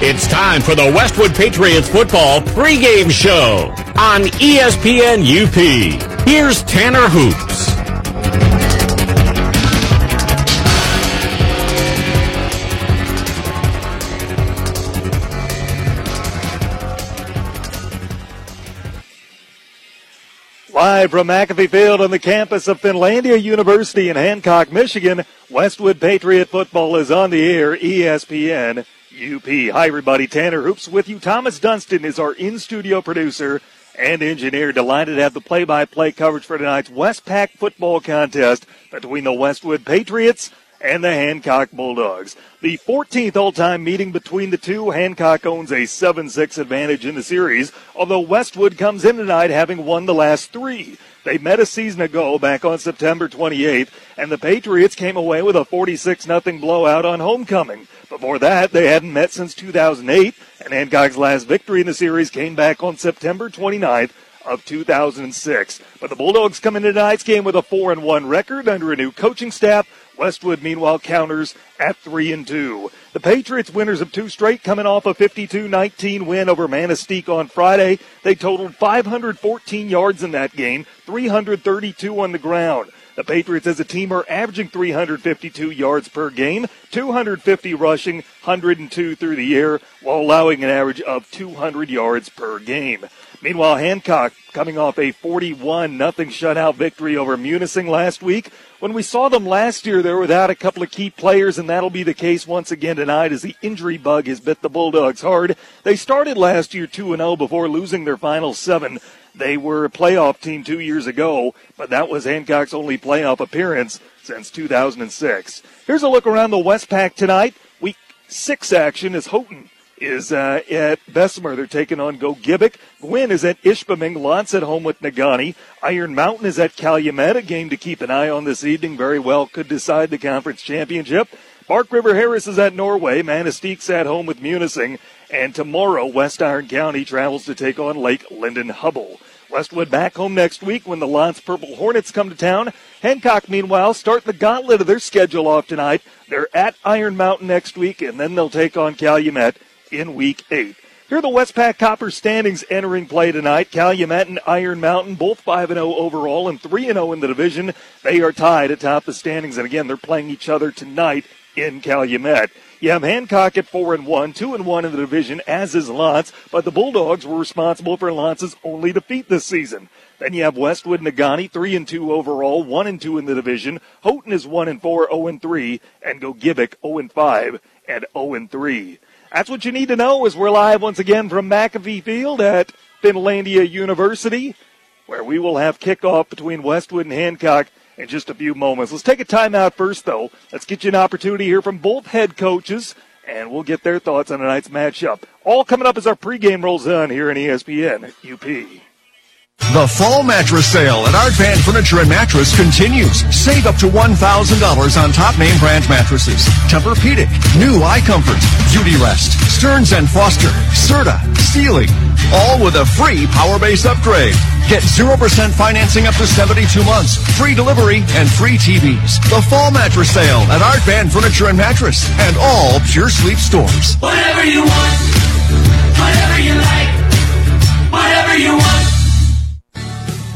It's time for the Westwood Patriots football pregame show on ESPN UP. Here's Tanner Hoops. Live from McAfee Field on the campus of Finlandia University in Hancock, Michigan, Westwood Patriot football is on the air, ESPN UP. Hi, everybody. Tanner Hoops with you. Thomas Dunston is our in studio producer and engineer. Delighted to have the play by play coverage for tonight's Westpac football contest between the Westwood Patriots and the Hancock Bulldogs. The 14th all-time meeting between the two, Hancock owns a 7-6 advantage in the series, although Westwood comes in tonight having won the last three. They met a season ago back on September 28th, and the Patriots came away with a 46-0 blowout on homecoming. Before that, they hadn't met since 2008, and Hancock's last victory in the series came back on September 29th of 2006. But the Bulldogs come into tonight's game with a 4 and 1 record under a new coaching staff Westwood, meanwhile, counters at 3 and 2. The Patriots, winners of two straight, coming off a 52-19 win over Manistique on Friday. They totaled 514 yards in that game, 332 on the ground. The Patriots as a team are averaging 352 yards per game, 250 rushing, 102 through the air, while allowing an average of 200 yards per game. Meanwhile, Hancock coming off a 41 nothing shutout victory over Munising last week. When we saw them last year, they were without a couple of key players, and that'll be the case once again tonight as the injury bug has bit the Bulldogs hard. They started last year 2 0 before losing their final seven. They were a playoff team two years ago, but that was Hancock's only playoff appearance since 2006. Here's a look around the Westpac tonight. Week six action is Houghton is uh, at Bessemer. They're taking on Gogebic. Gwinn is at Ishpeming. L'Anse at home with Negaunee. Iron Mountain is at Calumet. A game to keep an eye on this evening. Very well could decide the conference championship. Bark River Harris is at Norway. Manistique's at home with Munising. And tomorrow, West Iron County travels to take on Lake Linden Hubbell. Westwood back home next week when the L'Anse Purple Hornets come to town. Hancock, meanwhile, start the gauntlet of their schedule off tonight. They're at Iron Mountain next week, and then they'll take on Calumet in week eight. Here are the Westpac Copper standings entering play tonight. Calumet and Iron Mountain, both 5 0 overall and 3 0 in the division. They are tied atop the standings, and again, they're playing each other tonight in Calumet. You have Hancock at 4 and 1, 2 and 1 in the division, as is L'Anse, but the Bulldogs were responsible for L'Anse's only defeat this season. Then you have Westwood Negaunee, 3 and 2 overall, 1 and 2 in the division. Houghton is 1 and 4, 0 and 3, and Gogebic 0 and 5 and 0 and 3. That's what you need to know as we're live once again from McAfee Field at Finlandia University, where we will have kickoff between Westwood and Hancock in just a few moments. Let's take a timeout first, though. Let's get you an opportunity here from both head coaches, and we'll get their thoughts on tonight's matchup. All coming up as our pregame rolls on here in ESPN UP. The fall mattress sale at Art Van Furniture and Mattress continues. Save up to $1,000 on top name brand mattresses. Tempur-Pedic, New Eye Comfort, Beauty Rest, Stearns & Foster, Serta, Sealy. All with a free power base upgrade. Get 0% financing up to 72 months, free delivery, and free TVs. The fall mattress sale at Art Van Furniture and Mattress and all Pure Sleep stores. Whatever you want, whatever you like, whatever you want.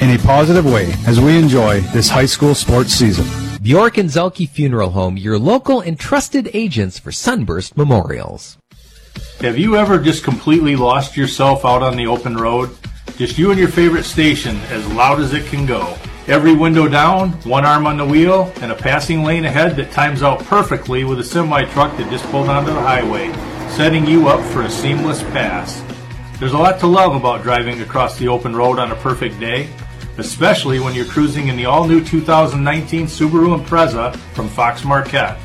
in a positive way as we enjoy this high school sports season. Bjork and Zhulkie Funeral Home, your local and trusted agents for Sunburst Memorials. Have you ever just completely lost yourself out on the open road? Just you and your favorite station, as loud as it can go. Every window down, one arm on the wheel, and a passing lane ahead that times out perfectly with a semi truck that just pulled onto the highway, setting you up for a seamless pass. There's a lot to love about driving across the open road on a perfect day, especially when you're cruising in the all new 2019 Subaru Impreza from Fox Marquette.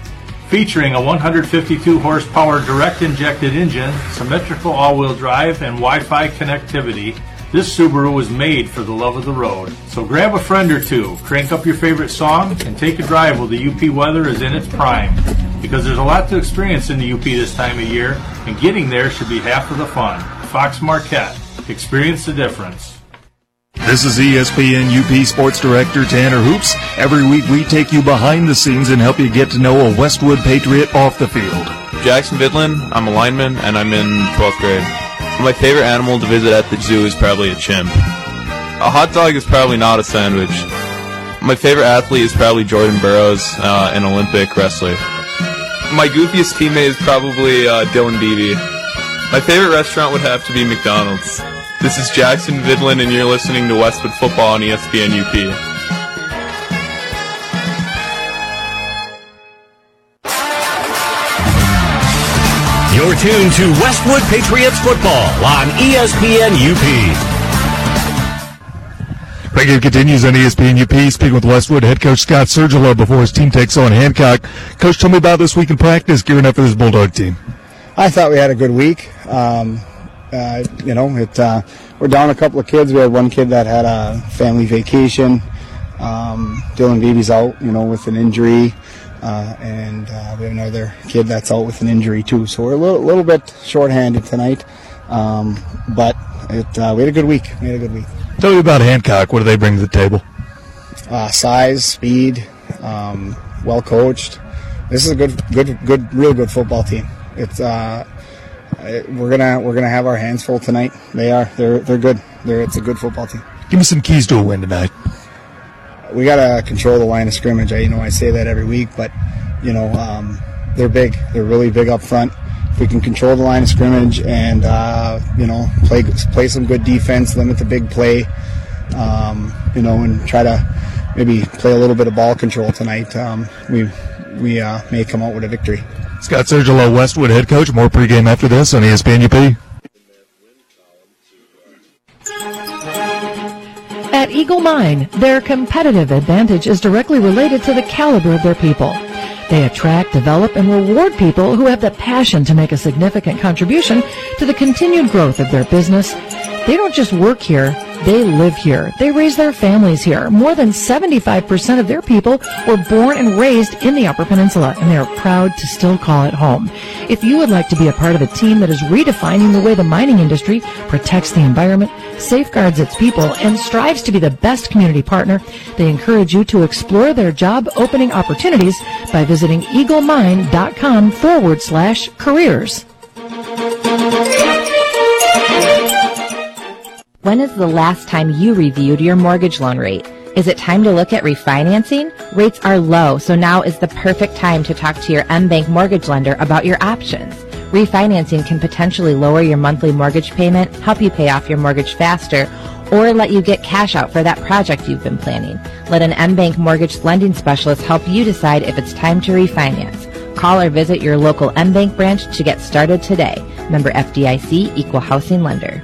Featuring a 152 horsepower direct injected engine, symmetrical all wheel drive, and Wi Fi connectivity, this Subaru was made for the love of the road. So grab a friend or two, crank up your favorite song, and take a drive while the UP weather is in its prime. Because there's a lot to experience in the UP this time of year, and getting there should be half of the fun. Fox Marquette. Experience the difference. This is ESPN UP Sports Director Tanner Hoops. Every week we take you behind the scenes and help you get to know a Westwood Patriot off the field. Jackson Vidlin. I'm a lineman and I'm in 12th grade. My favorite animal to visit at the zoo is probably a chimp. A hot dog is probably not a sandwich. My favorite athlete is probably Jordan Burroughs, uh, an Olympic wrestler. My goofiest teammate is probably uh, Dylan Beebe. My favorite restaurant would have to be McDonald's. This is Jackson Vidlin, and you're listening to Westwood Football on ESPN UP. You're tuned to Westwood Patriots football on ESPN UP. Break continues on ESPN UP. Speaking with Westwood head coach Scott Sergilo before his team takes on Hancock. Coach, tell me about this week in practice, gearing up for this Bulldog team. I thought we had a good week. Um, uh, you know, it, uh, we're down a couple of kids. We had one kid that had a family vacation. Um, Dylan Beebe's out, you know, with an injury. Uh, and uh, we have another kid that's out with an injury too. So we're a little, little bit shorthanded tonight. Um, but it, uh, we had a good week. We had a good week. Tell me about Hancock. What do they bring to the table? Uh, size, speed, um, well coached. This is a good, good, good, real good football team. It's uh, it- we're gonna we're gonna have our hands full tonight. They are. They're they're good. They're it's a good football team. Give me some keys to a win tonight. We gotta control the line of scrimmage. I you know I say that every week, but you know um, they're big. They're really big up front. If we can control the line of scrimmage and uh, you know play play some good defense, limit the big play, um, you know, and try to maybe play a little bit of ball control tonight, um, we we uh, may come out with a victory. Scott Sergilo, Westwood head coach. More pregame after this on ESPN UP. At Eagle Mine, their competitive advantage is directly related to the caliber of their people. They attract, develop, and reward people who have the passion to make a significant contribution to the continued growth of their business. They don't just work here, they live here. They raise their families here. More than 75% of their people were born and raised in the Upper Peninsula, and they are proud to still call it home. If you would like to be a part of a team that is redefining the way the mining industry protects the environment, safeguards its people, and strives to be the best community partner, they encourage you to explore their job opening opportunities by visiting eaglemine.com forward slash careers. When is the last time you reviewed your mortgage loan rate? Is it time to look at refinancing? Rates are low, so now is the perfect time to talk to your M-Bank mortgage lender about your options. Refinancing can potentially lower your monthly mortgage payment, help you pay off your mortgage faster, or let you get cash out for that project you've been planning. Let an M-Bank mortgage lending specialist help you decide if it's time to refinance. Call or visit your local M-Bank branch to get started today. Member FDIC, Equal Housing Lender.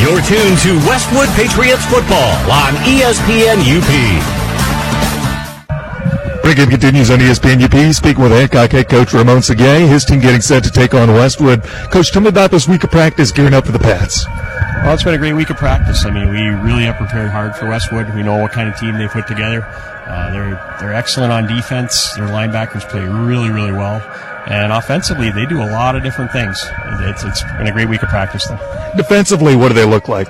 You're tuned to Westwood Patriots football on ESPN UP. Pregame continues on ESPN UP. Speaking with Hancock head coach Ramon Segay. His team getting set to take on Westwood. Coach, tell me about this week of practice gearing up for the Pats. Well, it's been a great week of practice. I mean, we really have prepared hard for Westwood. We know what kind of team they put together. Uh, they're they're excellent on defense. Their linebackers play really really well, and offensively they do a lot of different things. It's it's been a great week of practice though. Defensively, what do they look like?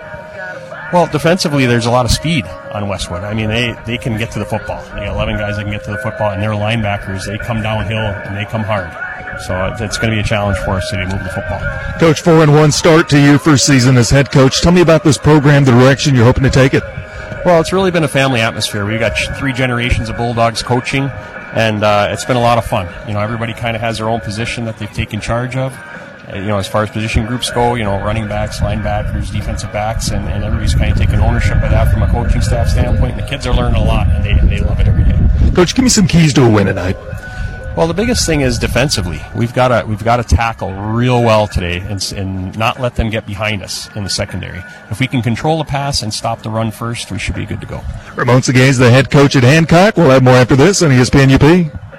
Well, defensively, there's a lot of speed on Westwood. I mean, they, they can get to the football. They got 11 guys that can get to the football, and their linebackers, they come downhill and they come hard. So uh, it's- it's going to be a challenge for us to move the football. Coach, four and one start to your first season as head coach. Tell me about this program, the direction you're hoping to take it. Well, it's really been a family atmosphere. We've got three generations of Bulldogs coaching. And uh, it's been a lot of fun. You know, everybody kind of has their own position that they've taken charge of. Uh, you know, as far as position groups go, you know, running backs, linebackers, defensive backs, and, and everybody's kind of taking ownership of that from a coaching staff standpoint. And the kids are learning a lot, and they, they love it every day. Coach, give me some keys to a win tonight. Well, the biggest thing is defensively. We've got to we've got to tackle real well today and, and not let them get behind us in the secondary. If we can control the pass and stop the run first, we should be good to go. Ramon Seguez, the head coach at Hancock. We'll have more after this on ESPN UP.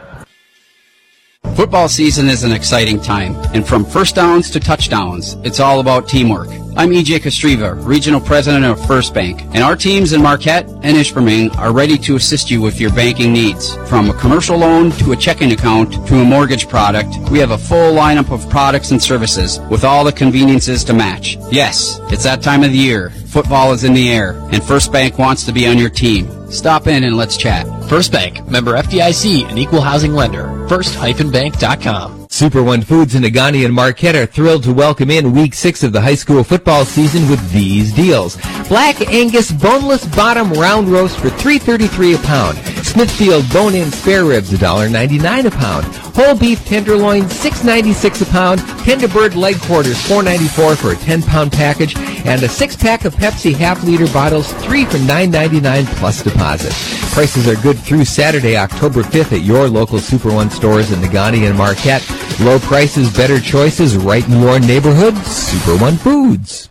Football season is an exciting time, and from first downs to touchdowns, it's all about teamwork. I'm EJ Kostreva, Regional President of First Bank, and our teams in Marquette and Ishpeming are ready to assist you with your banking needs. From a commercial loan to a checking account to a mortgage product, we have a full lineup of products and services with all the conveniences to match. Yes, it's that time of the year. Football is in the air, and First Bank wants to be on your team. Stop in and let's chat. First Bank, member FDIC, and equal housing lender. First-bank.com. Super One Foods in Negaunee and Marquette are thrilled to welcome in week six of the high school football season with these deals. Black Angus boneless bottom round roast for $3.33 a pound. Smithfield bone-in spare ribs $1.99 a pound. Whole beef tenderloin $6.96 a pound. Tenderbird leg quarters $4.94 for a 10-pound package. And a six-pack of Pepsi half-liter bottles, three for $9.99 plus deposit. Prices are good through Saturday, October 5th at your local Super One stores in Negaunee and Marquette. Low prices, better choices, right in your neighborhood. Super One Foods.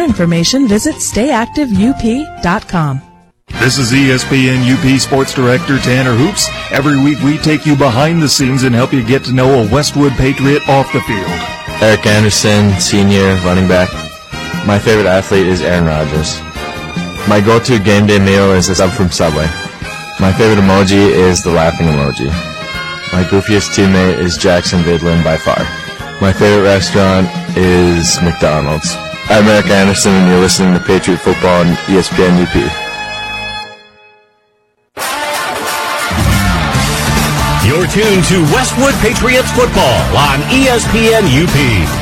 information, visit stayactiveup.com. This is ESPN UP Sports Director Tanner Hoops. Every week we take you behind the scenes and help you get to know a Westwood Patriot off the field. Eric Anderson, senior running back. My favorite athlete is Aaron Rodgers. My go-to game day meal is a sub from Subway. My favorite emoji is the laughing emoji. My goofiest teammate is Jackson Vidlin by far. My favorite restaurant is McDonald's. I'm Eric Anderson and you're listening to Patriot Football on ESPN UP. You're tuned to Westwood Patriots football on ESPN UP.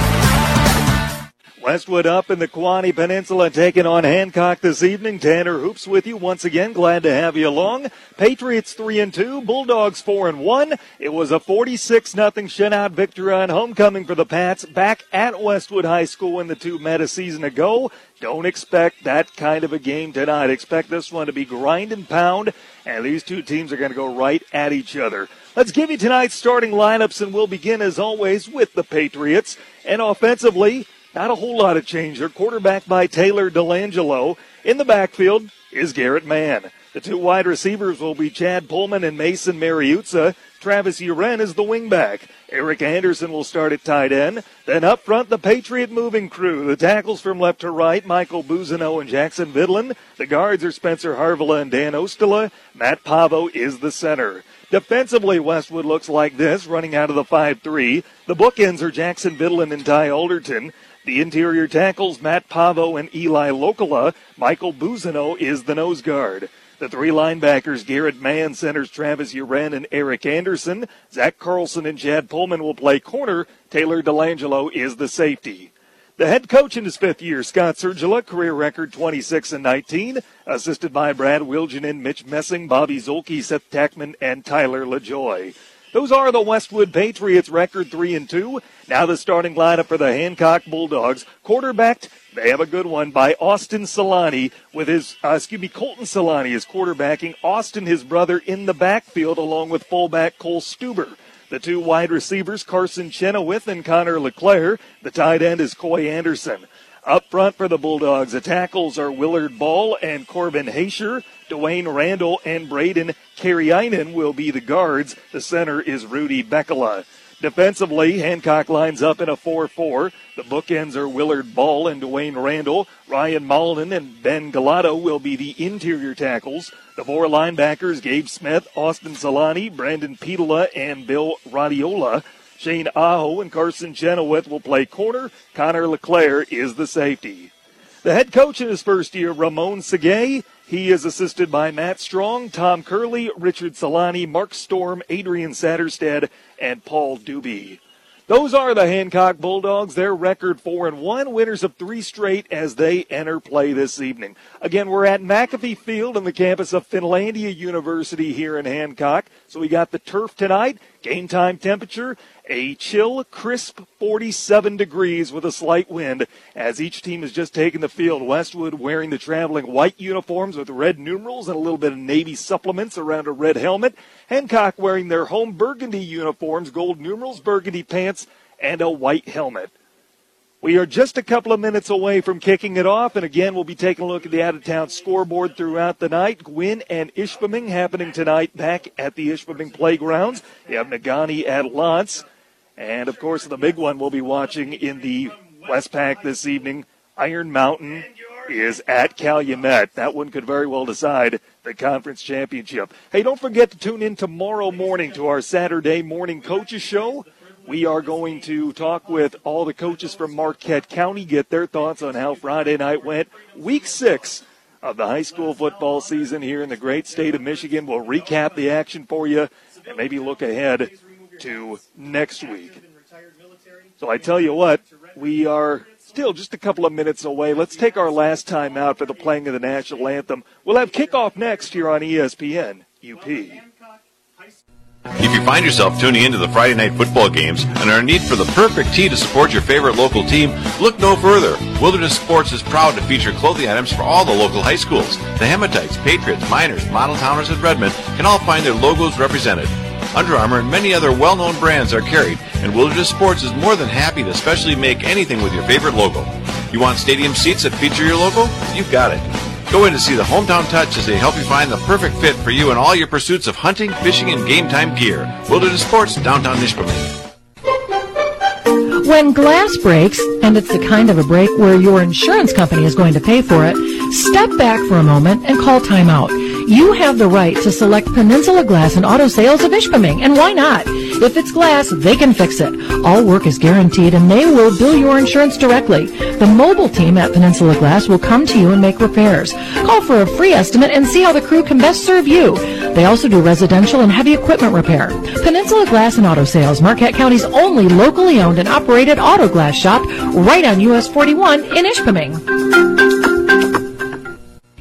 Westwood up in the Keweenaw Peninsula taking on Hancock this evening. Tanner Hoops with you once again. Glad to have you along. Patriots 3 and 2, Bulldogs 4 and 1. It was a 46 nothing shutout victory on homecoming for the Pats back at Westwood High School when the two met a season ago. Don't expect that kind of a game tonight. Expect this one to be grind and pound, and these two teams are going to go right at each other. Let's give you tonight's starting lineups, and we'll begin as always with the Patriots. And offensively, not a whole lot of change. They're quarterback by Taylor Delangelo. In the backfield is Garrett Mann. The two wide receivers will be Chad Pullman and Mason Mariuzza. Travis Uren is the wingback. Eric Anderson will start at tight end. Then up front, the Patriot moving crew. The tackles from left to right, Michael Buzino and Jackson Vidlin. The guards are Spencer Harvilla and Dan Ostala. Matt Pavo is the center. Defensively, Westwood looks like this, running out of the 5-3. The bookends are Jackson Vidlin and Ty Alderton. The interior tackles, Matt Pavo and Eli Locola. Michael Buzino is the nose guard. The three linebackers, Garrett Mann, centers Travis Uren and Eric Anderson. Zach Carlson and Chad Pullman will play corner. Taylor Delangelo is the safety. The head coach in his fifth year, Scott Sergila, career record 26 and 19, assisted by Brad Wilginen, Mitch Messing, Bobby Zolke, Seth Tackman, and Tyler LaJoy. Those are the Westwood Patriots record 3 and 2. Now the starting lineup for the Hancock Bulldogs. Quarterbacked, they have a good one by Austin Solani with his, uh, excuse me, Colton Solani is quarterbacking. Austin, his brother, in the backfield along with fullback Cole Stuber. The two wide receivers, Carson Chenoweth and Connor LeClaire. The tight end is Coy Anderson. Up front for the Bulldogs, the tackles are Willard Ball and Corbin Haysher. Dwayne Randall and Braden Carriainen will be the guards. The center is Rudy Beckela. Defensively, Hancock lines up in a 4-4. The bookends are Willard Ball and Dwayne Randall. Ryan Malden and Ben Galato will be the interior tackles. The four linebackers, Gabe Smith, Austin Solani, Brandon Petola, and Bill Radiola. Shane Aho and Carson Chenoweth will play corner. Connor LeClaire is the safety. The head coach in his first year, Ramon Segay, he is assisted by Matt Strong, Tom Curley, Richard Solani, Mark Storm, Adrian Satterstead, and Paul Doobie. Those are the Hancock Bulldogs. Their record four and one, winners of three straight as they enter play this evening. Again, we're at McAfee Field on the campus of Finlandia University here in Hancock. So we got the turf tonight. Game time temperature a chill, crisp 47 degrees with a slight wind as each team has just taken the field. Westwood wearing the traveling white uniforms with red numerals and a little bit of navy supplements around a red helmet. Hancock wearing their home burgundy uniforms, gold numerals, burgundy pants, and a white helmet. We are just a couple of minutes away from kicking it off, and again, we'll be taking a look at the out of town scoreboard throughout the night. Gwinn and Ishpeming happening tonight back at the Ishpeming Playgrounds. You have Negaunee at L'Anse. And of course, the big one we'll be watching in the Westpac this evening. Iron Mountain is at Calumet. That one could very well decide the conference championship. Hey, don't forget to tune in tomorrow morning to our Saturday morning coaches show. We are going to talk with all the coaches from Marquette County, get their thoughts on how Friday night went. Week six of the high school football season here in the great state of Michigan. We'll recap the action for you and maybe look ahead to next week. So I tell you what, we are still just a couple of minutes away. Let's take our last time out for the playing of the national anthem. We'll have kickoff next here on ESPN UP. If you find yourself tuning into the Friday night football games and are in need for the perfect tee to support your favorite local team, look no further. Wilderness Sports is proud to feature clothing items for all the local high schools. The Hematites, Patriots, Miners, Model Towners, and Redmen can all find their logos represented. Under Armour, and many other well-known brands are carried, and Wilderness Sports is more than happy to specially make anything with your favorite logo. You want stadium seats that feature your logo? You've got it. Go in to see the Hometown Touch as they help you find the perfect fit for you in all your pursuits of hunting, fishing, and game time gear. Wilderness Sports, downtown Ishpeming. When glass breaks, and it's the kind of a break where your insurance company is going to pay for it, step back for a moment and call timeout. You have the right to select Peninsula Glass and Auto Sales of Ishpeming, and why not? If it's glass, they can fix it. All work is guaranteed and they will bill your insurance directly. The mobile team at Peninsula Glass will come to you and make repairs. Call for a free estimate and see how the crew can best serve you. They also do residential and heavy equipment repair. Peninsula Glass and Auto Sales, Marquette County's only locally owned and operated auto glass shop, right on US 41 in Ishpeming.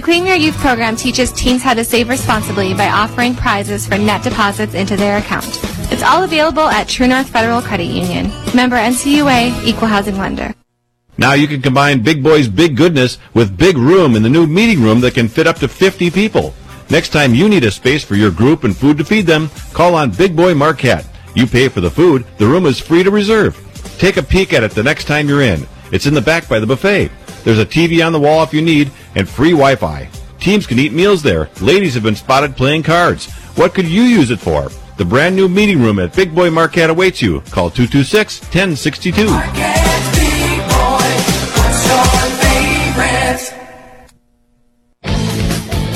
The Clean Your Youth program teaches teens how to save responsibly by offering prizes for net deposits into their account. It's all available at True North Federal Credit Union. Member NCUA, Equal Housing Lender. Now you can combine Big Boy's big goodness with big room in the new meeting room that can fit up to 50 people. Next time you need a space for your group and food to feed them, call on Big Boy Marquette. You pay for the food, the room is free to reserve. Take a peek at it the next time you're in. It's in the back by the buffet. There's a TV on the wall if you need, and free Wi-Fi. Teams can eat meals there. Ladies have been spotted playing cards. What could you use it for? The brand new meeting room at Big Boy Marquette awaits you. Call 226-1062.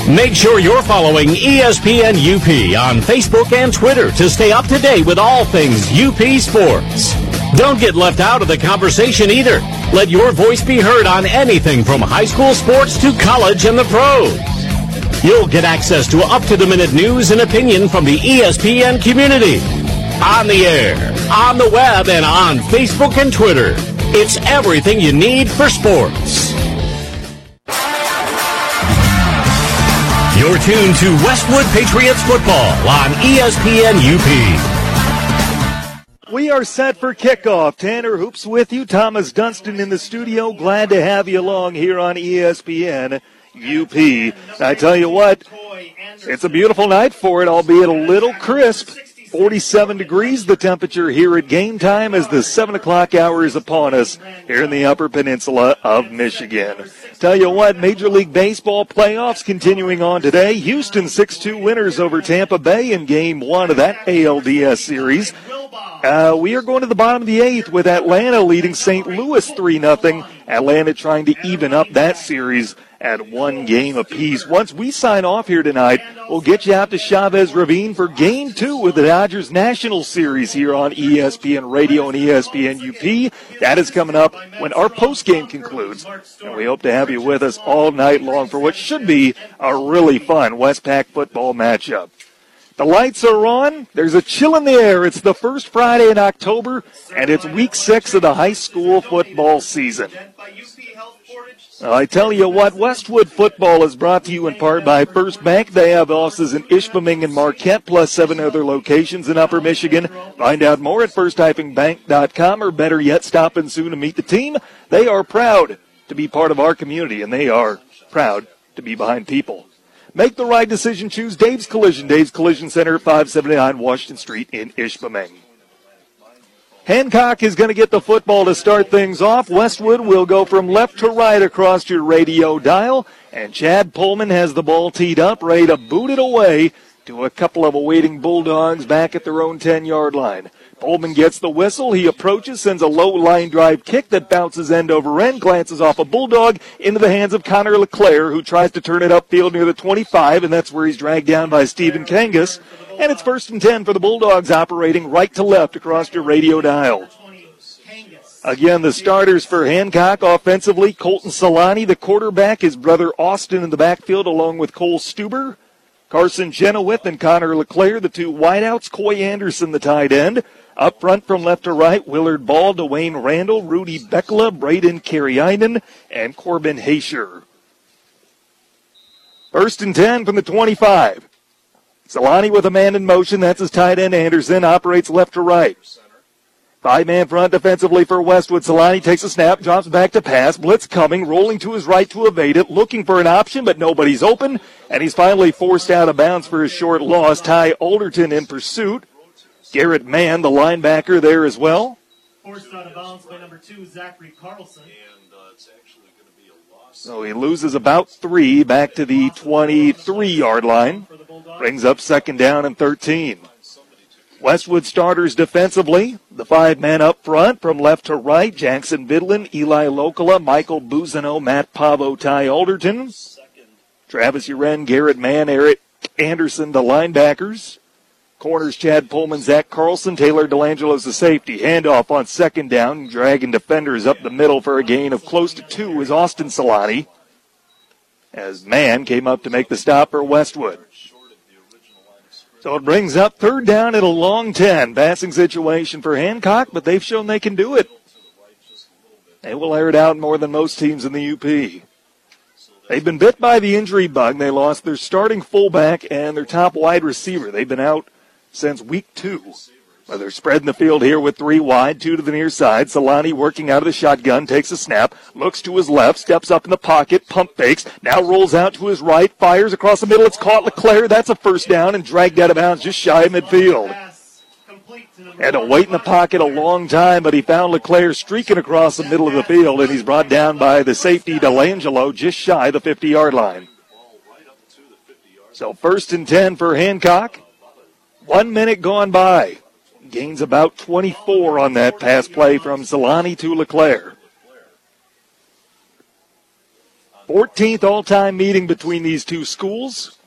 Make sure you're following ESPN UP on Facebook and Twitter to stay up to date with all things UP sports. Don't get left out of the conversation either. Let your voice be heard on anything from high school sports to college and the pros. You'll get access to up-to-the-minute news and opinion from the ESPN community. On the air, on the web, and on Facebook and Twitter. It's everything you need for sports. You're tuned to Westwood Patriots football on ESPN UP. We are set for kickoff. Tanner Hoops with you. Thomas Dunston in the studio. Glad to have you along here on ESPN UP. I tell you what, it's a beautiful night for it, albeit a little crisp. 47 degrees the temperature here at game time as the 7 o'clock hour is upon us here in the Upper Peninsula of Michigan. Tell you what, Major League Baseball playoffs continuing on today. Houston 6-2 winners over Tampa Bay in game one of that ALDS series. Uh, we are going to the bottom of the eighth with Atlanta leading St. Louis 3 0. Atlanta trying to even up that series at one game apiece. Once we sign off here tonight, we'll get you out to Chavez Ravine for game two with the Dodgers National Series here on ESPN Radio and ESPN UP. That is coming up when our post game concludes. And we hope to have you with us all night long for what should be a really fun Westpac football matchup. The lights are on. There's a chill in the air. It's the first Friday in October, and it's week six of the high school football season. I tell you what, Westwood football is brought to you in part by First Bank. They have offices in Ishpeming and Marquette, plus seven other locations in Upper Michigan. Find out more at first-bank.com, or better yet, stop in soon to meet the team. They are proud to be part of our community, and they are proud to be behind people. Make the right decision. Choose Dave's Collision. Dave's Collision Center, 579 Washington Street in Ishpeming. Hancock is going to get the football to start things off. Westwood will go from left to right across your radio dial. And Chad Pullman has the ball teed up, ready to boot it away to a couple of awaiting Bulldogs back at their own 10 yard line. Pullman gets the whistle. He approaches, sends a low line drive kick that bounces end over end, glances off a Bulldog into the hands of Connor LeClaire, who tries to turn it upfield near the 25, and that's where he's dragged down by Stephen Kangas. And it's first and 10 for the Bulldogs operating right to left across your radio dial. Again, the starters for Hancock offensively, Colton Solani, the quarterback, his brother Austin in the backfield, along with Cole Stuber, Carson Chenoweth, and Connor LeClaire, the two wideouts, Coy Anderson, the tight end. Up front from left to right, Willard Ball, Dwayne Randall, Rudy Beckla, Braden Carriinen, and Corbin Haysher. First and 10 from the 25. Solani with a man in motion. That's his tight end. Anderson operates left to right. Five man front defensively for Westwood. Solani takes a snap, drops back to pass. Blitz coming, rolling to his right to evade it, looking for an option, but nobody's open. And he's finally forced out of bounds for his short loss. Ty Alderton in pursuit. Garrett Mann, the linebacker, there as well. Forced out of bounds by number two, Zachary Carlson. So he loses about three back to the 23 yard line. Brings up second down and 13. Westwood starters defensively. The five men up front from left to right. Jackson Vidlin, Eli Locola, Michael Buzino, Matt Pavo, Ty Alderton. Travis Uren, Garrett Mann, Eric Anderson, the linebackers. Corners Chad Pullman, Zach Carlson, Taylor Delangelo's the safety. Handoff on second down, dragging defenders up the middle for a gain of close to two is Austin Solani. As Mann came up to make the stop for Westwood. So it brings up third down at a long 10. Passing situation for Hancock, but they've shown they can do it. They will air it out more than most teams in the UP. They've been bit by the injury bug. They lost their starting fullback and their top wide receiver. They've been out since week two. Well, they're spreading the field here with three wide, two to the near side. Solani working out of the shotgun, takes a snap, looks to his left, steps up in the pocket, pump fakes, now rolls out to his right, fires across the middle. It's caught LeClaire. That's a first down and dragged out of bounds just shy of midfield. Had to wait in the pocket a long time, but he found LeClaire streaking across the middle of the field, and he's brought down by the safety Delangelo just shy of the 50 yard line. So first and 10 for Hancock. One minute gone by. Gains about 24 on that pass play from Solani to LeClaire. 14th all time meeting between these two schools.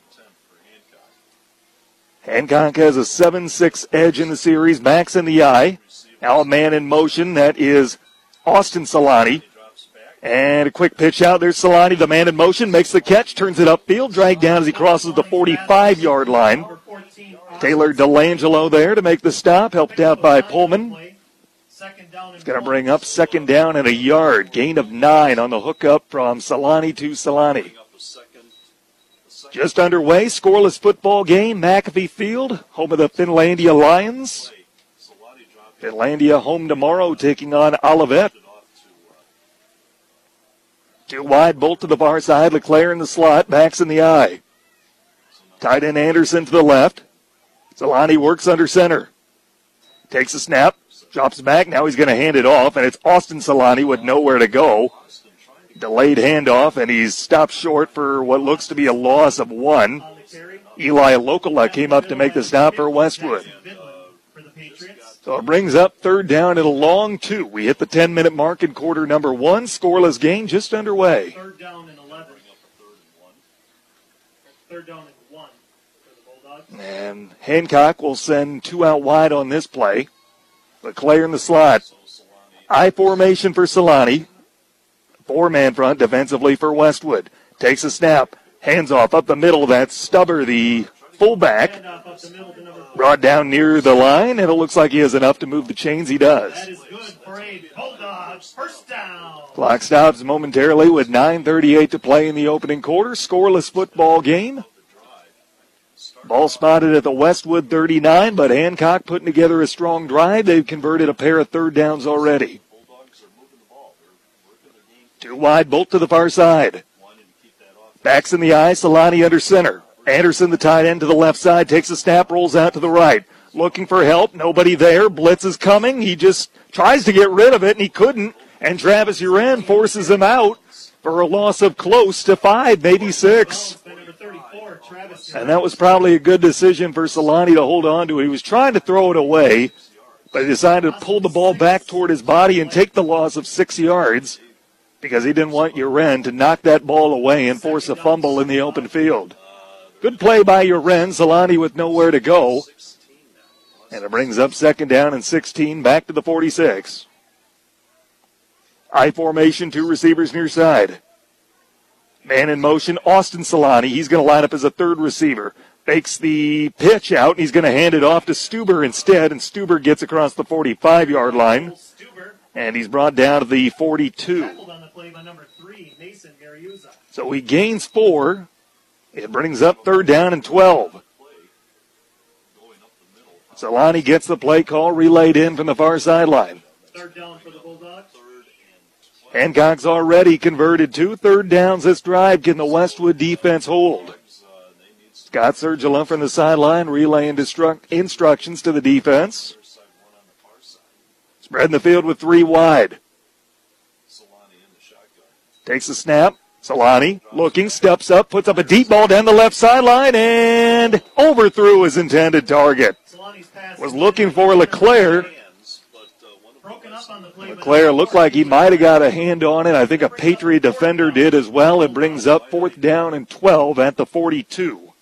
Hancock has a 7 6 edge in the series. Max in the eye. Now a man in motion. That is Austin Solani. And a quick pitch out. There's Solani, the man in motion, makes the catch, turns it upfield, dragged down as he crosses the 45 yard line. Taylor Delangelo there to make the stop, helped out by Pullman. It's going to bring up second down and a yard. Gain of nine on the hookup from Solani to Solani. Just underway, scoreless football game, McAfee Field, home of the Finlandia Lions. Finlandia home tomorrow, taking on Olivet. Two wide, bolt to the far side. LeClaire in the slot, backs in the eye. Tight end Anderson to the left. Solani works under center. Takes a snap, drops back. Now he's going to hand it off, and it's Austin Solani with nowhere to go. Delayed handoff, and he's stopped short for what looks to be a loss of one. Eli Locola came up to make the stop for Westwood. So it brings up third down at a long two. We hit the 10 minute mark in quarter number one. Scoreless game just underway. Third down and 11. Third down and one for the Bulldogs. And Hancock will send two out wide on this play. LeClaire in the slot. I formation for Solani. Four man front defensively for Westwood. Takes a snap. Hands off up the middle. That's Stuber, the fullback. Brought down near the line, and it looks like he has enough to move the chains. He does. That is good for Bulldogs first down. Clock stops momentarily with 9.38 to play in the opening quarter. Scoreless football game. Ball spotted at the Westwood 39, but Hancock putting together a strong drive. They've converted a pair of third downs already. Two wide, bolt to the far side. Backs in the eye, Solani under center. Anderson, the tight end to the left side, takes a snap, rolls out to the right. Looking for help, nobody there. Blitz is coming. He just tries to get rid of it, and he couldn't. And Travis Uren forces him out for a loss of close to five, maybe six. And that was probably a good decision for Solani to hold on to. He was trying to throw it away, but he decided to pull the ball back toward his body and take the loss of six yards because he didn't want Uren to knock that ball away and force a fumble in the open field. Good play by Uren. Solani with nowhere to go. And it brings up second down and 16 back to the 46. I formation, two receivers near side. Man in motion, Austin Solani. He's going to line up as a third receiver. Fakes the pitch out, and he's going to hand it off to Stuber instead, and Stuber gets across the 45 yard line. And he's brought down to the 42. On the play by number three, Mason Mariuzza. So he gains four. It brings up third down and 12. Solani gets the play call relayed in from the far sideline. Third down for the Bulldogs. Hancock's already converted two third downs this drive. Can the Westwood defense hold? Scott Sergila from the sideline relaying destruct- instructions to the defense. Spreading the field with three wide. Takes a snap. Solani looking, steps up, puts up a deep ball down the left sideline, and overthrew his intended target. Was looking for LeClaire. LeClaire looked like he might have got a hand on it. I think a Patriot defender did as well. It brings up fourth down and 12 at the 42.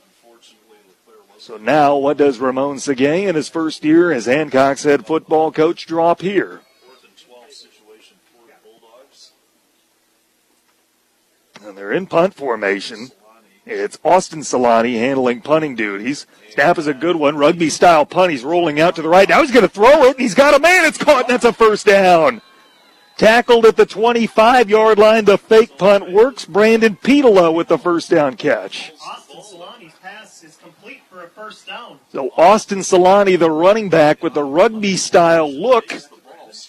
So now, what does Ramon Segay in his first year as Hancock's head football coach drop here? And they're in punt formation. It's Austin Solani handling punting duties. Snap is a good one. Rugby style punt. He's rolling out to the right. Now he's going to throw it. He's got a man. It's caught. And that's a first down. Tackled at the 25 yard line. The fake punt works. Brandon Petola with the first down catch. Austin Solani's pass is complete for a first down. So Austin Solani, the running back with the rugby style look,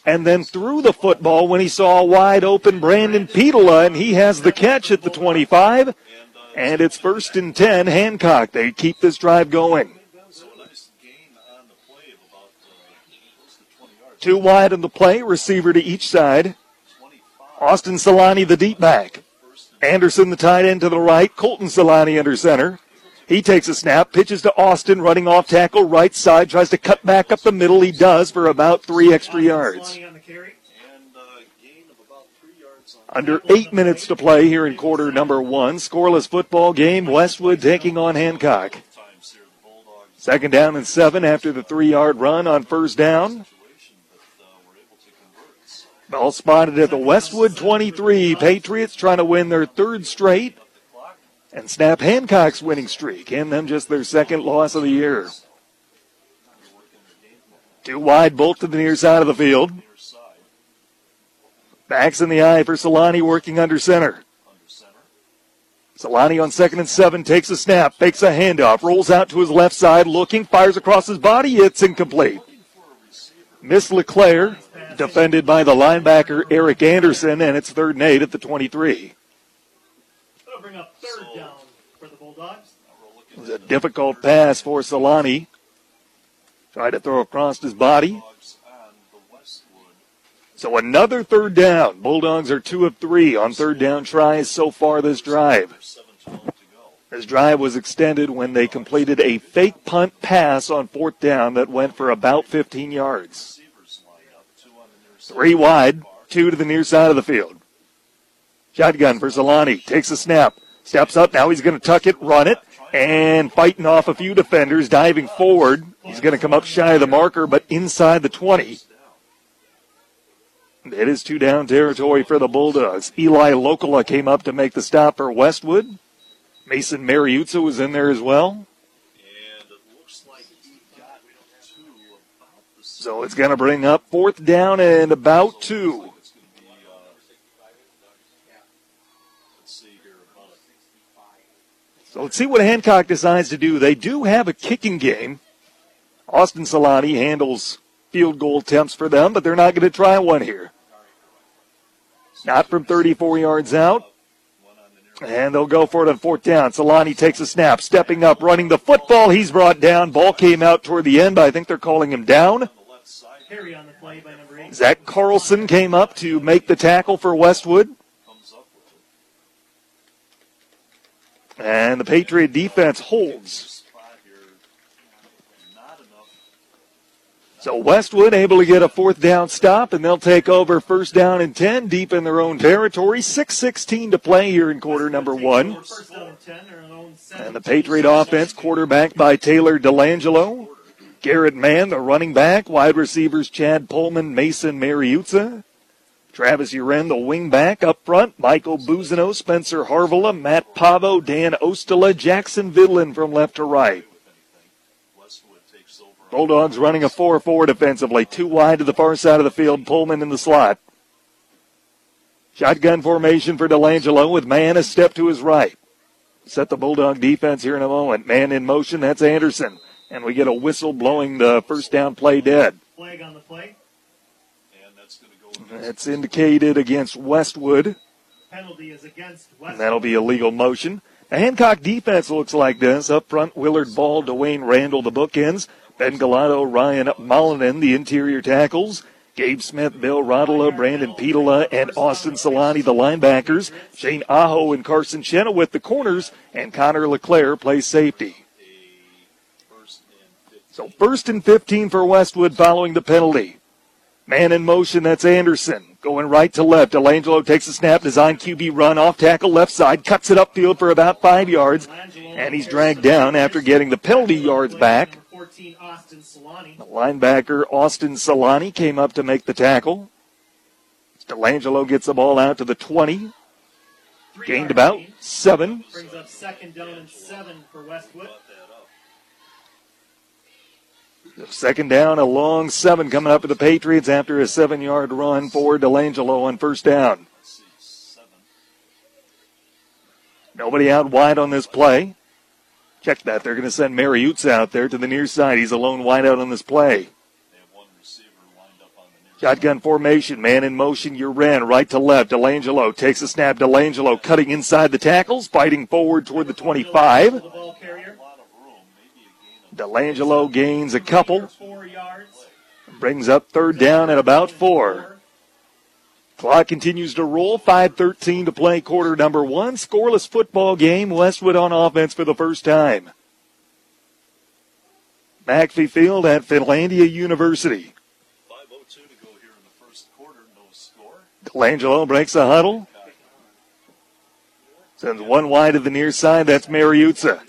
and then threw the football when he saw a wide open Brandon Petola, and he has the catch at the 25. And it's first and 10, Hancock. They keep this drive going. Two wide in the play, receiver to each side. Austin Solani, the deep back. Anderson, the tight end to the right. Colton Solani under center. He takes a snap, pitches to Austin, running off tackle, right side, tries to cut back up the middle. He does for about three extra yards. Under eight minutes to play here in quarter number one. Scoreless football game. Westwood taking on Hancock. Second down and seven after the three yard run on first down. Ball spotted at the Westwood 23. Patriots trying to win their third straight and snap Hancock's winning streak and them just their second loss of the year. Two wide, bolt to the near side of the field. Backs in the eye for Solani working under center. Solani on second and seven takes a snap, fakes a handoff, rolls out to his left side, looking, fires across his body. It's incomplete. Miss LeClaire, defended by the linebacker Eric Anderson, and it's third and eight at the 23. That'll bring up third down for the Bulldogs. It was a difficult pass for Solani. Tried to throw across his body. So another third down. Bulldogs are two of three on third down tries so far this drive. This drive was extended when they completed a fake punt pass on fourth down that went for about 15 yards. Three wide, two to the near side of the field. Shotgun for Solani. Takes a snap. Steps up. Now he's going to tuck it, run it, and fighting off a few defenders, diving forward. He's going to come up shy of the marker, but inside the 20. It is two down territory for the Bulldogs. Eli Locola came up to make the stop for Westwood. Mason Mariuzza was in there as well. So it's going to bring up fourth down and about two. So let's see what Hancock decides to do. They do have a kicking game. Austin Solani handles field goal attempts for them, but they're not going to try one here. Not from 34 yards out. And they'll go for it on fourth down. Solani takes a snap, stepping up, running the football. He's brought down. Ball came out toward the end, but I think they're calling him down. Carry on the play by number eight. Zach Carlson came up to make the tackle for Westwood. And the Patriot defense holds. So Westwood able to get a fourth down stop, and they'll take over first down and 10 deep in their own territory. 6.16 to play here in quarter number one. And 10, their own seven. And the Patriot offense, quarterback by Taylor Delangelo. Garrett Mann, the running back. Wide receivers, Chad Pullman, Mason Mariuzza. Travis Uren, the wing back up front. Michael Buzino, Spencer Harvilla, Matt Pavo, Dan Ostala, Jackson Vidlin from left to right. Bulldogs running a 4-4 defensively. Two wide to the far side of the field. Pullman in the slot. Shotgun formation for Delangelo with man a step to his right. Set the Bulldog defense here in a moment. Man in motion, that's Anderson. And we get a whistle blowing the first down play dead. Flag on the play. That's indicated against Westwood. Penalty is against And that'll be a legal motion. The Hancock defense looks like this. Up front, Willard Ball, Dwayne Randall, the bookends. Ben Galato, Ryan Mullinen, the interior tackles. Gabe Smith, Bill Rodela, Brandon Petula, and Austin Solani, the linebackers. Shane Aho and Carson Chenoweth, the corners. And Connor LeClaire plays safety. So first and 15 for Westwood following the penalty. Man in motion, that's Anderson. Going right to left. Delangelo takes a snap, design QB run off tackle left side, cuts it upfield for about five yards, and he's dragged down after getting the penalty yards back. The linebacker Austin Solani came up to make the tackle. Delangelo gets the ball out to the 20. Gained about seven. Brings up second down and seven for Westwood. Second down, a long seven coming up for the Patriots after a seven yard run for Delangelo on first down. Nobody out wide on this play. Check that. They're going to send Mariutz out there to the near side. He's alone wide out on this play. Shotgun formation, man in motion, you ran right to left. Delangelo takes a snap. Delangelo cutting inside the tackles, fighting forward toward the 25. Delangelo gains a couple. Brings up third down at about four. Clock continues to roll. 5.13 to play quarter number one. Scoreless football game. Westwood on offense for the first time. McPhee Field at Finlandia University. Delangelo breaks the huddle. Sends one wide to the near side. That's Mariuzza.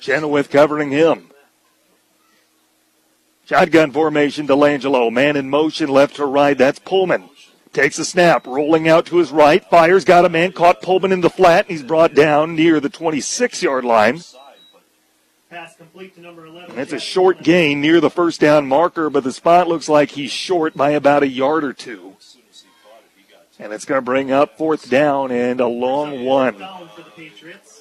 Chenoweth covering him. Shotgun formation, Delangelo. Man in motion, left to right. That's Pullman. Takes a snap, rolling out to his right. Fires, got a man, caught Pullman in the flat, and he's brought down near the 26 yard line. Pass complete to number 11. And it's a short gain near the first down marker, but the spot looks like he's short by about a yard or two. And it's going to bring up fourth down and a long one. Down for the Patriots.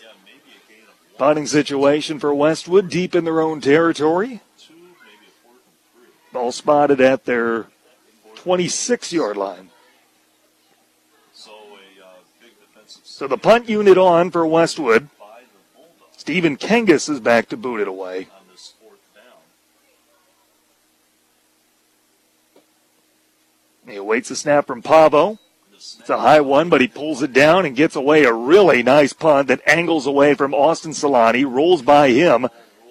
Punting situation for Westwood, deep in their own territory. Ball spotted at their 26 yard line. So the punt unit on for Westwood. Stephen Kangas is back to boot it away. He awaits a snap from Pavo. It's a high one, but he pulls it down and gets away a really nice punt that angles away from Austin Solani, rolls by him,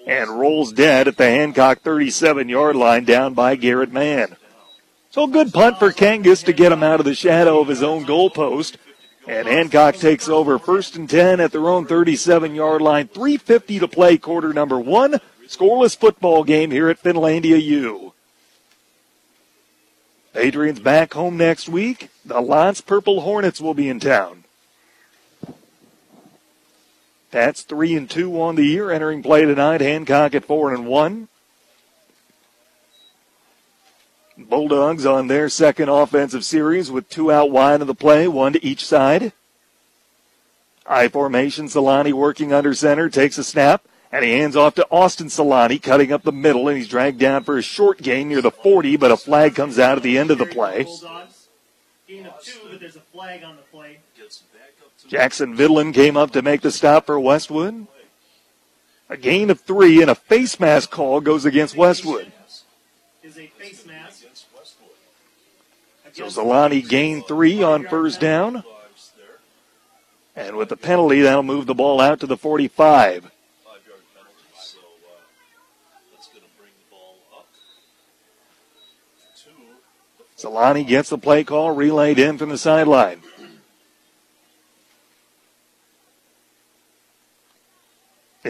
and rolls dead at the Hancock 37 yard line down by Garrett Mann. So good punt for Kangas to get him out of the shadow of his own goalpost. And Hancock takes over first and 10 at their own 37 yard line. 3.50 to play, quarter number one. Scoreless football game here at Finlandia U. Adrian's back home next week. The L'Anse Purple Hornets will be in town. That's three and two on the year entering play tonight. Hancock at four and one. Bulldogs on their second offensive series with two out wide of the play, one to each side. I formation, Solani working under center, takes a snap, and he hands off to Austin Solani, cutting up the middle, and he's dragged down for a short gain near the 40, but a flag comes out at the end of the play. Gain of two, but there's a flag on the play. Jackson Vidlin came up to make the stop for Westwood. A gain of three and a face mask call goes against Westwood. Is a face mask. So Solani gained three on first down. And with the penalty, that'll move the ball out to the 45. Solani gets the play call, relayed in from the sideline.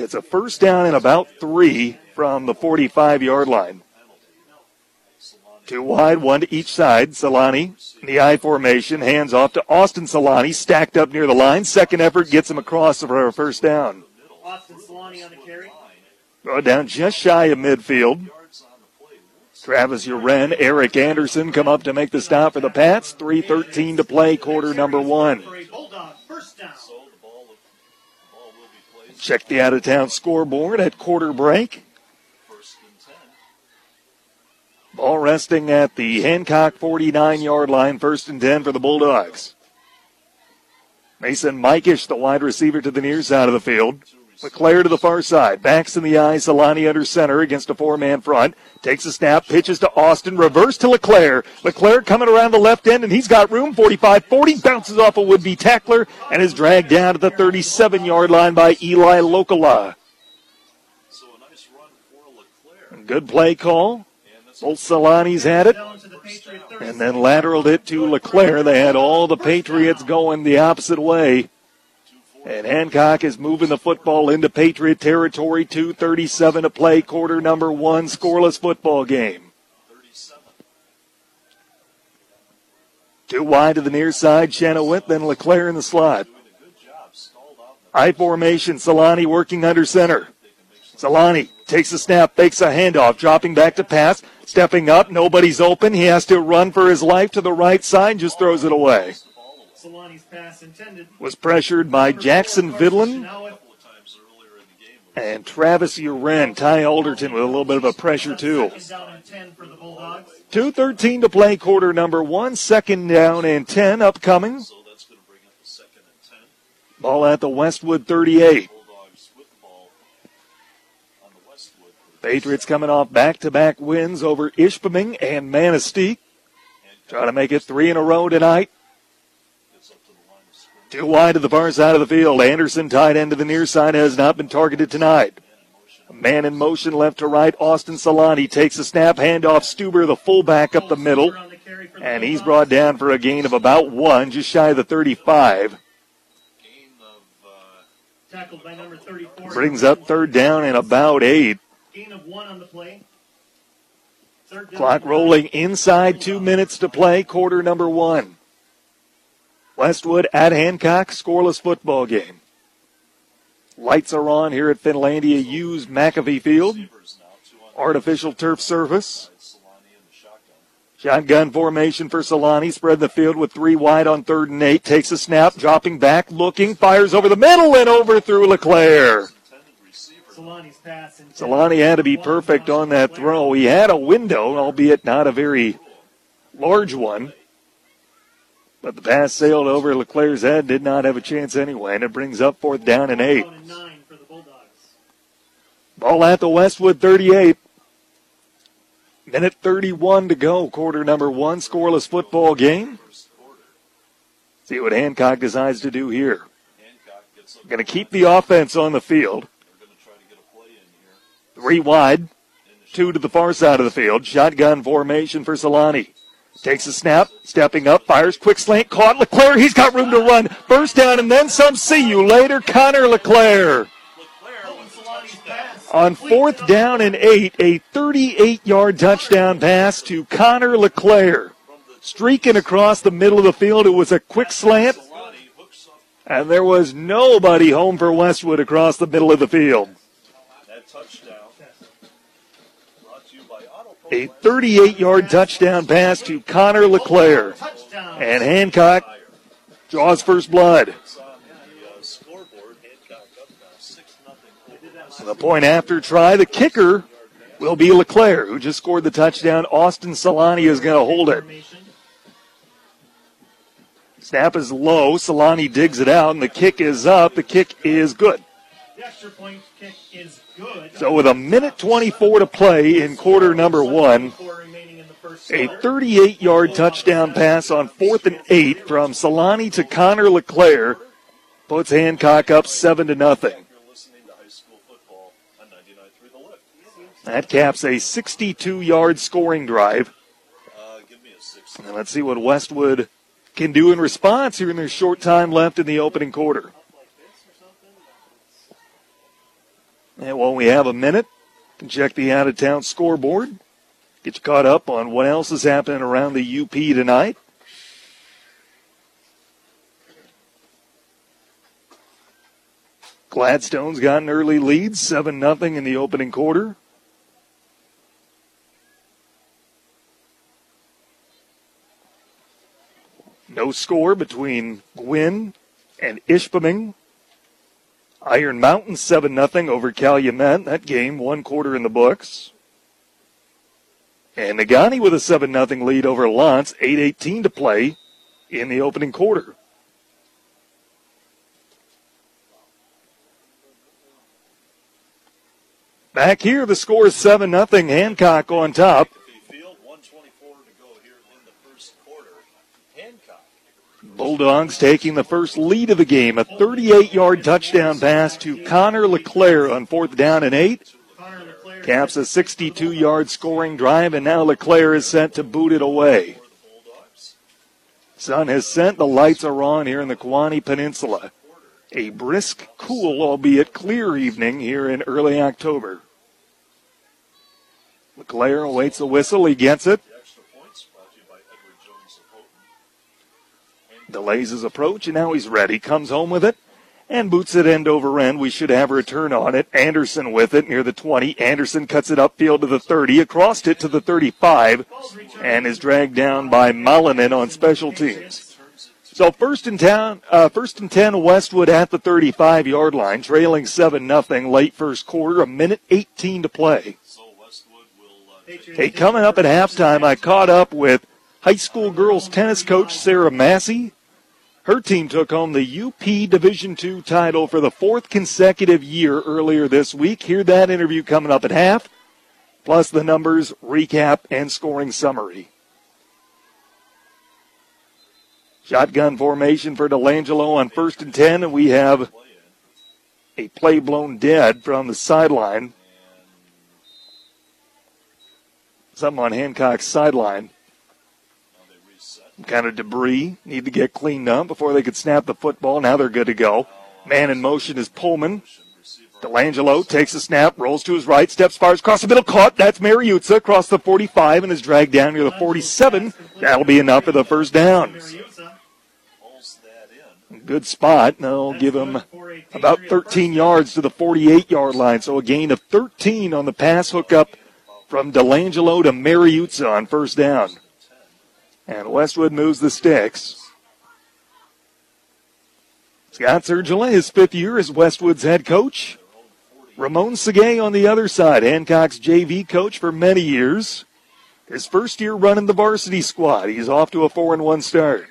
It's a first down and about three from the 45 yard line. Two wide, one to each side. Solani, in the I formation, hands off to Austin Solani, stacked up near the line. Second effort gets him across for a first down. Austin Solani on the carry. Down just shy of midfield. Travis Uren, Eric Anderson come up to make the stop for the Pats. 3.13 to play, quarter number one. Check the out of town scoreboard at quarter break. Ball resting at the Hancock 49 yard line, first and 10 for the Bulldogs. Mason Mikish, the wide receiver to the near side of the field. LeClaire to the far side. Backs in the eye. Solani under center against a four man front. Takes a snap. Pitches to Austin. Reverse to LeClaire. LeClaire coming around the left end and he's got room. 45 40. Bounces off a would be tackler and is dragged down to the 37 yard line by Eli Locola. A nice run for LeClaire. good play call. Both Solani's had it. And then lateraled it to LeClaire. They had all the Patriots going the opposite way. And Hancock is moving the football into Patriot territory. 2.37 to play, quarter number one, scoreless football game. Two wide to the near side, Chenoweth, then LeClaire in the slot. I formation, Solani working under center. Solani takes a snap, fakes a handoff, dropping back to pass, stepping up, nobody's open. He has to run for his life to the right side, just throws it away. Solani's pass intended. Was pressured by Jackson Vidlin and Travis Uren. Ty Alderton with a little bit of a pressure too. Second down and 10 for the Bulldogs. 2.13 to play, quarter number one. Second down and 10 upcoming. Ball at the Westwood 38. Patriots coming off back to back wins over Ishpeming and Manistee. Trying to make it three in a row tonight. Too wide to the far side of the field. Anderson tight end to the near side has not been targeted tonight. A man in motion left to right. Austin Solani takes a snap handoff. Stuber, the fullback up the middle. And he's brought down for a gain of about one, just shy of the 35. Tackled by number 34. Brings up third down and about eight. Clock rolling inside two minutes to play, quarter number one. Westwood at Hancock, scoreless football game. Lights are on here at Finlandia U's McAfee Field. Artificial turf surface. Shotgun formation for Solani. Spread the field with three wide on third and eight. Takes a snap, dropping back, looking, fires over the middle and over through LeClaire. Solani's pass intended. Solani had to be perfect on that throw. He had a window, albeit not a very large one. But the pass sailed over LeClaire's head, did not have a chance anyway, and it brings up fourth down and eight. Ball at the Westwood 38. Minute 31 to go, quarter number one, scoreless football game. See what Hancock decides to do here. Going to keep the offense on the field. Three wide, two to the far side of the field. Shotgun formation for Solani. Takes a snap, stepping up, fires quick slant, caught Leclaire. He's got room to run. First down and then some. See you later, Connor Leclaire. On fourth down and eight, a 38 yard touchdown pass to Connor Leclaire. Streaking across the middle of the field, it was a quick slant. And there was nobody home for Westwood across the middle of the field. A 38 yard touchdown pass to Connor Leclaire. And Hancock draws first blood. The point after try, the kicker will be Leclaire, who just scored the touchdown. Austin Solani is going to hold it. Snap is low. Solani digs it out, and the kick is up. The kick is good. The extra point kick is good. So with a minute 24 to play in quarter number one, a 38 yard touchdown pass on fourth and eight from Solani to Connor Leclaire puts Hancock up seven to nothing. That caps a 62 yard scoring drive. And let's see what Westwood can do in response here in their short time left in the opening quarter. And while we have a minute, can check the out of town scoreboard. Get you caught up on what else is happening around the UP tonight. Gladstone's got an early lead, 7 0 in the opening quarter. No score between Gwinn and Ishpeming. Iron Mountain 7 0 over Calumet. That game, one quarter in the books. And Negaunee with a 7 0 lead over L'Anse, 8 to play in the opening quarter. Back here, the score is 7 0. Hancock on top. Bulldogs taking the first lead of the game. A 38 yard touchdown pass to Connor Leclaire on fourth down and eight. Caps a 62 yard scoring drive, and now Leclaire is sent to boot it away. Sun has set. The lights are on here in the Keweenaw Peninsula. A brisk, cool, albeit clear evening here in early October. Leclaire awaits the whistle. He gets it. Delays his approach, and now he's ready. Comes home with it and boots it end over end. We should have a return on it. Anderson with it near the 20. Anderson cuts it upfield to the 30, across it to the 35, and is dragged down by Mullinen on special teams. So first and ten, uh, first and ten, Westwood at the 35 yard line, trailing seven nothing late first quarter, a minute 18 to play. Hey, coming up at halftime, I caught up with high school girls tennis coach Sarah Massey. Her team took home the UP Division II title for the fourth consecutive year earlier this week. Hear that interview coming up at half, plus the numbers, recap, and scoring summary. Shotgun formation for Delangelo on first and ten, and we have a play blown dead from the sideline. Something on Hancock's sideline. Kind of debris need to get cleaned up before they could snap the football. Now they're good to go. Man in motion is Pullman. Delangelo takes a snap, rolls to his right, steps fires across the middle, caught. That's Mariuzza across the 45 and is dragged down near the 47. That'll be enough for the first down. Good spot. They'll give him about 13 yards to the 48 yard line. So a gain of 13 on the pass hookup from Delangelo to Mariuzza on first down. And Westwood moves the sticks. Scott Sergila, his fifth year as Westwood's head coach. Ramon Segay on the other side, Hancock's JV coach for many years. His first year running the varsity squad. He's off to a 4 and 1 start.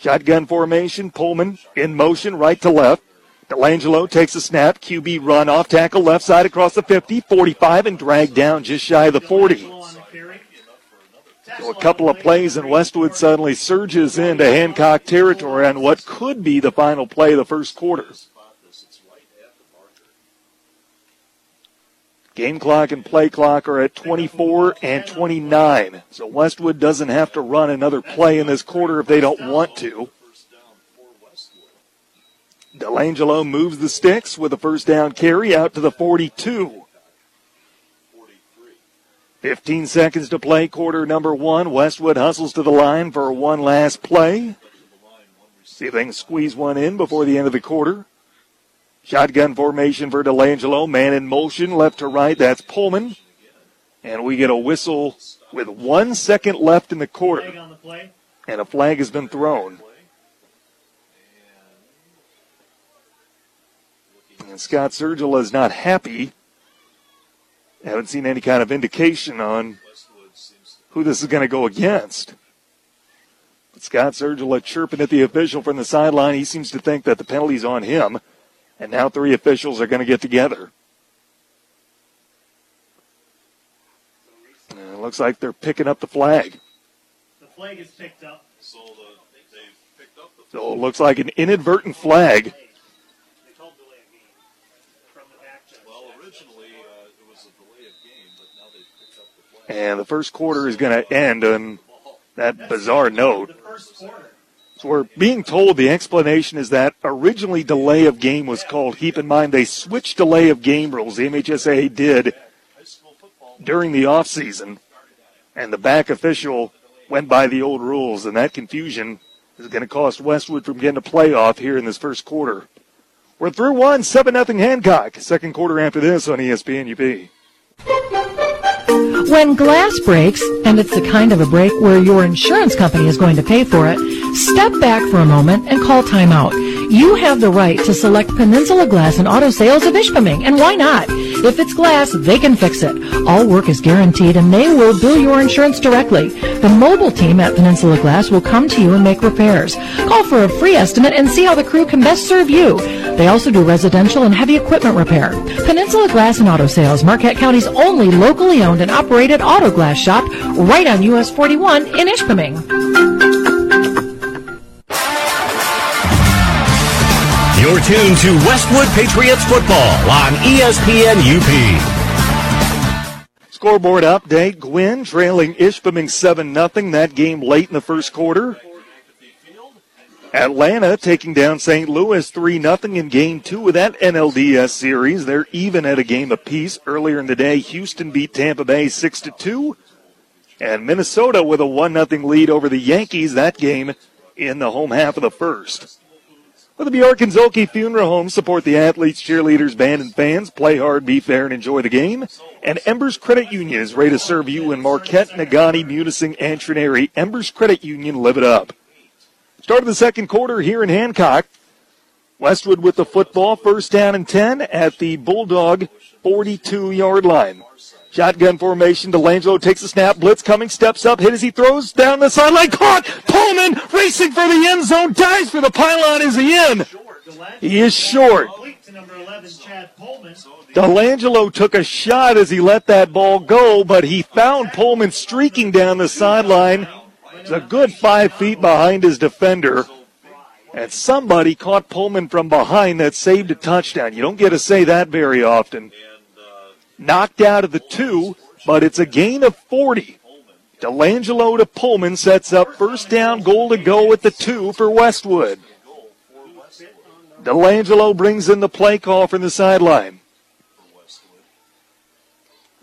Shotgun formation, Pullman in motion, right to left. Delangelo takes a snap, QB run off tackle left side across the 50, 45, and dragged down just shy of the 40. A couple of plays, and Westwood suddenly surges into Hancock territory on what could be the final play of the first quarter. Game clock and play clock are at 24 and 29. So Westwood doesn't have to run another play in this quarter if they don't want to. Delangelo moves the sticks with a first down carry out to the 42. 15 seconds to play, quarter number one. Westwood hustles to the line for one last play. See if they can squeeze one in before the end of the quarter. Shotgun formation for Delangelo. Man in motion, left to right. That's Pullman. And we get a whistle with one second left in the quarter. And a flag has been thrown. And Scott Sergila is not happy. Haven't seen any kind of indication on who this is going to go against. But Scott Sergila chirping at the official from the sideline. He seems to think that the penalty's on him. And now three officials are going to get together. And it looks like they're picking up the flag. The flag is picked up. So the, they've picked up the So it looks like an inadvertent flag. Well, originally uh, it was a delay of game, but now they've picked up the flag. And the first quarter is going to end on that bizarre note. So we're being told the explanation is that originally delay of game was called. Keep in mind they switched delay of game rules. The MHSA did during the offseason, and the back official went by the old rules, and that confusion is going to cost Westwood from getting a playoff here in this first quarter. We're through one, 7 nothing Hancock. Second quarter after this on ESPN UP. When glass breaks, and it's the kind of a break where your insurance company is going to pay for it, step back for a moment and call timeout. You have the right to select Peninsula Glass and Auto Sales of Ishpeming, and why not? If it's glass, they can fix it. All work is guaranteed and they will bill your insurance directly. The mobile team at Peninsula Glass will come to you and make repairs. Call for a free estimate and see how the crew can best serve you. They also do residential and heavy equipment repair. Peninsula Glass and Auto Sales, Marquette County's only locally owned and operated auto glass shop, right on US 41 in Ishpeming. You're tuned to Westwood Patriots football on ESPN UP. Scoreboard update. Gwinn trailing Ishpeming 7 0. That game late in the first quarter. Atlanta taking down St. Louis 3 0 in game two of that NLDS series. They're even at a game apiece. Earlier in the day, Houston beat Tampa Bay 6 2. And Minnesota with a 1 0 lead over the Yankees. That game in the home half of the first. With the Bjork and Zhulkie Funeral Home, support the athletes, cheerleaders, band, and fans. Play hard, be fair, and enjoy the game. And Embers Credit Union is ready to serve you in Marquette, Negaunee, Munising, and Trenary. Embers Credit Union, live it up. Start of the second quarter here in Hancock. Westwood with the football, first down and 10 at the Bulldog 42 yard line. Shotgun formation. Delangelo takes a snap. Blitz coming. Steps up. Hit as he throws down the sideline. Caught. Pullman racing for the end zone. Dives for the pylon. Is he in? He is short. Delangelo took a shot as he let that ball go, but he found Pullman streaking down the sideline. He's a good five feet behind his defender. And somebody caught Pullman from behind that saved a touchdown. You don't get to say that very often. Knocked out of the two, but it's a gain of 40. Delangelo to Pullman sets up first down goal to go at the two for Westwood. Delangelo brings in the play call from the sideline.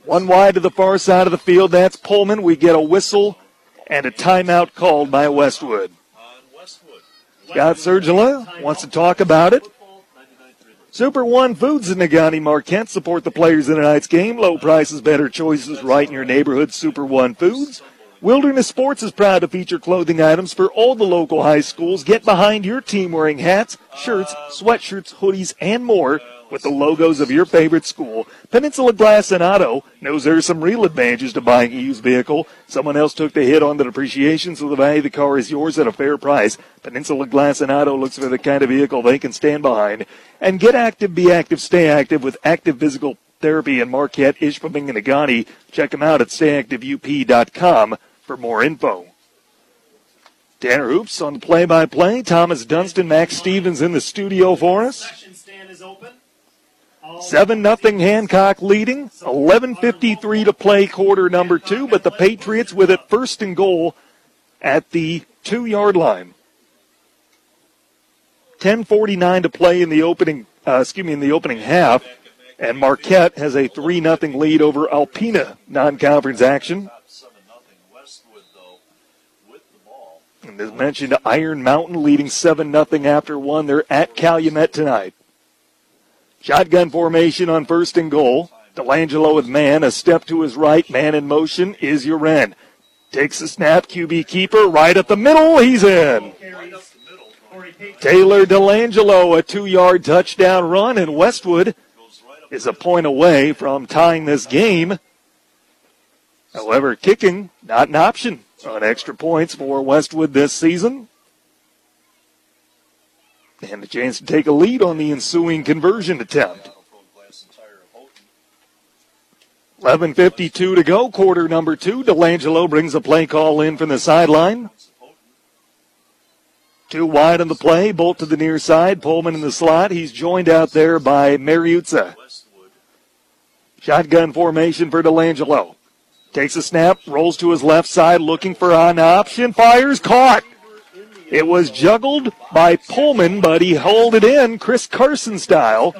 One wide to the far side of the field. That's Pullman. We get a whistle and a timeout called by Westwood. Scott Sergila wants to talk about it. Super One Foods in Negaunee Marquette support the players in tonight's game. Low prices, better choices right in your neighborhood. Super One Foods. Wilderness Sports is proud to feature clothing items for all the local high schools. Get behind your team wearing hats, shirts, sweatshirts, hoodies, and more with the logos of your favorite school. Peninsula Glass and Auto knows there's some real advantages to buying a used vehicle. Someone else took the hit on the depreciation, so the value of the car is yours at a fair price. Peninsula Glass and Auto looks for the kind of vehicle they can stand behind. And get active, be active, stay active with active physical therapy in Marquette, Ishpeming, and Agani. Check them out at stayactiveup.com for more info. Tanner Hoops on the play-by-play. Thomas Dunston, Max Stevens in the studio for us. Seven nothing Hancock leading. 11:53 to play, quarter number two. But the Patriots with it first and goal at the two-yard line. 10:49 to play in the opening. Uh, excuse me, in the opening half, and Marquette has a three nothing lead over Alpena non-conference action. And as mentioned, Iron Mountain leading 7 0 after one. They're at Calumet tonight. Shotgun formation on first and goal. Delangelo with man, a step to his right, man in motion is Uren. Takes the snap, QB keeper, right at the middle, he's in. Taylor Delangelo, a two yard touchdown run, and Westwood is a point away from tying this game. However, kicking, not an option on extra points for Westwood this season. And a chance to take a lead on the ensuing conversion attempt. 11.52 to go, quarter number two. Delangelo brings a play call in from the sideline. Two wide on the play, bolt to the near side. Pullman in the slot. He's joined out there by Mariuzza. Shotgun formation for Delangelo. Takes a snap, rolls to his left side, looking for an option, fires, caught. It was juggled by Pullman, but he held it in, Chris Carson style.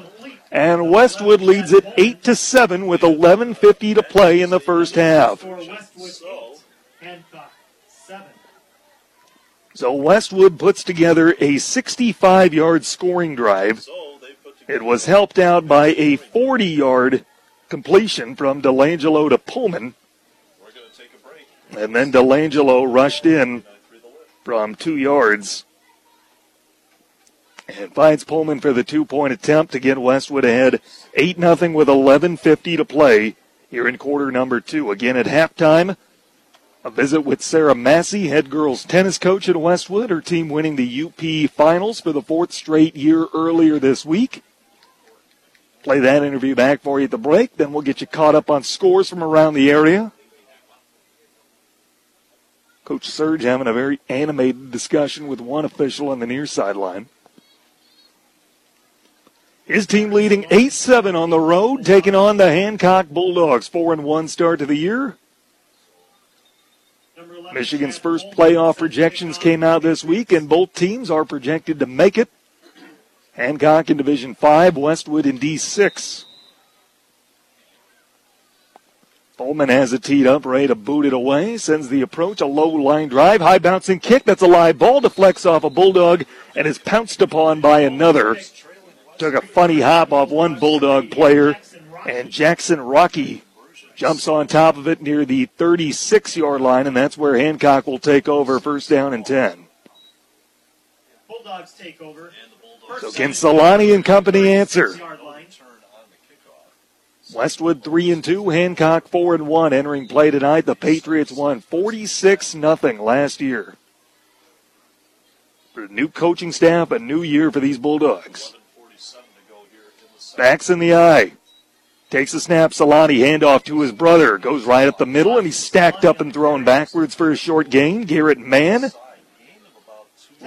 And Westwood leads it 8 to 7 with 11.50 to play in the first half. So Westwood puts together a 65 yard scoring drive. It was helped out by a 40 yard completion from Delangelo to Pullman. And then Delangelo rushed in from two yards and finds Pullman for the two point attempt to get Westwood ahead 8 0 with 11.50 to play here in quarter number two. Again at halftime, a visit with Sarah Massey, head girls tennis coach at Westwood, her team winning the UP finals for the fourth straight year earlier this week. Play that interview back for you at the break, then we'll get you caught up on scores from around the area. Coach Surge having a very animated discussion with one official on the near sideline. His team leading 8 7 on the road, taking on the Hancock Bulldogs. 4 and 1 start to the year. Michigan's first playoff projections came out this week, and both teams are projected to make it. Hancock in Division 5, Westwood in D6. Pullman has it teed up, ready to boot it away. Sends the approach, a low line drive, high bouncing kick. That's a live ball. Deflects off a Bulldog and is pounced upon by another. Took a funny hop off one Bulldog player, and Jackson Rocky jumps on top of it near the 36 yard line, and that's where Hancock will take over first down and 10. Bulldogs take over. So can Solani and company answer? Westwood three and two, Hancock four and one. Entering play tonight, the Patriots won 46 nothing last year. New coaching staff, a new year for these Bulldogs. Backs in the eye. Takes a snap. Solani handoff to his brother. Goes right up the middle, and he's stacked up and thrown backwards for a short gain. Garrett Mann.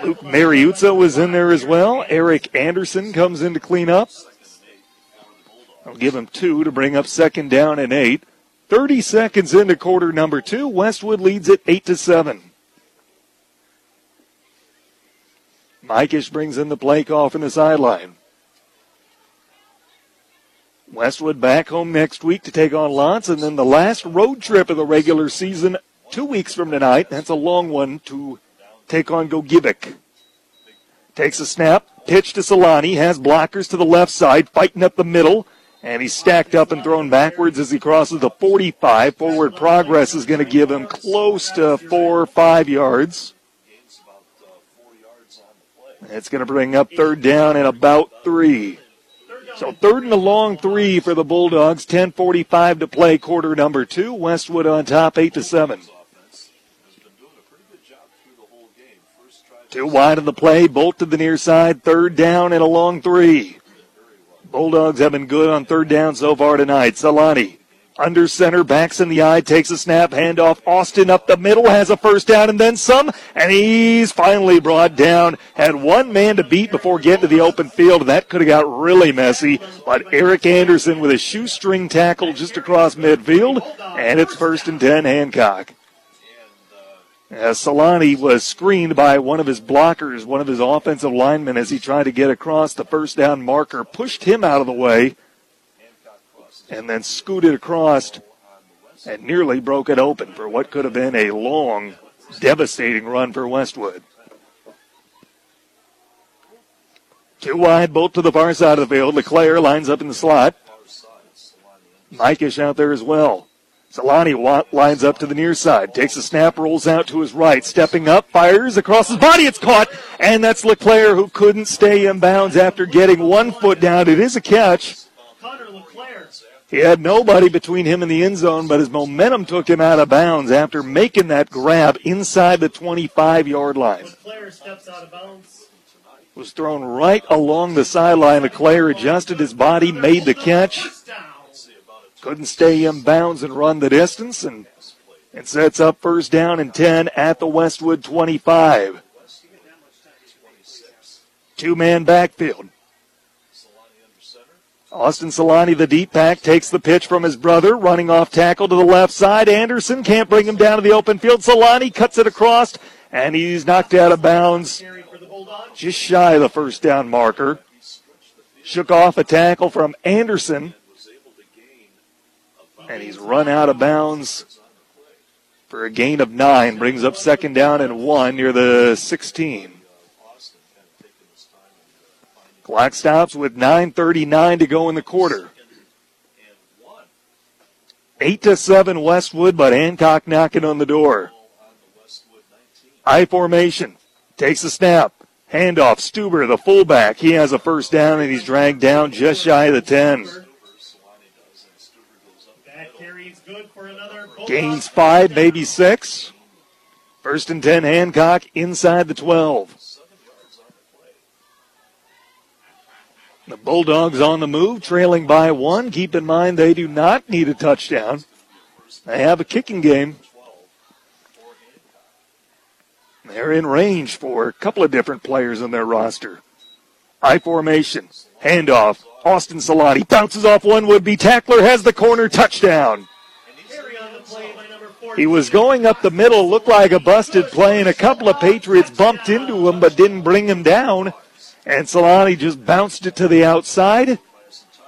Luke Mariuzza was in there as well. Eric Anderson comes in to clean up. I'll give him two to bring up second down and eight. 30 seconds into quarter number two. Westwood leads it eight to seven. Mikish brings in the play call from the sideline. Westwood back home next week to take on L'Anse, and then the last road trip of the regular season two weeks from tonight. That's a long one to take on Gogebic. Takes a snap, pitch to Solani, has blockers to the left side, fighting up the middle, and he's stacked up and thrown backwards as he crosses the 45. Forward progress is going to give him close to four or five yards. It's going to bring up third down and about three. So third and a long three for the Bulldogs. 10:45 to play, quarter number two. Westwood on top, eight to seven. Two wide of the play, bolt to the near side, third down and a long three. Bulldogs have been good on third down so far tonight. Solani under center, backs in the eye, takes a snap, handoff. Austin up the middle, has a first down and then some, and he's finally brought down. Had one man to beat before getting to the open field, that could have got really messy. But Eric Anderson with a shoestring tackle just across midfield, and it's first and ten Hancock. As Solani was screened by one of his blockers, one of his offensive linemen, as he tried to get across the first down marker, pushed him out of the way, and then scooted across and nearly broke it open for what could have been a long, devastating run for Westwood. Two wide, both to the far side of the field. LeClaire lines up in the slot. Mikish out there as well. Solani lines up to the near side, takes a snap, rolls out to his right, stepping up, fires across his body. It's caught, and that's LeClaire who couldn't stay in bounds after getting one foot down. It is a catch. He had nobody between him and the end zone, but his momentum took him out of bounds after making that grab inside the 25 yard line. Steps out of bounds. Was thrown right along the sideline. LeClaire adjusted his body, made the catch. Couldn't stay in bounds and run the distance, and it sets up first down and 10 at the Westwood 25. Two man backfield. Austin Solani, the deep pack, takes the pitch from his brother, running off tackle to the left side. Anderson can't bring him down to the open field. Solani cuts it across, and he's knocked out of bounds just shy of the first down marker. Shook off a tackle from Anderson, and he's run out of bounds for a gain of nine. Brings up second down and one near the 16. Clock stops with 9.39 to go in the quarter. Eight to seven Westwood, but Hancock knocking on the door. I formation. Takes a snap. Handoff. Stuber, the fullback. He has a first down and he's dragged down just shy of the 10. Gains five, maybe six. First and 10 Hancock inside the 12. The Bulldogs on the move, trailing by one. Keep in mind they do not need a touchdown. They have a kicking game. They're in range for a couple of different players on their roster. I formation, handoff. Austin Solani bounces off one would-be tackler, has the corner touchdown. He was going up the middle, looked like a busted play, and a couple of Patriots bumped into him but didn't bring him down. And Solani just bounced it to the outside,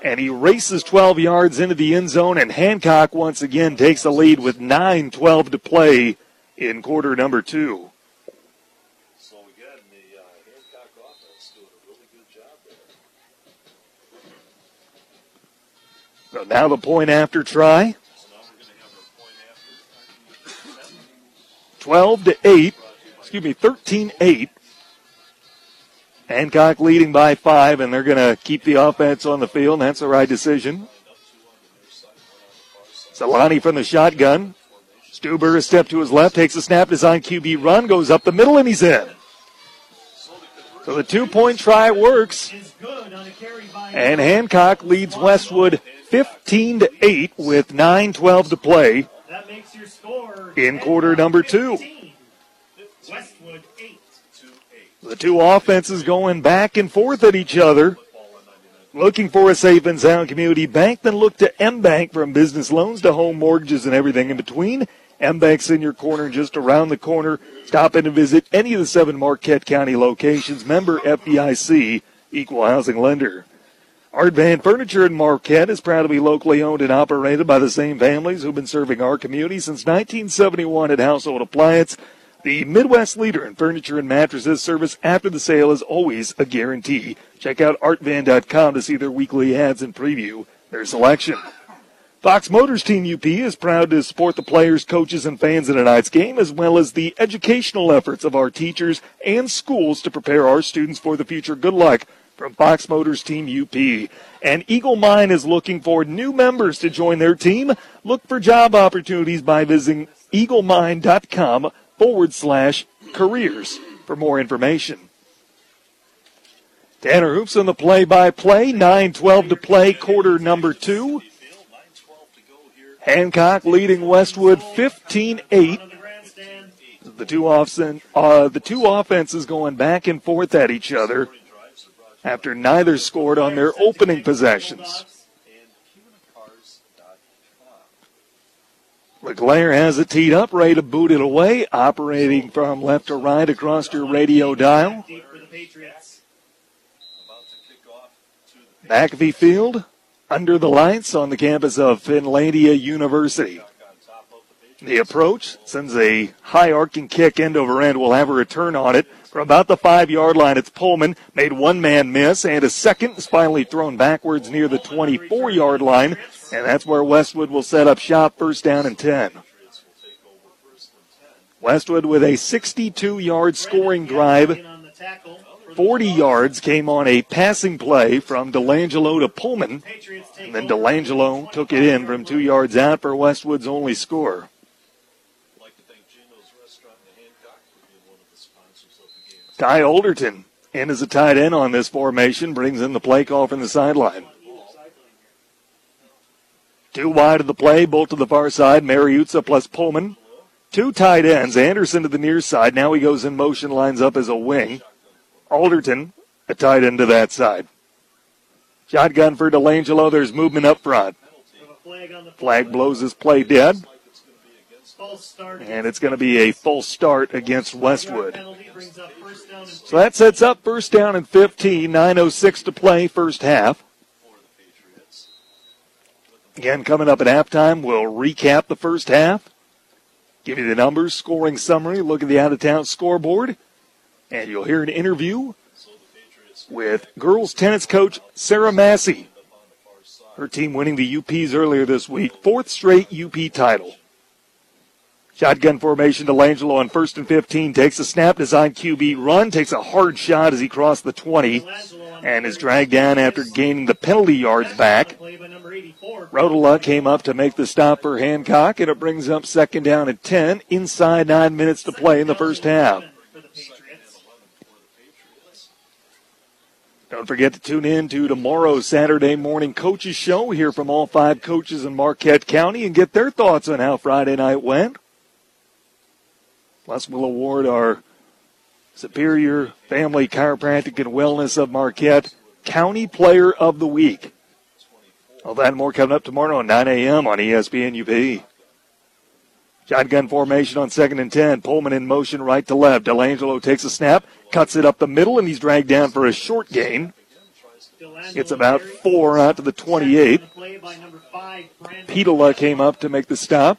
and he races 12 yards into the end zone, and Hancock once again takes the lead with 9 12 to play in quarter number two. So again, the uh, Hancock offense doing a really good job there. Now the point after try. 12 to 8, excuse me, 13 8. Hancock leading by five, and they're going to keep the offense on the field, that's the right decision. Solani from the shotgun. Stuber a step to his left, takes a snap, design QB run, goes up the middle, and he's in. So the two point try works. And Hancock leads Westwood 15 to 8 with 9 12 to play in quarter number two. Westwood 8. The two offenses going back and forth at each other. Looking for a safe and sound community bank, then look to M Bank from business loans to home mortgages and everything in between. M Bank's in your corner, just around the corner. Stop in and visit any of the seven Marquette County locations. Member FDIC, equal housing lender. Art Van Furniture in Marquette is proud to be locally owned and operated by the same families who've been serving our community since 1971 at Household Appliance. The Midwest leader in furniture and mattresses service after the sale is always a guarantee. Check out artvan.com to see their weekly ads and preview their selection. Fox Motors Team UP is proud to support the players, coaches, and fans in tonight's game, as well as the educational efforts of our teachers and schools to prepare our students for the future. Good luck from Fox Motors Team UP. And Eagle Mine is looking for new members to join their team. Look for job opportunities by visiting eaglemine.com forward slash careers for more information. Tanner Hoops on the play by play. 9 12 to play, quarter number two. Hancock leading Westwood 15 8. The two, off- uh, the two offenses going back and forth at each other after neither scored on their opening possessions. LeClaire has it teed up, ready to boot it away, operating from left to right across your radio dial. McAfee Field, under the lights on the campus of Finlandia University. The approach sends a high arcing kick end over end. We'll have a return on it from about the five yard line. It's Pullman made one man miss and a second is finally thrown backwards near the 24 yard line. And that's where Westwood will set up shop first down and 10. Westwood with a 62 yard scoring drive. 40 yards came on a passing play from Delangelo to Pullman. And then Delangelo took it in from two yards out for Westwood's only score. Ty Olderton in as a tight end on this formation, brings in the play call from the sideline. Two wide of the play, bolt to the far side. Mariuzza plus Pullman. Two tight ends. Anderson to the near side. Now he goes in motion, lines up as a wing. Alderton, a tight end to that side. Shotgun for Delangelo. There's movement up front. Flag blows his play dead. And it's going to be a full start against Westwood. So that sets up first down and 15. 9.06 to play, first half. Again, coming up at halftime, we'll recap the first half, give you the numbers, scoring summary, look at the out of town scoreboard, and you'll hear an interview with girls tennis coach Sarah Massey. Her team winning the UPs earlier this week, fourth straight UP title. Shotgun formation to Langelo on first and 15. Takes a snap, design QB run, takes a hard shot as he crossed the 20, and is dragged down after gaining the penalty yards back. Rodela came up to make the stop for Hancock, and it brings up second down at 10, inside nine minutes to play in the first half. Don't forget to tune in to tomorrow's Saturday morning coaches show. Hear from all five coaches in Marquette County and get their thoughts on how Friday night went. Plus, we'll award our Superior Family Chiropractic and Wellness of Marquette County Player of the Week. All that and more coming up tomorrow at 9 a.m. on ESPN UP. Shotgun formation on second and 10. Pullman in motion right to left. Delangelo takes a snap, cuts it up the middle, and he's dragged down for a short gain. It's about four out to the 28. Petola came up to make the stop.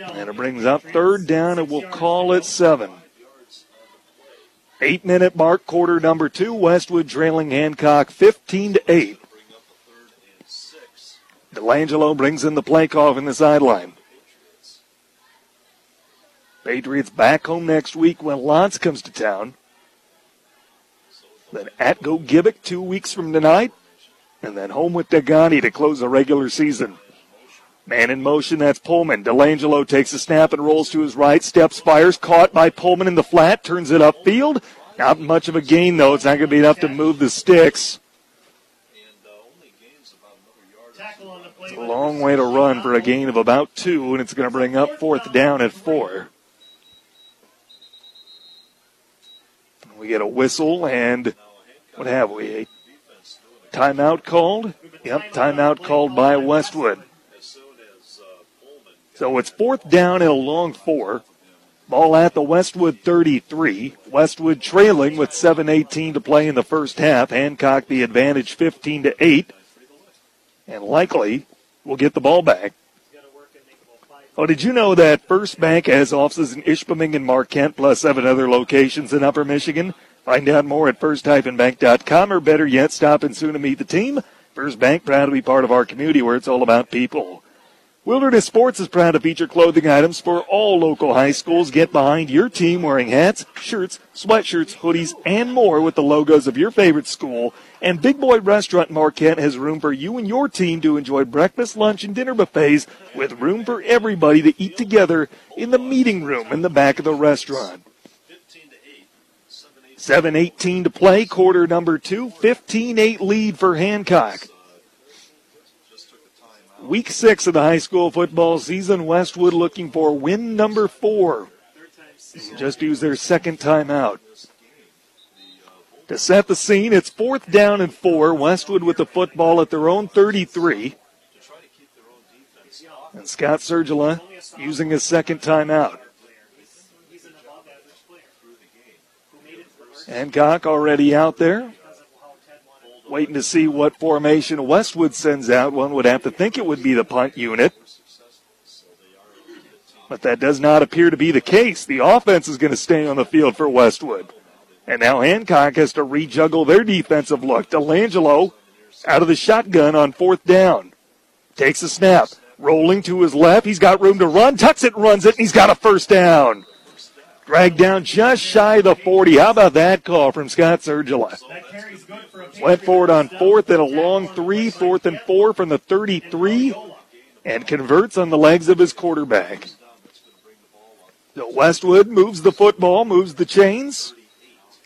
And it brings up third down, and we'll call it seven. Eight minute mark, quarter number two. Westwood trailing Hancock 15 to 8. Delangelo brings in the play call from the sideline. Patriots back home next week when L'Anse comes to town. Then at Gogebic two weeks from tonight. And then home with Negaunee to close the regular season. Man in motion, that's Pullman. Delangelo takes a snap and rolls to his right. Steps, fires, caught by Pullman in the flat, turns it upfield. Not much of a gain, though. It's not going to be enough to move the sticks. It's a long way to run for a gain of about two, and it's going to bring up fourth down at four. We get a whistle, and what have we? A timeout called? Yep, timeout called by Westwood. So it's fourth down and a long four. Ball at the Westwood 33. Westwood trailing with 7.18 to play in the first half. Hancock the advantage 15 to 8. And likely will get the ball back. Oh, did you know that First Bank has offices in Ishpeming and Marquette, plus seven other locations in Upper Michigan? Find out more at first-bank.com, or better yet, stop in soon to meet the team. First Bank, proud to be part of our community where it's all about people. Wilderness Sports is proud to feature clothing items for all local high schools. Get behind your team wearing hats, shirts, sweatshirts, hoodies, and more with the logos of your favorite school. And Big Boy Restaurant Marquette has room for you and your team to enjoy breakfast, lunch, and dinner buffets with room for everybody to eat together in the meeting room in the back of the restaurant. 7-18 to play, quarter number two, 15-8 lead for Hancock. Week six of the high school football season, Westwood looking for win number four. Just use their second timeout. To set the scene, it's fourth down and four. Westwood with the football at their own 33. And Scott Sergila using his second timeout. Hancock already out there. Waiting to see what formation Westwood sends out. One would have to think it would be the punt unit. But that does not appear to be the case. The offense is going to stay on the field for Westwood. And now Hancock has to rejuggle their defensive look. Delangelo out of the shotgun on fourth down. Takes a snap. Rolling to his left. He's got room to run. Tucks it, runs it, and he's got a first down. Dragged down just shy of the 40. How about that call from Scott Sergila? Went forward on fourth and a long three, fourth and four from the 33, and converts on the legs of his quarterback. So Westwood moves the football, moves the chains,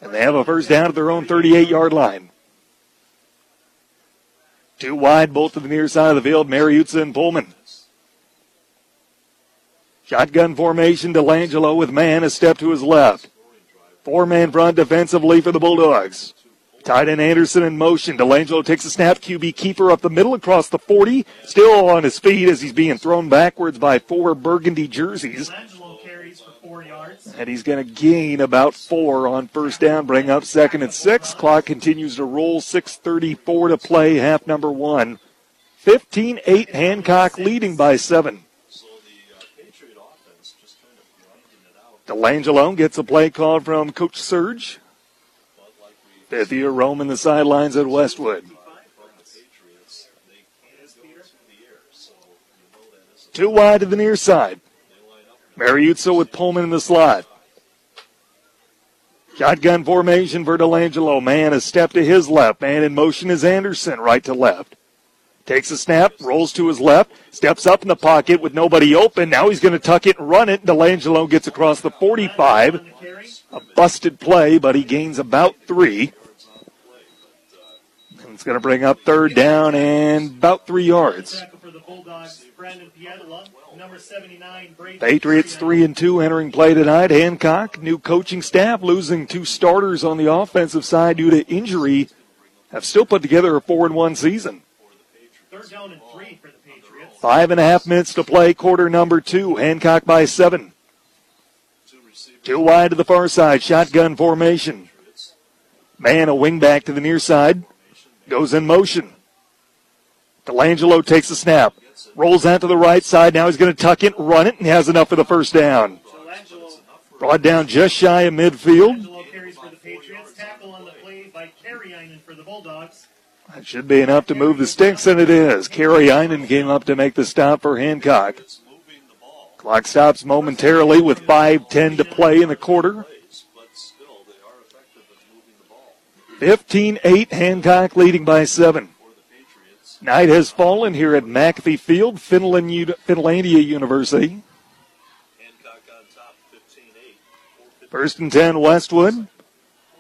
and they have a first down at their own 38 yard line. Two wide, both to the near side of the field, Mariuzza and Pullman. Shotgun formation, Delangelo with man a step to his left. Four man front defensively for the Bulldogs. Tight end Anderson in motion. Delangelo takes a snap. QB keeper up the middle across the 40. Still on his feet as he's being thrown backwards by four burgundy jerseys. And he's going to gain about four on first down, bring up second and six. Clock continues to roll. 6.34 to play, half number one. 15 8 Hancock leading by seven. Delangelo gets a play call from Coach Surge. Fifth year roaming the sidelines at Westwood. Too wide to the near side. Mariuzza with Pullman in the slot. Shotgun formation for Delangelo. Man a step to his left. Man in motion is Anderson, right to left. Takes a snap, rolls to his left, steps up in the pocket with nobody open. Now he's going to tuck it and run it. Delangelo gets across the 45. A busted play, but he gains about three. And it's going to bring up third down and about three yards. Patriots three and two entering play tonight. Hancock, new coaching staff, losing two starters on the offensive side due to injury, have still put together a four and one season. Five and a half minutes to play, quarter number two. Hancock by seven. Two wide to the far side, shotgun formation. Man, a wing back to the near side, goes in motion. Delangelo takes a snap, rolls out to the right side. Now he's going to tuck it, run it, and has enough for the first down. Brought down just shy of midfield. That should be enough to move the sticks, and it is. Kerry Einen came up to make the stop for Hancock. Clock stops momentarily with 5.10 to play in the quarter. 15-8, Hancock leading by seven. Night has fallen here at McAfee Field, Finlandia University. First and 10, Westwood.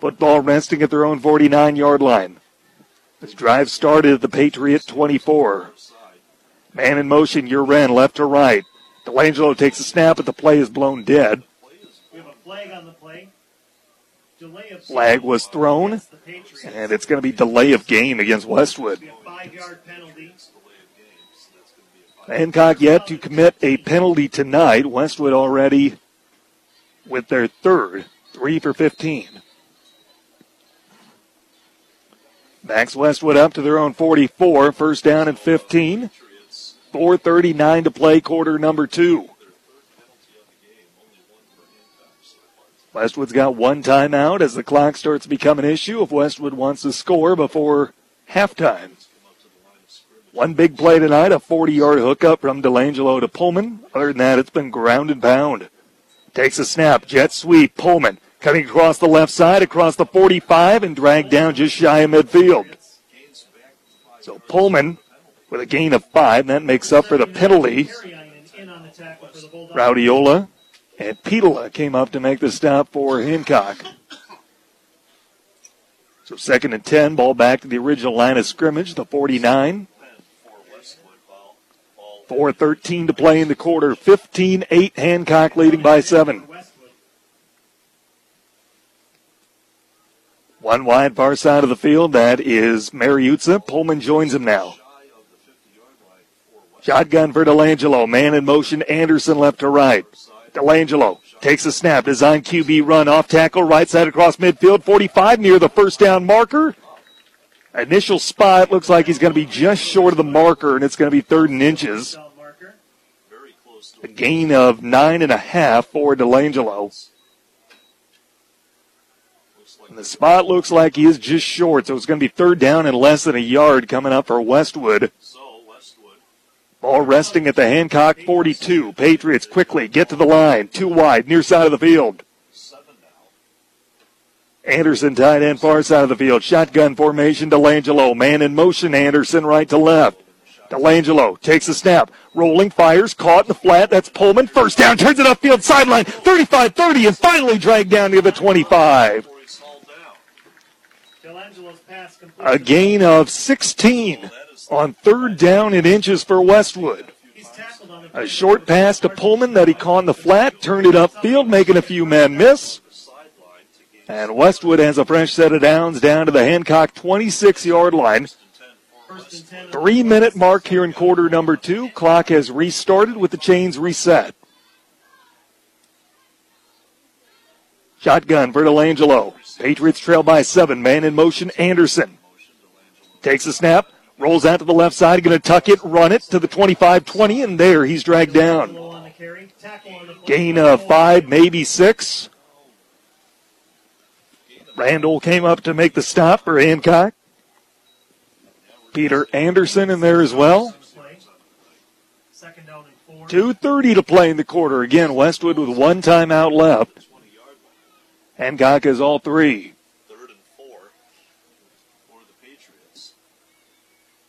Football resting at their own 49 yard line. This drive started at the Patriot 24. Man in motion, your Uren left to right. Delangelo takes a snap, but the play is blown dead. We have a flag on the play. Delay of Flag was thrown, and it's going to be delay of game against Westwood. Hancock yet to commit a penalty tonight. Westwood already with their third, three for 15. Max Westwood up to their own 44. First down and 15. 4.39 to play, quarter number two. Westwood's got one timeout as the clock starts to become an issue if Westwood wants to score before halftime. One big play tonight, a 40 yard hookup from Delangelo to Pullman. Other than that, it's been ground and pound. Takes a snap, jet sweep, Pullman cutting across the left side, across the 45, and dragged down just shy of midfield. So Pullman with a gain of five, that makes up for the penalty. Raudiola and Petola came up to make the stop for Hancock. So second and 10, ball back to the original line of scrimmage, the 49. 4.13 to play in the quarter. 15 8, Hancock leading by seven. One wide far side of the field. That is Mariuzza. Pullman joins him now. Shotgun for Delangelo. Man in motion. Anderson left to right. Delangelo takes a snap. Design QB run off tackle. Right side across midfield. 45 near the first down marker. Initial spot looks like he's going to be just short of the marker, and it's going to be third and inches. A gain of nine and a half for Delangelo. And the spot looks like he is just short, so it's going to be third down and less than a yard coming up for Westwood. Ball resting at the Hancock 42. Patriots quickly get to the line. Too wide, near side of the field. Anderson tight end far side of the field. Shotgun formation. Delangelo. Man in motion. Anderson right to left. Delangelo takes a snap. Rolling, fires, caught in the flat. That's Pullman. First down, turns it upfield, sideline. 35 30, and finally dragged down near the 25. A gain of 16 on third down in inches for Westwood. A short pass to Pullman that he caught in the flat, turned it upfield, making a few men miss. And Westwood has a fresh set of downs down to the Hancock 26 yard line. Three minute mark here in quarter number two. Clock has restarted with the chains reset. Shotgun for Delangelo. Patriots trail by seven. Man in motion, Anderson. Takes a snap, rolls out to the left side, going to tuck it, run it to the 25 20, and there he's dragged down. Gain of five, maybe six. Randall came up to make the stop for Hancock. Peter Anderson in there as well. 2.30 to play in the quarter. Again, Westwood with one timeout left. Hancock has all three. Third and four for the Patriots.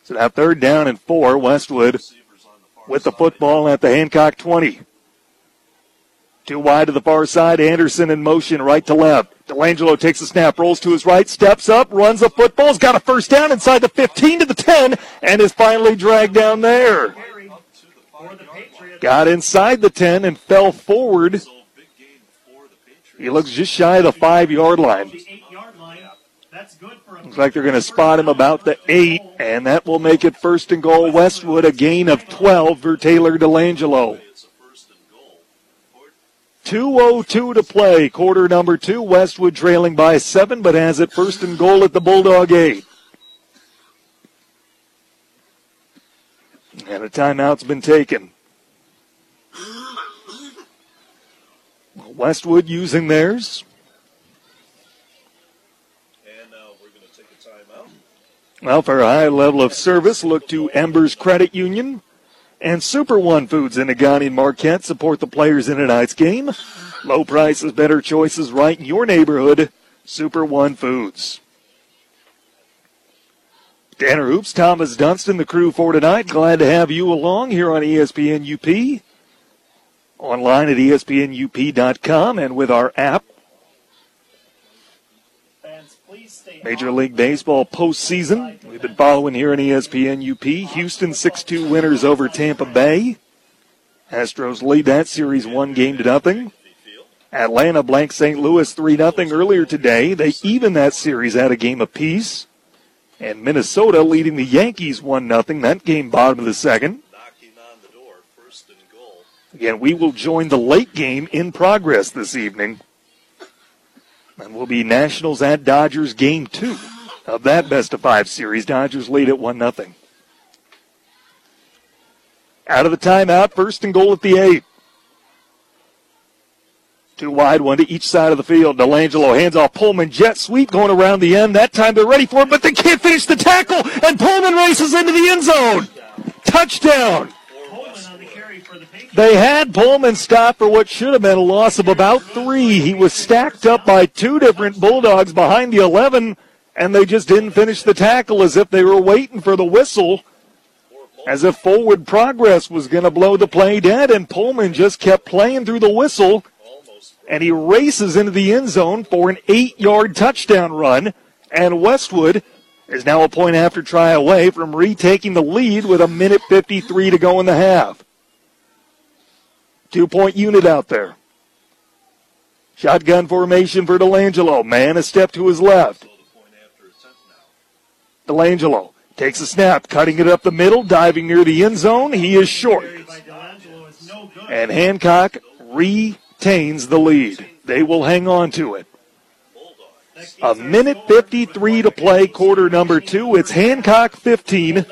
So now third down and four. Westwood with the football at the Hancock 20. Too wide to the far side. Anderson in motion, right to left. Delangelo takes a snap, rolls to his right, steps up, runs the football, has got a first down inside the 15 to the 10, and is finally dragged down there. Got inside the 10 and fell forward. He looks just shy of the five yard line. Looks like they're going to spot him about the eight, and that will make it first and goal Westwood, a gain of 12 for Taylor Delangelo. 2.02 to play, quarter number two. Westwood trailing by seven, but has it first and goal at the Bulldog eight. And a timeout's been taken. Westwood using theirs. And now we're going to take a timeout. Well, for a high level of service, look to Embers Credit Union and Super One Foods in Negaunee and Marquette support the players in tonight's game. Low prices, better choices, right in your neighborhood. Super One Foods. Tanner Hoops, Thomas Dunston, the crew for tonight. Glad to have you along here on ESPN UP. Online at ESPNUP.com and with our app. Major League Baseball postseason. We've been following here in ESPN UP. Houston 6 2 winners over Tampa Bay. Astros lead that series one game to nothing. Atlanta blank St. Louis 3 0 earlier today. They even that series at a game apiece. And Minnesota leading the Yankees 1 0. That game bottom of the second. Again, we will join the late game in progress this evening. And we'll be Nationals at Dodgers game two of that best of five series. Dodgers lead at 1 0. Out of the timeout, first and goal at the eight. Two wide, one to each side of the field. Delangelo hands off Pullman. Jet sweep going around the end. That time they're ready for it, but they can't finish the tackle, and Pullman races into the end zone. Touchdown. They had Pullman stop for what should have been a loss of about three. He was stacked up by two different Bulldogs behind the 11, and they just didn't finish the tackle as if they were waiting for the whistle, as if forward progress was going to blow the play dead, and Pullman just kept playing through the whistle, and he races into the end zone for an eight yard touchdown run, and Westwood is now a point after try away from retaking the lead with a minute 53 to go in the half. Two point unit out there. Shotgun formation for Delangelo. Man a step to his left. Delangelo takes a snap, cutting it up the middle, diving near the end zone. He is short. And Hancock retains the lead. They will hang on to it. A minute 53 to play, quarter number two. It's Hancock 15,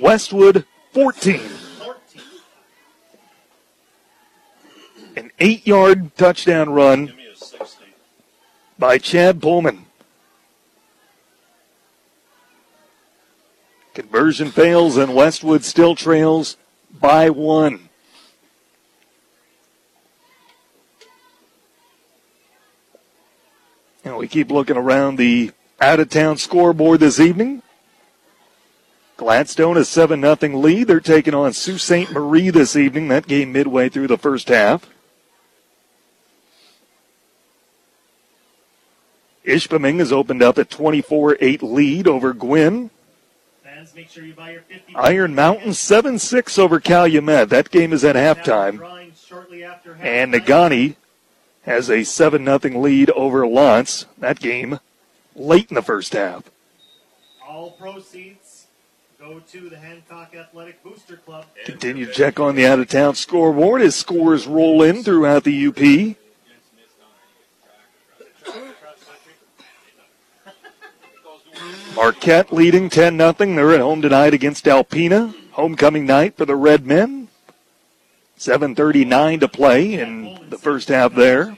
Westwood 14. An eight yard touchdown run by Chad Pullman. Conversion fails, and Westwood still trails by one. And we keep looking around the out of town scoreboard this evening. Gladstone a 7 0 lead. They're taking on Sault Ste. Marie this evening. That game midway through the first half. Ishpeming has opened up a 24 8 lead over Gwinn. Fans, make sure you buy your 50 Iron Mountain 7 6 over Calumet. That game is at halftime. And Negaunee has a 7 0 lead over L'Anse. That game late in the first half. All proceeds go to the Hancock Athletic Booster Club. Continue to check on the out of town scoreboard as scores roll in throughout the UP. Marquette leading 10 0. They're at home tonight against Alpena. Homecoming night for the Redmen. 7.39 to play in the first half there.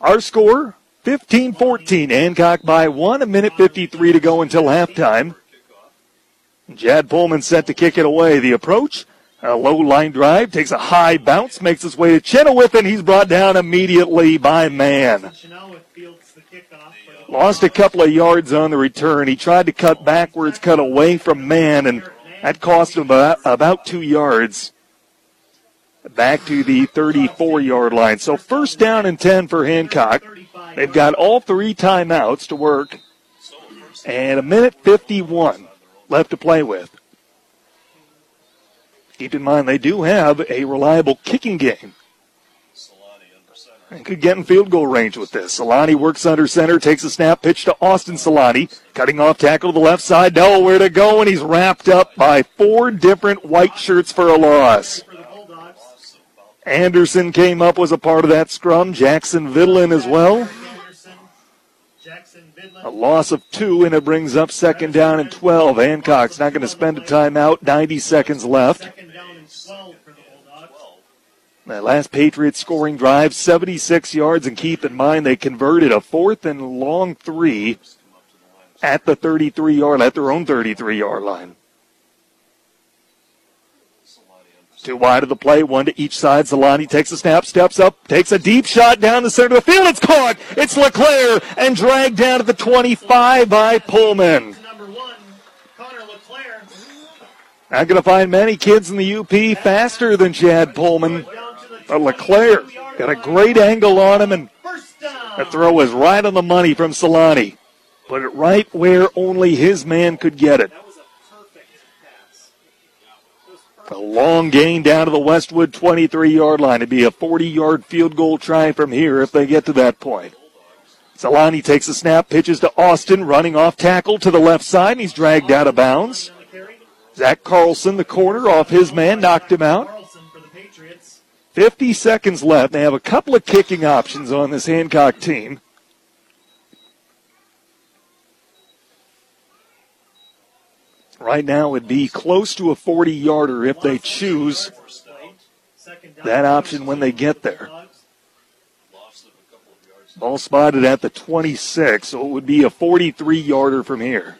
Our score 15 14. Hancock by one, a minute 53 to go until halftime. Chad Pullman set to kick it away. The approach, a low line drive, takes a high bounce, makes his way to Chenoweth, and he's brought down immediately by man. Lost a couple of yards on the return. He tried to cut backwards, cut away from man, and that cost him about, about two yards. Back to the 34 yard line. So first down and 10 for Hancock. They've got all three timeouts to work. And a minute 51 left to play with. Keep in mind they do have a reliable kicking game. Could get in field goal range with this. Solani works under center, takes a snap, pitch to Austin Solani, cutting off tackle to the left side. Nowhere to go, and he's wrapped up by four different white shirts for a loss. Anderson came up, was a part of that scrum. Jackson Vidlin as well. A loss of two, and it brings up second down and 12. Hancock's not going to spend a timeout. 90 seconds left. That last Patriots scoring drive, 76 yards, and keep in mind they converted a fourth and long three at the 33 yard, at their own 33 yard line. Two wide of the play, one to each side. Solani takes a snap, steps up, takes a deep shot down the center of the field. It's caught. It's LeClaire and dragged down to the 25 by Pullman. Not going to find many kids in the UP faster than Chad Pullman. LeClaire got a great angle on him, and the throw was right on the money from Solani. Put it right where only his man could get it. A long gain down to the Westwood 23 yard line. It'd be a 40 yard field goal try from here if they get to that point. Solani takes a snap, pitches to Austin, running off tackle to the left side, and he's dragged out of bounds. Zach Carlson, the corner, off his man, knocked him out. 50 seconds left. They have a couple of kicking options on this Hancock team. Right now, it would be close to a 40 yarder if they choose that option when they get there. Ball spotted at the 26, so it would be a 43 yarder from here.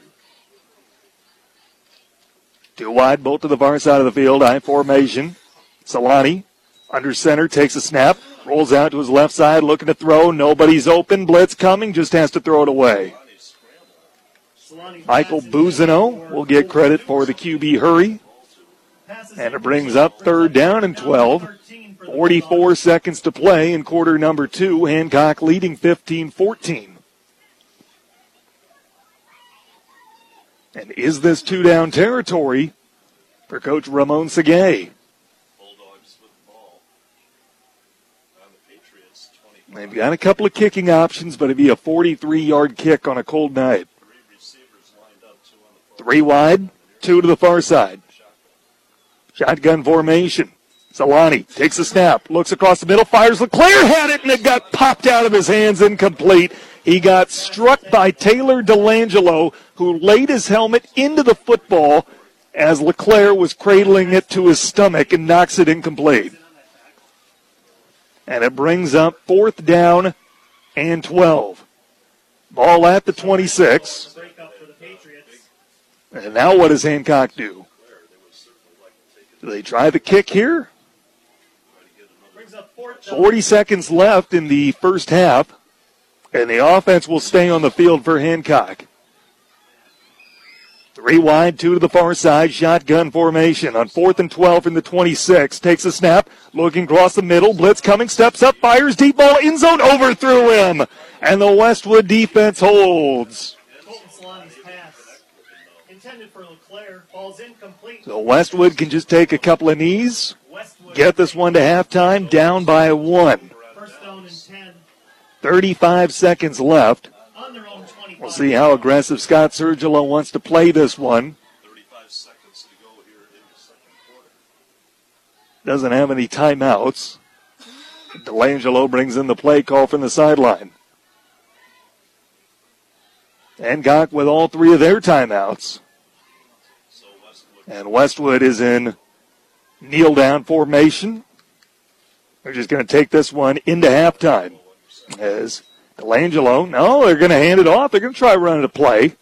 Two wide, both to the far side of the field. I formation. Solani under center takes a snap, rolls out to his left side, looking to throw. Nobody's open. Blitz coming, just has to throw it away. Michael Buzino will get credit for the QB hurry. And it brings up third down and 12. 44 seconds to play in quarter number two. Hancock leading 15 14. And is this two down territory for Coach Ramon Segay? They've got a couple of kicking options, but it'd be a 43 yard kick on a cold night. Three wide, two to the far side. Shotgun formation. Solani takes a snap, looks across the middle, fires. LeClaire had it, and it got popped out of his hands incomplete. He got struck by Taylor Delangelo, who laid his helmet into the football as LeClaire was cradling it to his stomach and knocks it incomplete. And it brings up fourth down and 12. Ball at the 26. And now what does Hancock do? Do they try the kick here? 40 seconds left in the first half, and the offense will stay on the field for Hancock. Three wide, two to the far side, shotgun formation on fourth and 12 from the 26. Takes a snap, looking across the middle, blitz coming, steps up, fires deep ball, in zone, overthrew him. And the Westwood defense holds. So Westwood can just take a couple of knees, get this one to halftime, down by one. 35 seconds left. We'll see how aggressive Scott Sergilo wants to play this one. Doesn't have any timeouts. Delangelo brings in the play call from the sideline. Hancock with all three of their timeouts. And Westwood is in kneel down formation. They're just going to take this one into halftime. As Delangelo, no, they're going to hand it off. They're going to try running a play.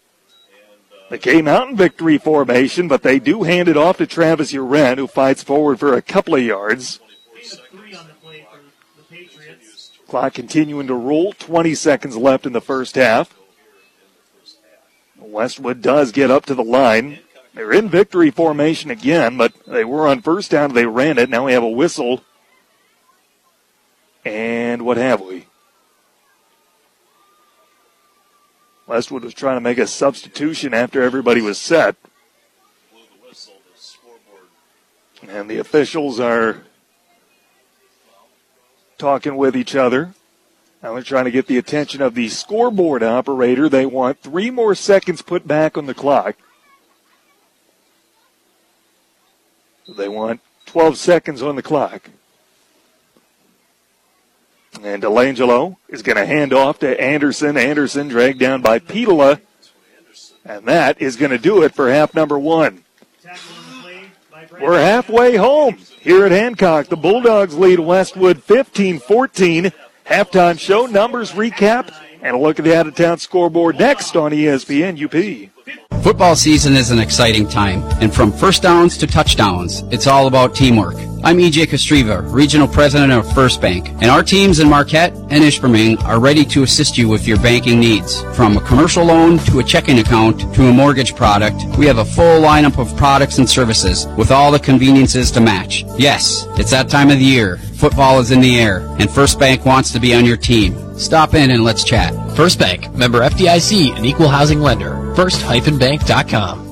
They came out in victory formation, but they do hand it off to Travis Uren, who fights forward for a couple of yards. Clock continuing to roll. 20 seconds left in the first half. Westwood does get up to the line. They're in victory formation again, but they were on first down. They ran it. Now we have a whistle. And what have we? Westwood was trying to make a substitution after everybody was set. And the officials are talking with each other. Now they're trying to get the attention of the scoreboard operator. They want three more seconds put back on the clock. They want 12 seconds on the clock. And Delangelo is going to hand off to Anderson. Anderson dragged down by Petola. And that is going to do it for half number one. We're halfway home here at Hancock. The Bulldogs lead Westwood 15 14. Halftime show numbers recap and a look at the out of town scoreboard next on ESPN UP. Football season is an exciting time, and from first downs to touchdowns, it's all about teamwork. I'm EJ Kostriva, Regional President of First Bank, and our teams in Marquette and Ishpeming are ready to assist you with your banking needs. From a commercial loan to a checking account to a mortgage product, we have a full lineup of products and services with all the conveniences to match. Yes, it's that time of the year. Football is in the air, and First Bank wants to be on your team. Stop in and let's chat. First Bank, member FDIC, an equal housing lender. First-bank.com.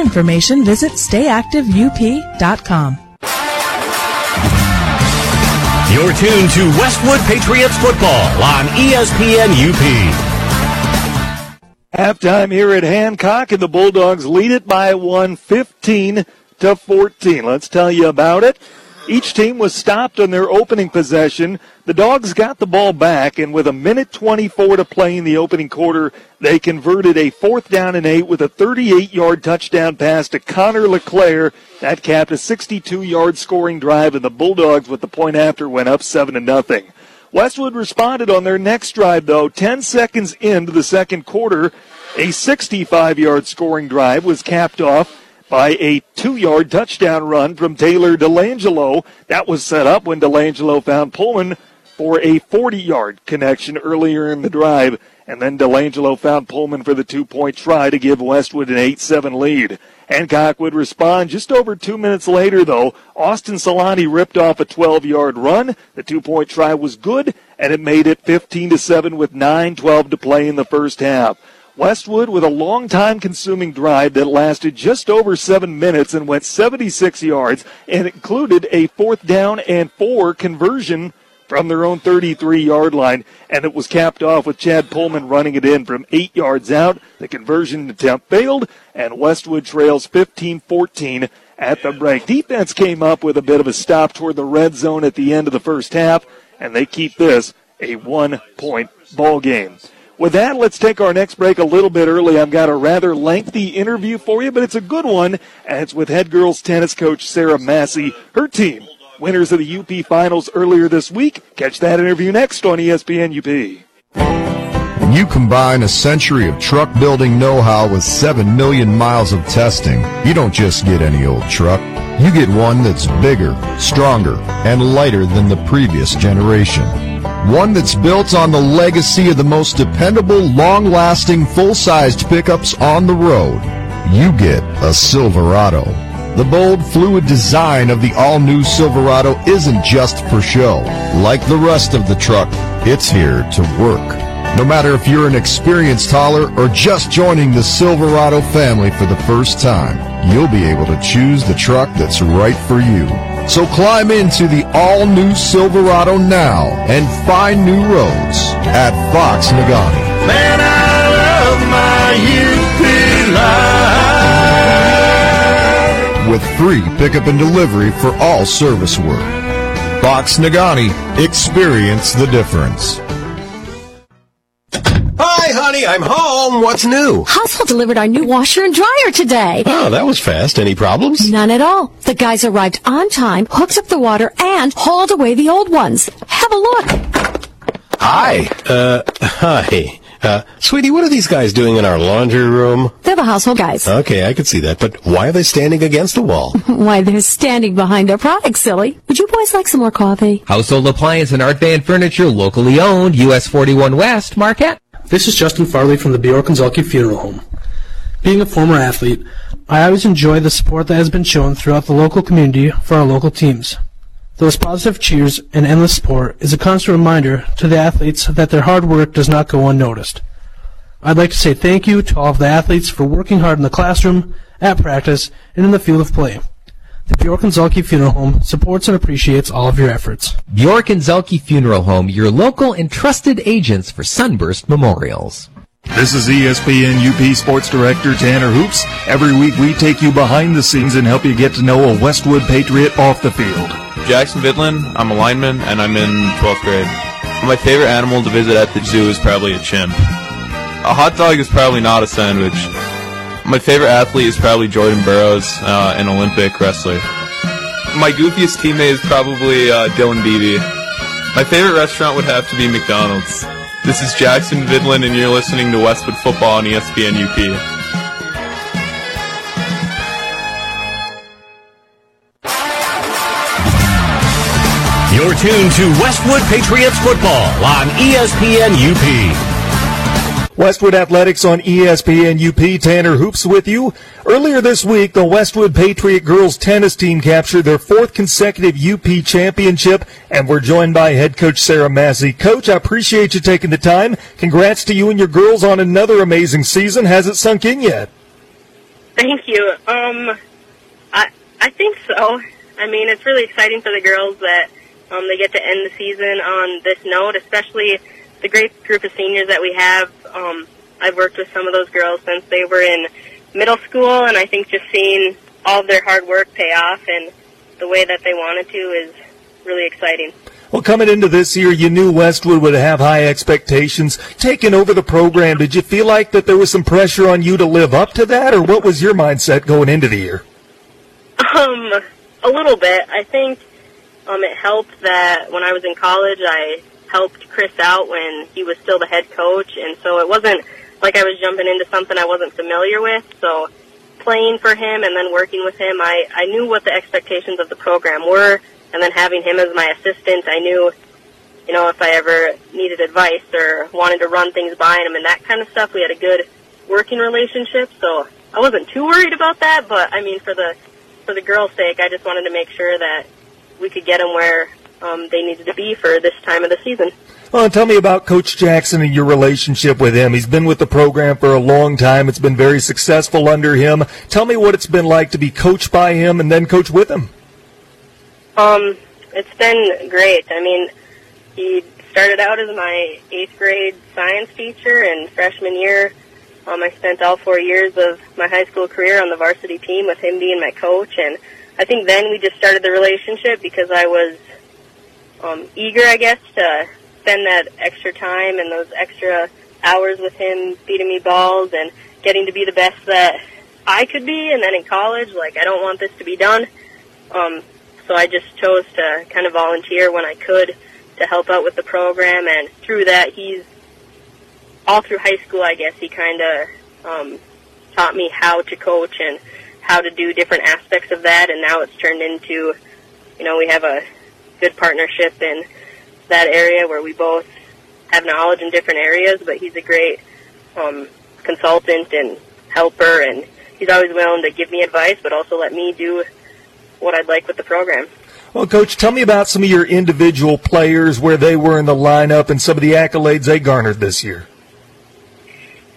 information, visit stayactiveup.com. You're tuned to Westwood Patriots football on ESPN UP. Halftime here at Hancock, and the Bulldogs lead it by one, 15 to 14. Let's tell you about it. Each team was stopped on their opening possession. The Dogs got the ball back, and with a minute 24 to play in the opening quarter, they converted a fourth down and eight with a 38 yard touchdown pass to Connor LeClaire. That capped a 62 yard scoring drive, and the Bulldogs, with the point after, went up 7 to nothing. Westwood responded on their next drive, though. 10 seconds into the second quarter, a 65 yard scoring drive was capped off by a two yard touchdown run from Taylor DeLangelo. That was set up when DeLangelo found Pullman for a 40 yard connection earlier in the drive. And then DeLangelo found Pullman for the two point try to give Westwood an 8 7 lead. Hancock would respond just over two minutes later, though. Austin Solani ripped off a 12 yard run. The two point try was good, and it made it 15 to 7 with 9 12 to play in the first half. Westwood with a long time consuming drive that lasted just over seven minutes and went 76 yards and included a fourth down and four conversion from their own 33 yard line. And it was capped off with Chad Pullman running it in from eight yards out. The conversion attempt failed and Westwood trails 15 14 at the break. Defense came up with a bit of a stop toward the red zone at the end of the first half and they keep this a one point ball game. With that, let's take our next break a little bit early. I've got a rather lengthy interview for you, but it's a good one, and it's with head girls tennis coach Sarah Massey. Her team, winners of the UP Finals earlier this week. Catch that interview next on ESPN UP. When you combine a century of truck building know-how with 7 million miles of testing, you don't just get any old truck. You get one that's bigger, stronger, and lighter than the previous generation. One that's built on the legacy of the most dependable, long-lasting, full-sized pickups on the road. You get a Silverado. The bold, fluid design of the all-new Silverado isn't just for show. Like the rest of the truck, it's here to work. No matter if you're an experienced hauler or just joining the Silverado family for the first time, you'll be able to choose the truck that's right for you. So climb into the all-new Silverado now and find new roads at Fox Negaunee. Man, I love my UP With free pickup and delivery for all service work. Fox Negaunee, experience the difference. Hi, honey, I'm home. What's new? Household delivered our new washer and dryer today. Oh, that was fast. Any problems? None at all. The guys arrived on time, hooked up the water, and hauled away the old ones. Have a look. Hi. Uh, hi. Uh, sweetie, what are these guys doing in our laundry room? They're the household guys. Okay, I can see that, but why are they standing against the wall? Why, they're standing behind their products, silly. Would you boys like some more coffee? Household appliance and art van furniture locally owned, US 41 West, Marquette. This is Justin Farley from the Bjork and Zhulkie Funeral Home. Being a former athlete, I always enjoy the support that has been shown throughout the local community for our local teams. Those positive cheers and endless support is a constant reminder to the athletes that their hard work does not go unnoticed. I'd like to say thank you to all of the athletes for working hard in the classroom, at practice, and in the field of play. The Bjork and Zhulkie Funeral Home supports and appreciates all of your efforts. Bjork and Zhulkie Funeral Home, your local and trusted agents for Sunburst Memorials. This is ESPN UP Sports Director Tanner Hoops. Every week we take you behind the scenes and help you get to know a Westwood Patriot off the field. Jackson Vidlin. I'm a lineman, and I'm in 12th grade. My favorite animal to visit at the zoo is probably a chimp. A hot dog is probably not a sandwich. My favorite athlete is probably Jordan Burroughs, uh, an Olympic wrestler. My goofiest teammate is probably uh, Dylan Beebe. My favorite restaurant would have to be McDonald's. This is Jackson Vidlin, and you're listening to Westwood Football on ESPN UP. You're tuned to Westwood Patriots football on ESPN UP. Westwood Athletics on ESPN UP. Tanner Hoops with you. Earlier this week, the Westwood Patriot girls tennis team captured their fourth consecutive UP championship, and we're joined by head coach Sarah Massey. Coach, I appreciate you taking the time. Congrats to you and your girls on another amazing season. Has it sunk in yet? Thank you. Um, I I think so. I mean, it's really exciting for the girls that um, they get to end the season on this note, especially the great group of seniors that we have. Um, I've worked with some of those girls since they were in middle school, and I think just seeing all of their hard work pay off and the way that they wanted to is really exciting. Well, coming into this year, you knew Westwood would have high expectations. Taking over the program, did you feel like that there was some pressure on you to live up to that, or what was your mindset going into the year? Um, a little bit. I think um, it helped that when I was in college, I helped Chris out when he was still the head coach, and so it wasn't like I was jumping into something I wasn't familiar with. So playing for him and then working with him, I, I knew what the expectations of the program were, and then having him as my assistant, I knew, you know, if I ever needed advice or wanted to run things by him and that kind of stuff, we had a good working relationship. So I wasn't too worried about that, but I mean, for the for the girls' sake, I just wanted to make sure that we could get them where um, they needed to be for this time of the season. Well, tell me about Coach Jackson and your relationship with him. He's been with the program for a long time. It's been very successful under him. Tell me what it's been like to be coached by him and then coach with him. Um, it's been great. I mean, he started out as my eighth grade science teacher, and freshman year, um, I spent all four years of my high school career on the varsity team with him being my coach. And I think then we just started the relationship because I was um, eager, I guess, to spend that extra time and those extra hours with him feeding me balls and getting to be the best that I could be. And then in college, like, I don't want this to be done. Um, so I just chose to kind of volunteer when I could to help out with the program. And through that, he's all through high school, I guess, he kind of um, taught me how to coach and how to do different aspects of that. And now it's turned into, you know, we have a good partnership in that area where we both have knowledge in different areas, but he's a great um, consultant and helper, and he's always willing to give me advice, but also let me do what I'd like with the program. Well, Coach, tell me about some of your individual players, where they were in the lineup, and some of the accolades they garnered this year.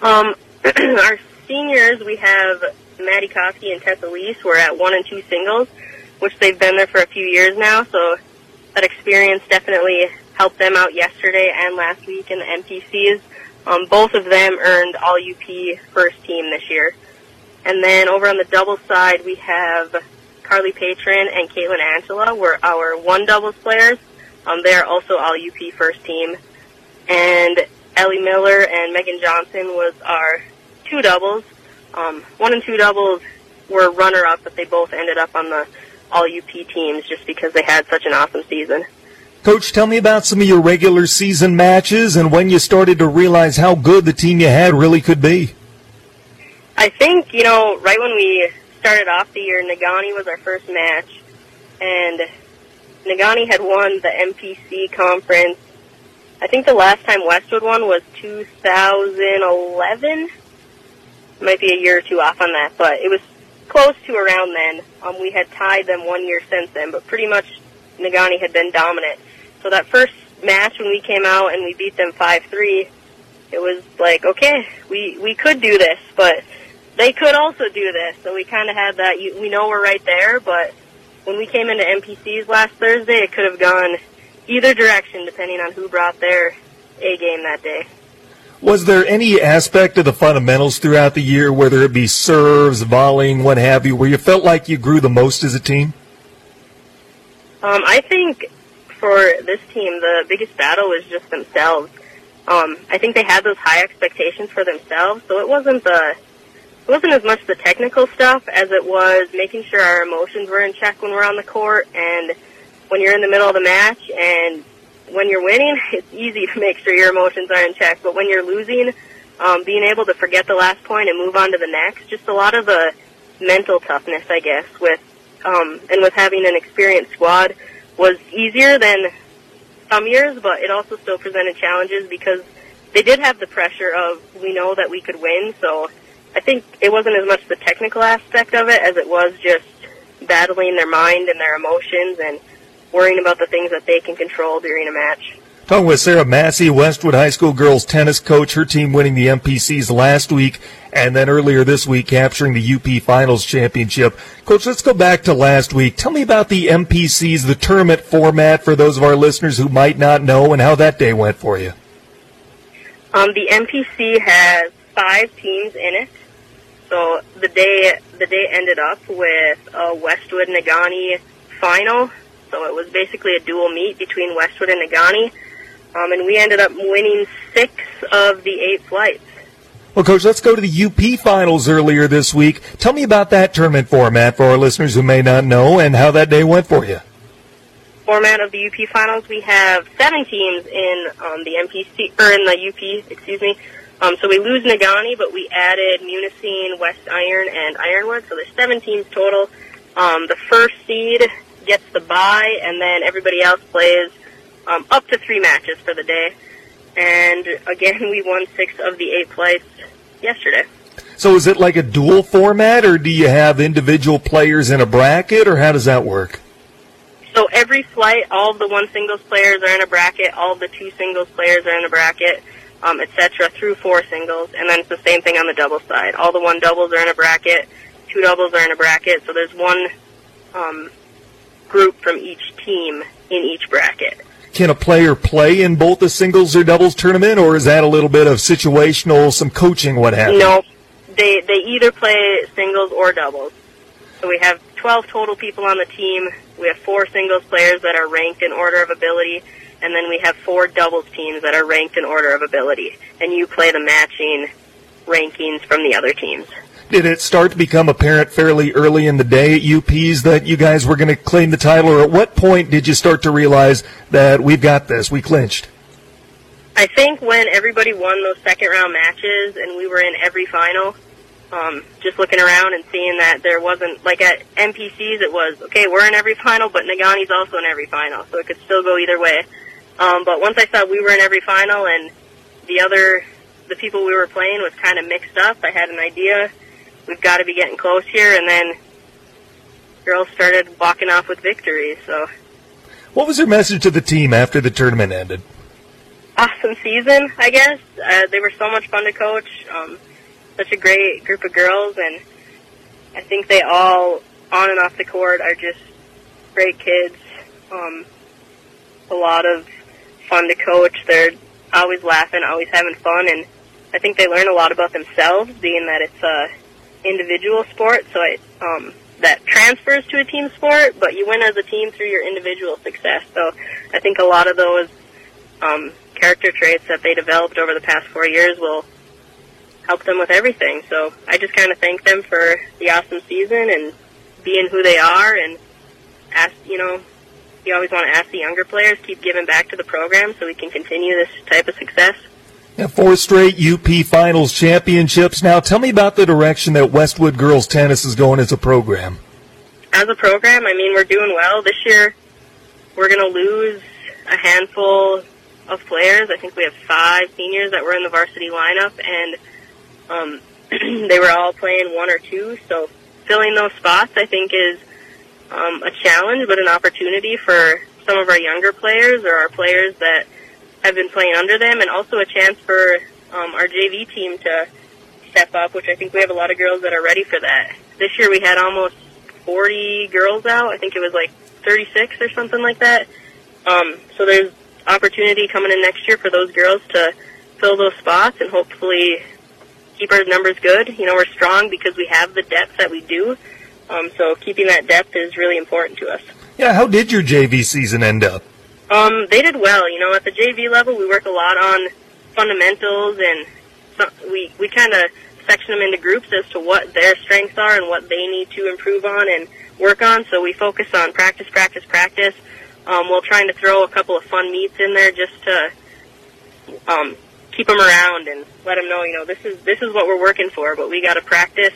Um, our seniors, we have Maddie Koski and Tessa Lease. We're at one and two singles, which they've been there for a few years now, so that experience definitely helped them out yesterday and last week in the MPCs. Um, both of them earned All UP first team this year. And then over on the doubles side, we have Carly Patron and Caitlin Angela were our one doubles players. Um, they are also All UP first team. And Ellie Miller and Megan Johnson was our two doubles. Um, one and two doubles were runner up, but they both ended up on the All UP teams just because they had such an awesome season. Coach, tell me about some of your regular season matches and when you started to realize how good the team you had really could be. I think, you know, right when we started off the year, Negaunee was our first match, and Negaunee had won the MPC conference. I think the last time Westwood won was 2011. Might be a year or two off on that, but it was close to around then. Um, we had tied them one year since then, but pretty much Negaunee had been dominant. So that first match when we came out and we beat them 5-3, it was like, okay, we, we could do this, but they could also do this. So we kind of had that, you, we know we're right there, but when we came into MPCs last Thursday, it could have gone either direction depending on who brought their A game that day. Was there any aspect of the fundamentals throughout the year, whether it be serves, volleying, what have you, where you felt like you grew the most as a team? Um, I think for this team, the biggest battle was just themselves. Um, I think they had those high expectations for themselves, so it wasn't the it wasn't as much the technical stuff as it was making sure our emotions were in check when we're on the court and when you're in the middle of the match and when you're winning, it's easy to make sure your emotions are in check. But when you're losing, um, being able to forget the last point and move on to the next, just a lot of the mental toughness, I guess, with um, and with having an experienced squad was easier than some years, but it also still presented challenges because they did have the pressure of we know that we could win. So I think it wasn't as much the technical aspect of it as it was just battling their mind and their emotions and worrying about the things that they can control during a match. Talking with Sarah Massey, Westwood High School girls tennis coach, her team winning the MPCs last week and then earlier this week capturing the UP Finals Championship. Coach, let's go back to last week. Tell me about the MPCs, the tournament format for those of our listeners who might not know and how that day went for you. Um, the MPC has five teams in it. So the day the day ended up with a Westwood Negaunee final. So it was basically a dual meet between Westwood and Negaunee. Um, and we ended up winning six of the eight flights. Well, Coach, let's go to the UP finals earlier this week. Tell me about that tournament format for our listeners who may not know and how that day went for you. Format of the UP finals, we have seven teams in um, the MPC or in the UP, excuse me. Um, so we lose Negaunee, but we added Munising, West Iron, and Ironwood. So there's seven teams total. Um, the first seed gets the bye, and then everybody else plays um, up to three matches for the day. And again, we won six of the eight flights yesterday. So is it like a dual format, or do you have individual players in a bracket, or how does that work? So every flight, all the one singles players are in a bracket, all the two singles players are in a bracket, um, etc. through four singles, and then it's the same thing on the double side. All the one doubles are in a bracket, two doubles are in a bracket, so there's one um, group from each team in each bracket. Can a player play in both the singles or doubles tournament, or is that a little bit of situational, some coaching, what have you? No, they they either play singles or doubles. So we have 12 total people on the team. We have four singles players that are ranked in order of ability, and then we have four doubles teams that are ranked in order of ability. And you play the matching rankings from the other teams. Did it start to become apparent fairly early in the day at UPs that you guys were going to claim the title, or at what point did you start to realize that we've got this, we clinched? I think when everybody won those second round matches and we were in every final, um, just looking around and seeing that there wasn't like at MPCs it was okay we're in every final but Negaunee's also in every final so it could still go either way. Um, but once I saw we were in every final and the other the people we were playing was kind of mixed up, I had an idea we've got to be getting close here. And then girls started walking off with victories. So, what was your message to the team after the tournament ended? Awesome season, I guess. Uh, they were so much fun to coach. Um, such a great group of girls, and I think they all, on and off the court, are just great kids. Um, a lot of fun to coach. They're always laughing, always having fun, and I think they learn a lot about themselves, being that it's a individual sport, so it, um, that transfers to a team sport, but you win as a team through your individual success. So I think a lot of those um, character traits that they developed over the past four years will help them with everything. So I just kind of thank them for the awesome season and being who they are, and ask you know you always want to ask the younger players keep giving back to the program so we can continue this type of success. Four straight UP Finals championships. Now, tell me about the direction that Westwood girls tennis is going as a program. As a program, I mean, we're doing well this year. We're going to lose a handful of players. I think we have five seniors that were in the varsity lineup, and um, they were all playing one or two. So filling those spots, I think, is um, a challenge, but an opportunity for some of our younger players or our players that have been playing under them, and also a chance for um, our JV team to step up, which I think we have a lot of girls that are ready for that. This year we had almost 40 girls out. I think it was like 36 or something like that. Um, so there's opportunity coming in next year for those girls to fill those spots and hopefully keep our numbers good. You know, we're strong because we have the depth that we do. Um, so keeping that depth is really important to us. Yeah, how did your JV season end up? Um, they did well. You know, at the JV level, we work a lot on fundamentals, and so we we kind of section them into groups as to what their strengths are and what they need to improve on and work on. So we focus on practice, practice, practice. Um, while trying to throw a couple of fun meets in there just to um, keep them around and let them know, you know, this is this is what we're working for. But we got to practice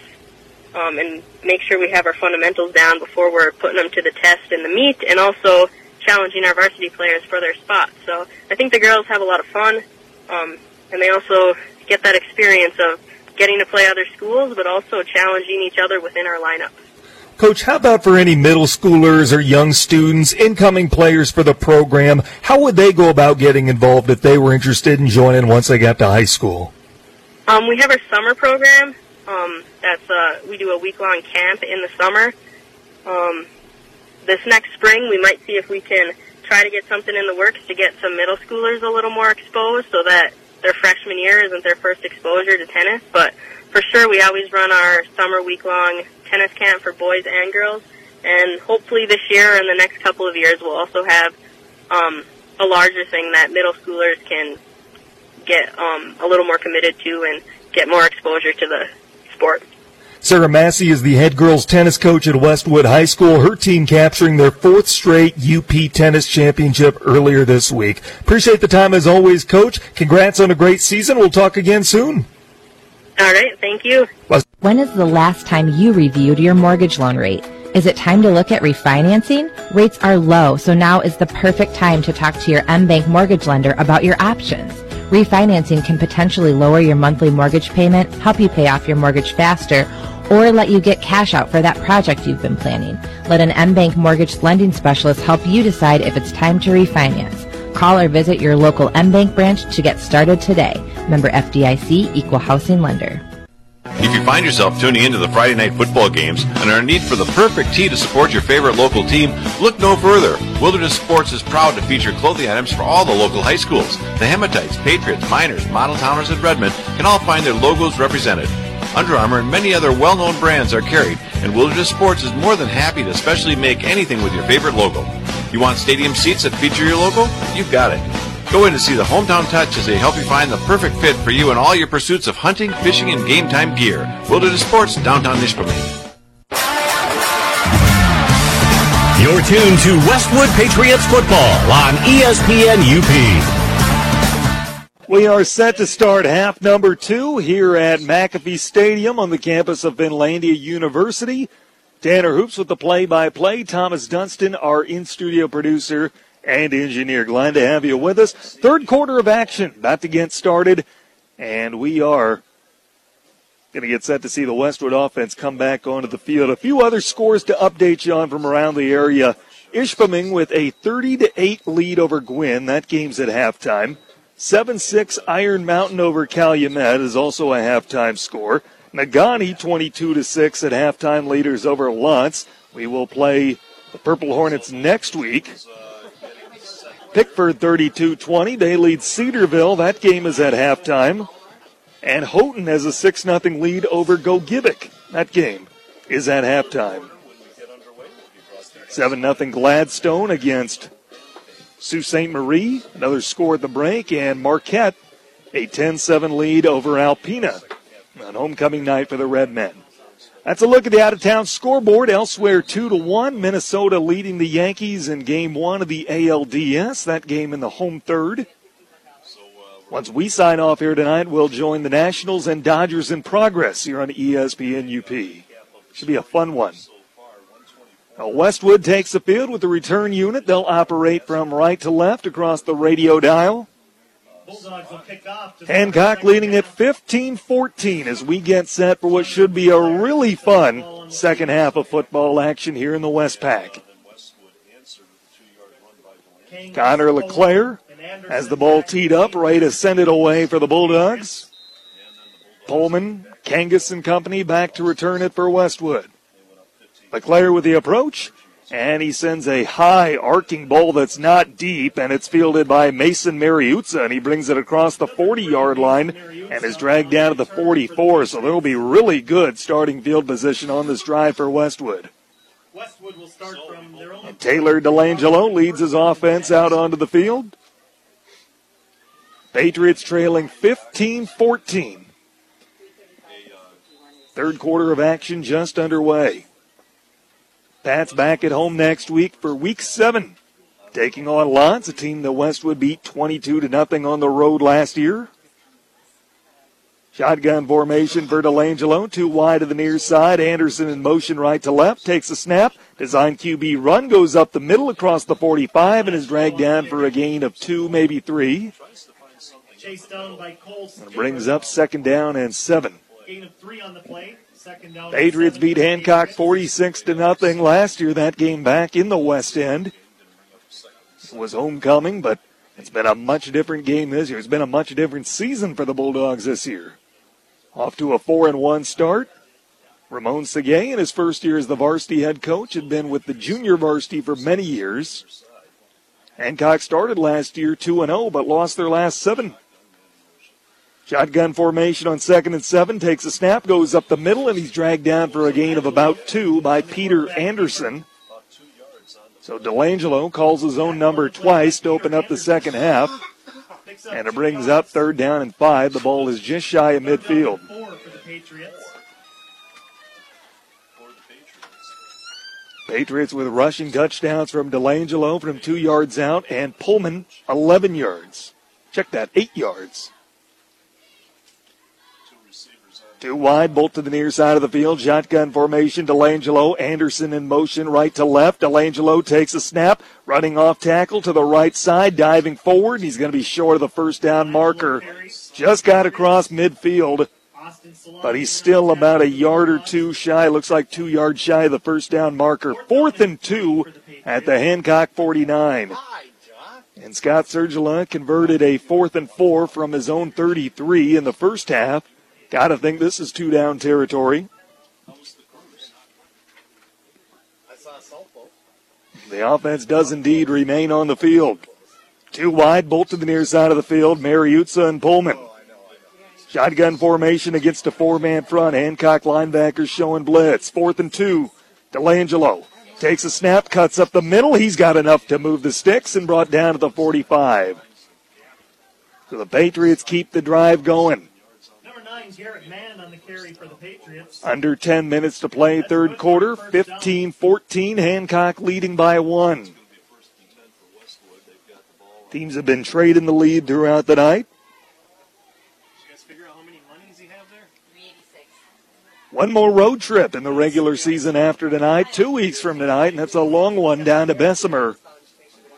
um, and make sure we have our fundamentals down before we're putting them to the test in the meet, and also challenging our varsity players for their spots. So I think the girls have a lot of fun, um, and they also get that experience of getting to play other schools, but also challenging each other within our lineup. Coach, how about for any middle schoolers or young students, incoming players for the program? How would they go about getting involved if they were interested in joining once they got to high school? Um, we have our summer program. Um, that's uh, we do a week long camp in the summer. Um, this next spring, we might see if we can try to get something in the works to get some middle schoolers a little more exposed, so that their freshman year isn't their first exposure to tennis. But for sure, we always run our summer week long tennis camp for boys and girls, and hopefully this year and the next couple of years, we'll also have um, a larger thing that middle schoolers can get um, a little more committed to and get more exposure to the sport. Sarah Massey is the head girls tennis coach at Westwood High School. Her team capturing their fourth straight UP tennis championship earlier this week. Appreciate the time as always, coach. Congrats on a great season. We'll talk again soon. All right, thank you. When is the last time you reviewed your mortgage loan rate? Is it time to look at refinancing? Rates are low, so now is the perfect time to talk to your M-Bank mortgage lender about your options. Refinancing can potentially lower your monthly mortgage payment, help you pay off your mortgage faster, or let you get cash out for that project you've been planning. Let an M-Bank mortgage lending specialist help you decide if it's time to refinance. Call or visit your local M-Bank branch to get started today. Member FDIC Equal Housing Lender. If you find yourself tuning into the Friday night football games and are in need for the perfect tee to support your favorite local team, look no further. Wilderness Sports is proud to feature clothing items for all the local high schools. The Hematites, Patriots, Miners, Model Towners, and Redmen can all find their logos represented. Under Armour and many other well-known brands are carried, and Wilderness Sports is more than happy to specially make anything with your favorite logo. You want stadium seats that feature your logo? You've got it. Go in to see the Hometown Touch as they help you find the perfect fit for you in all your pursuits of hunting, fishing, and game time gear. Wilderness Sports, downtown Ishpeming. You're tuned to Westwood Patriots football on ESPN UP. We are set to start half number two here at McAfee Stadium on the campus of Finlandia University. Tanner Hoops with the play-by-play. Thomas Dunston, our in-studio producer and engineer. Glad to have you with us. Third quarter of action about to get started, and we are going to get set to see the Westwood offense come back onto the field. A few other scores to update you on from around the area. Ishpeming with a 30 to 8 lead over Gwinn. That game's at halftime. 7-6 Iron Mountain over Calumet is also a halftime score. Negaunee 22 to 6 at halftime leaders over L'Anse. We will play the Purple Hornets next week. Pickford 32-20. They lead Cedarville. That game is at halftime. And Houghton has a 6 0 lead over Gogebic. That game is at halftime. 7 0 Gladstone against Sault Ste. Marie. Another score at the break. And Marquette, a 10 7 lead over Alpena on homecoming night for the Redmen. That's a look at the out of town scoreboard. Elsewhere, 2 to 1. Minnesota leading the Yankees in game one of the ALDS. That game in the home third. Once we sign off here tonight, we'll join the Nationals and Dodgers in progress here on ESPN UP. Should be a fun one. Now Westwood takes the field with the return unit. They'll operate from right to left across the radio dial. Bulldogs will kick off. Hancock leading at 15-14 as we get set for what should be a really fun second half of football action here in the Westpac. Connor LeClaire has the ball teed up, ready to send it away for the Bulldogs. Pullman, Kangas and company back to return it for Westwood. LeClaire with the approach, and he sends a high arcing ball that's not deep, and it's fielded by Mason Mariuzza, and he brings it across the 40 yard line and is dragged down to the 44. So there will be really good starting field position on this drive for Westwood. Westwood will start from their own. And Taylor DeLangelo leads his offense out onto the field. Patriots trailing 15 14. Third quarter of action just underway. Pats back at home next week for week seven. Taking on L'Anse, a team that Westwood beat 22 to nothing on the road last year. Shotgun formation for DeLangelo. Two wide to the near side. Anderson in motion right to left. Takes a snap. Design QB run goes up the middle across the 45 and is dragged down for a gain of two, maybe three. Chased down by Cole And brings up second down and seven. Gain of three on the play. Patriots beat Hancock 46 to nothing last year. That game back in the West End it was homecoming, but it's been a much different game this year. It's been a much different season for the Bulldogs this year. Off to a four and one start. Ramon Segay, in his first year as the varsity head coach, had been with the junior varsity for many years. Hancock started last year 2 0, but lost their last seven. Shotgun formation on second and seven, takes a snap, goes up the middle, and he's dragged down for a gain of about two by Peter Anderson. So Delangelo calls his own number twice to open up the second half. And it brings up third down and five. The ball is just shy of midfield. Patriots with rushing touchdowns from Delangelo from two yards out and Pullman 11 yards. Check that, eight yards. Two wide, bolt to the near side of the field. Shotgun formation. Delangelo, Anderson in motion right to left. Delangelo takes a snap, running off tackle to the right side, diving forward. He's going to be short of the first down marker. Just got across midfield, but he's still about a yard or two shy. Looks like two yards shy of the first down marker. Fourth and two at the Hancock 49. And Scott Sergila converted a fourth and four from his own 33 in the first half. Got to think this is two down territory. The offense does indeed remain on the field. Two wide, bolt to the near side of the field. Mariuzza and Pullman. Shotgun formation against a four-man front. Hancock linebackers showing blitz. Fourth and two. Delangelo takes a snap, cuts up the middle. He's got enough to move the sticks and brought down to the 45. So the Patriots keep the drive going. Under 10 minutes to play, third quarter, 15 14. Hancock leading by one. Teams have been trading the lead throughout the night. One more road trip in the regular season after tonight, two weeks from tonight, and that's a long one down to Bessemer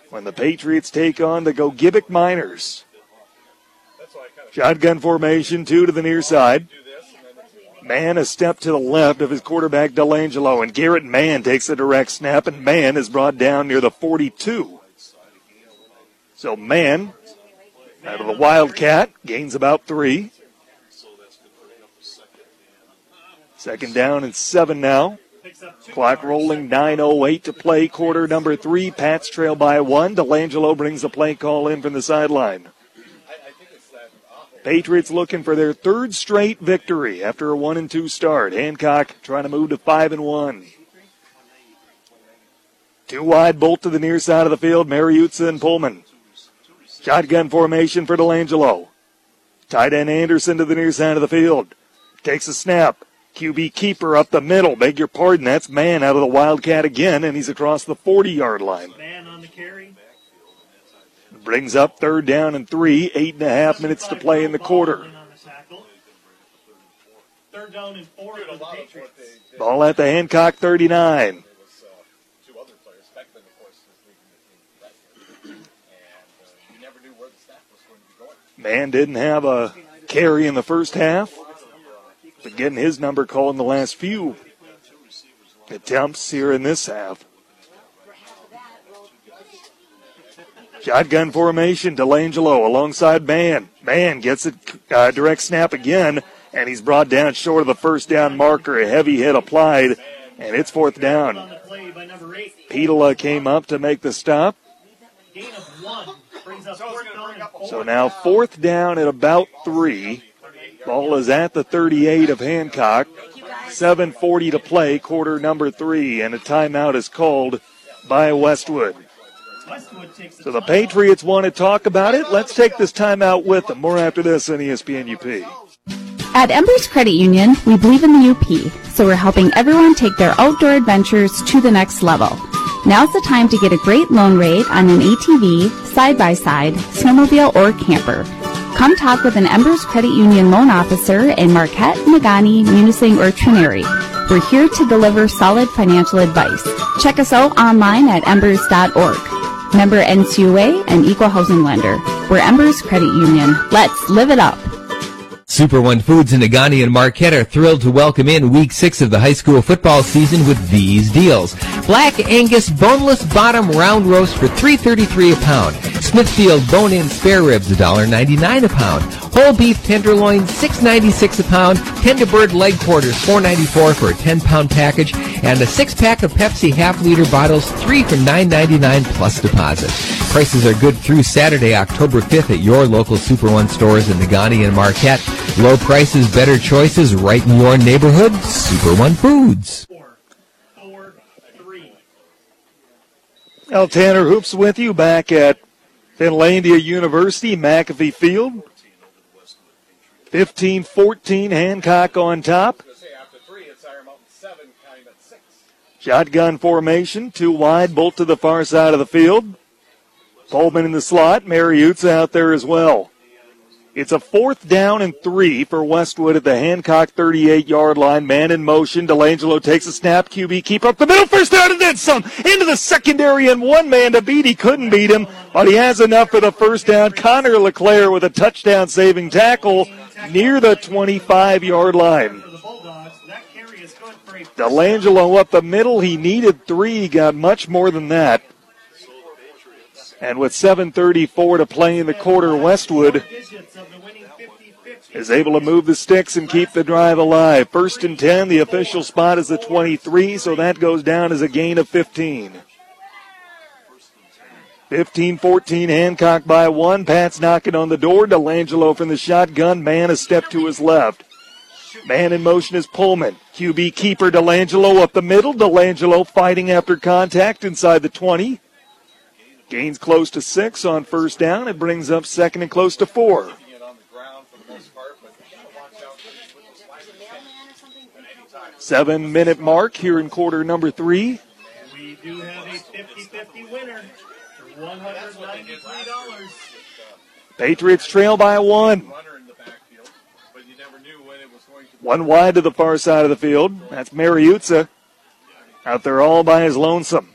when the Patriots take on the Gogebic Miners. Shotgun formation, two to the near side. Mann a step to the left of his quarterback Delangelo, and Garrett Mann takes a direct snap, and Mann is brought down near the 42. So Mann, out of the Wildcat, gains about three. Second down and seven now. Clock rolling 9.08 to play, quarter number three. Pats trail by one. Delangelo brings the play call in from the sideline. Patriots looking for their third straight victory after a one and two start. Hancock trying to move to five and one. Two wide, bolt to the near side of the field. Mariuzza and Pullman. Shotgun formation for Delangelo. Tight end Anderson to the near side of the field. Takes a snap. QB keeper up the middle. Beg your pardon. That's Mann out of the Wildcat again, and he's across the 40 yard line. Mann on the carry. Brings up third down and three. Eight and a half minutes to play in the quarter. Third down and four for the Patriots. Ball at the Hancock 39. Mann didn't have a carry in the first half, but getting his number called in the last few attempts here in this half. Shotgun formation, Delangelo alongside Mann. Mann gets it uh, direct snap again, and he's brought down short of the first down marker. A heavy hit applied, and it's fourth down. Petola came up to make the stop. So now fourth down at about three. Ball is at the 38 of Hancock. 7.40 to play, quarter number three, and a timeout is called by Westwood. So the Patriots want to talk about it. Let's take this timeout with them. More after this on ESPN UP. At Embers Credit Union, we believe in the UP, so we're helping everyone take their outdoor adventures to the next level. Now's the time to get a great loan rate on an ATV, side-by-side, snowmobile, or camper. Come talk with an Embers Credit Union loan officer in Marquette, Negaunee, Munising, or Trenary. We're here to deliver solid financial advice. Check us out online at embers.org. Member NCUA and Equal Housing Lender. We're Embers Credit Union. Let's live it up. Super One Foods in Negaunee and Marquette are thrilled to welcome in week six of the high school football season with these deals. Black Angus boneless bottom round roast for $3.33 a pound. Smithfield bone-in spare ribs $1.99 a pound. Whole beef tenderloin $6.96 a pound. Tender bird leg quarters $4.94 for a 10-pound package. And a six-pack of Pepsi half-liter bottles, three for $9.99 plus deposit. Prices are good through Saturday, October 5th at your local Super One stores in Negaunee and Marquette. Low prices, better choices right in your neighborhood. Super One Foods. El Tanner Hoops with you back at Finlandia University, McAfee Field. 15 14, Hancock on top. Shotgun formation, two wide, bolt to the far side of the field. Pullman in the slot, Mariuzza out there as well. It's a fourth down and three for Westwood at the Hancock 38 yard line. Man in motion. Delangelo takes a snap. QB keep up the middle. First down and then some. Into the secondary and one man to beat. He couldn't beat him, but he has enough for the first down. Connor LeClaire with a touchdown saving tackle near the 25 yard line. Delangelo up the middle. He needed three. He got much more than that. And with 7.34 to play in the quarter, Westwood is able to move the sticks and keep the drive alive. First and 10, the official spot is the 23, so that goes down as a gain of 15. 15 14, Hancock by one. Pat's knocking on the door. Delangelo from the shotgun. Mann a step to his left. Man in motion is Pullman. QB keeper Delangelo up the middle. Delangelo fighting after contact inside the 20. Gains close to six on first down. It brings up second and close to four. Seven minute mark here in quarter number three. We do have a 50-50 winner for $193. Patriots trail by one. One wide to the far side of the field. That's Mariuzza. Out there all by his lonesome.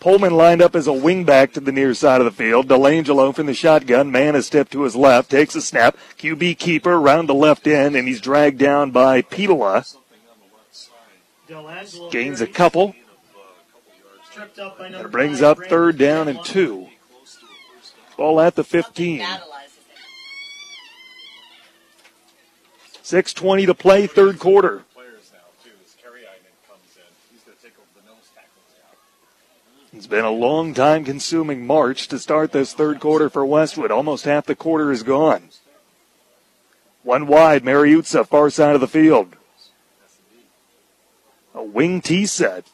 Pullman lined up as a wingback to the near side of the field. Delangelo from the shotgun. Mann a step to his left. Takes a snap. QB keeper around the left end, and he's dragged down by Petola. Gains a couple. That brings up third down and two. Ball at the 15. 6.20 to play, third quarter. It's been a long time consuming march to start this third quarter for Westwood. Almost half the quarter is gone. One wide, Mariuzza, far side of the field. A wing T set.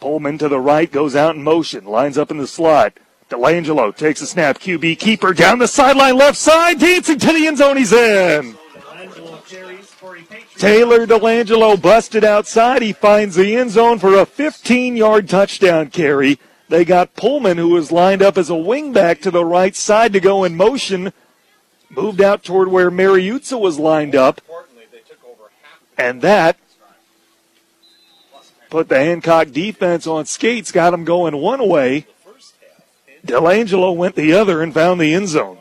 Pullman to the right, goes out in motion, lines up in the slot. Delangelo takes a snap. QB keeper down the sideline, left side, dancing to the end zone. He's in. Taylor Delangelo busted outside. He finds the end zone for a 15 yard touchdown carry. They got Pullman, who was lined up as a wingback to the right side to go in motion, moved out toward where Mariuzza was lined up. And that put the Hancock defense on skates, got them going one way. Delangelo went the other and found the end zone.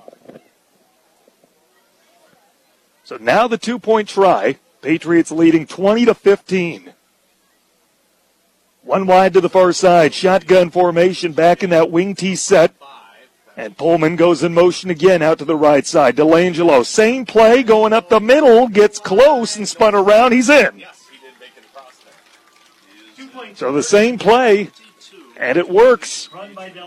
So now the two point try. Patriots leading 20 to 15. One wide to the far side. Shotgun formation back in that wing T set. And Pullman goes in motion again out to the right side. Delangelo, same play going up the middle, gets close and spun around. He's in. So the same play, and it works.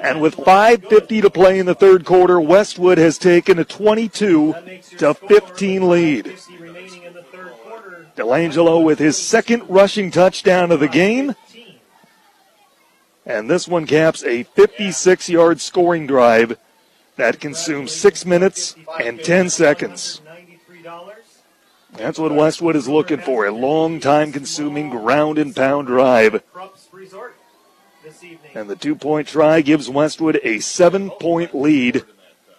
And with 5.50 to play in the third quarter, Westwood has taken a 22 to 15 lead. Delangelo with his second rushing touchdown of the game. And this one caps a 56 yard scoring drive that consumes six minutes and 10 seconds. That's what Westwood is looking for a long time consuming ground and pound drive. And the two point try gives Westwood a seven point lead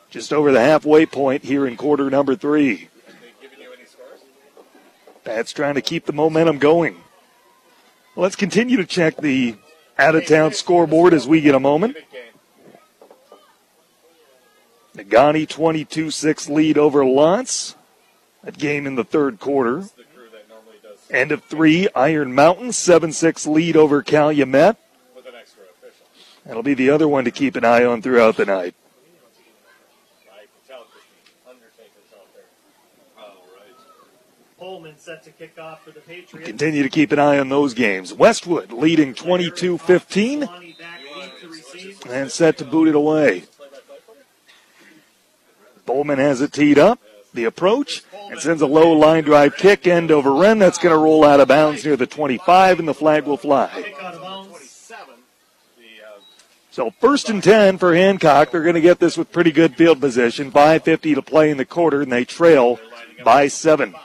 just over the halfway point here in quarter number three. Pat's trying to keep the momentum going. Let's continue to check the out of town scoreboard as we get a moment. Negaunee 22-6 lead over L'Anse. That game in the third quarter. End of three, Iron Mountain 7-6 lead over Calumet. That'll be the other one to keep an eye on throughout the night. Set to kick off for the Patriots. Continue to keep an eye on those games. Westwood leading 22-15 and set to boot it away. Pullman has it teed up. The approach and sends a low line drive kick end over Wren. That's going to roll out of bounds near the 25 and the flag will fly. So first and 10 for Hancock. They're going to get this with pretty good field position. 5.50 to play in the quarter and they trail by seven.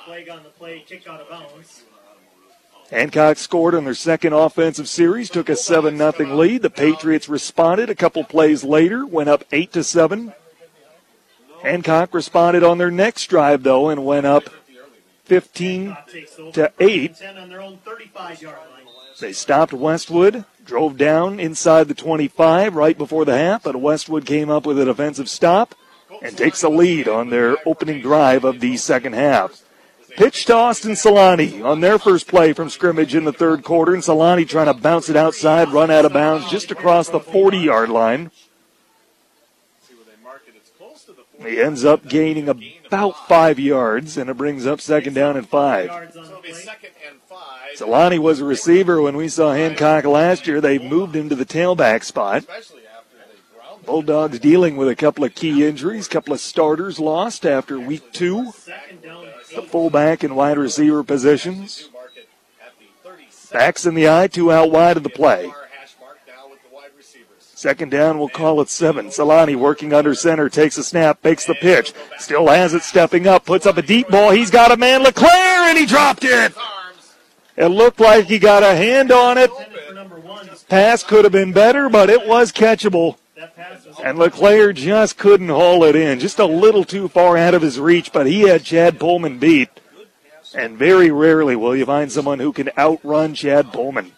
Hancock scored on their second offensive series, took a 7 0 lead. The Patriots responded a couple plays later, went up 8 to 7. Hancock responded on their next drive, though, and went up 15 to 8. They stopped Westwood, drove down inside the 25 right before the half, but Westwood came up with a defensive stop and takes a lead on their opening drive of the second half. Pitch to Austin Solani on their first play from scrimmage in the third quarter, and Solani trying to bounce it outside, run out of bounds just across the 40 yard line. He ends up gaining about five yards, and it brings up second down and five. Solani was a receiver when we saw Hancock last year. They moved him to the tailback spot. Bulldogs dealing with a couple of key injuries, couple of starters lost after week two. The fullback and wide receiver positions. Backs in the eye, two out wide of the play. Second down, we'll call it seven. Solani working under center, takes a snap, makes the pitch. Still has it, stepping up, puts up a deep ball. He's got a man, LeClaire, and he dropped it. It looked like he got a hand on it. Pass could have been better, but it was catchable. And LeClaire just couldn't haul it in. Just a little too far out of his reach, but he had Chad Pullman beat. And very rarely will you find someone who can outrun Chad Pullman.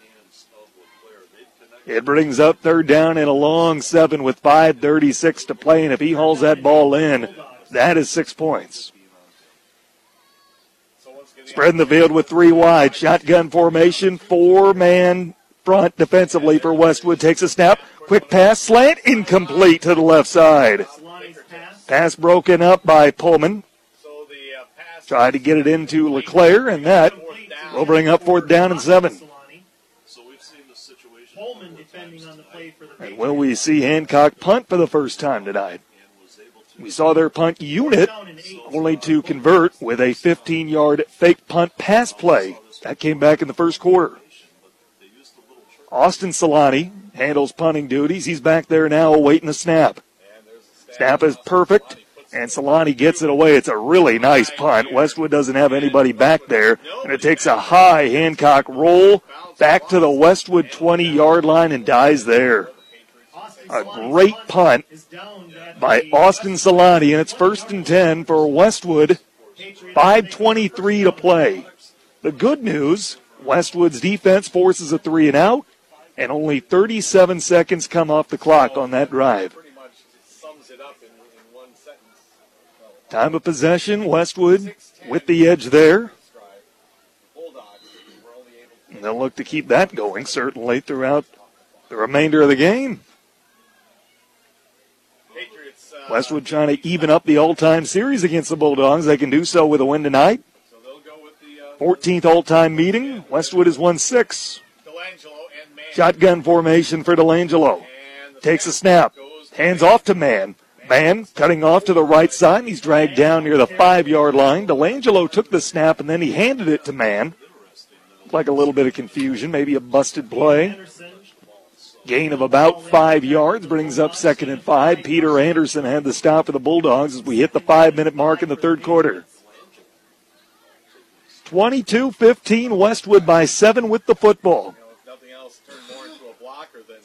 It brings up third down and a long seven with 5.36 to play. And if he hauls that ball in, that is six points. Spreading the field with three wide. Shotgun formation, four man front defensively for Westwood. Takes a snap. Quick pass, slant, incomplete to the left side. Pass broken up by Pullman. Tried to get it into LeClaire, and that will bring up fourth down and seven. And will we see Hancock punt for the first time tonight? We saw their punt unit only to convert with a 15 yard fake punt pass play. That came back in the first quarter. Austin Solani handles punting duties. He's back there now awaiting the snap. Snap is perfect, and Solani gets it away. It's a really nice punt. Westwood doesn't have anybody back there, and it takes a high Hancock roll back to the Westwood 20 yard line and dies there. A great punt by Austin Solani, and it's first and 10 for Westwood. 5.23 to play. The good news Westwood's defense forces a three and out, and only 37 seconds come off the clock on that drive. Time of possession, Westwood with the edge there. And they'll look to keep that going certainly throughout the remainder of the game. Westwood trying to even up the all-time series against the Bulldogs. They can do so with a win tonight. 14th all-time meeting. Westwood has won six. Shotgun formation for Delangelo. Takes a snap. Hands off to Mann. Mann cutting off to the right side. He's dragged down near the five-yard line. Delangelo took the snap and then he handed it to Mann. Like a little bit of confusion, maybe a busted play. Gain of about five yards brings up second and five. Peter Anderson had the stop for the Bulldogs as we hit the five minute mark in the third quarter. 22 15, Westwood by seven with the football.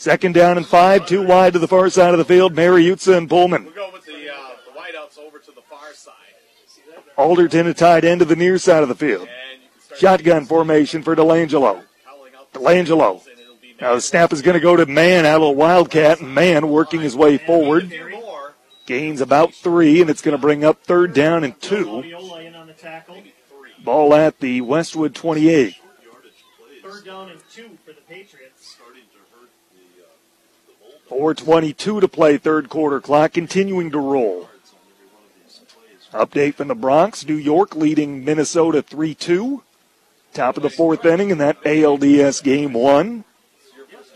Second down and five, two wide to the far side of the field. Mariuzza and Pullman. We'll go with the, uh, the wideouts over to the far side. Alderton a tight end to the near side of the field. Shotgun formation for Delangelo. Delangelo now the snap is going to go to Mann out of the Wildcat, and Mann working his way forward. Gains about three, and it's going to bring up third down and two. Viola in on the tackle. Ball at the Westwood 28. Third down and two for the Patriots. 422 to play third quarter clock continuing to roll. Update from the Bronx. New York leading Minnesota 3-2. Top of the fourth inning in that ALDS game one.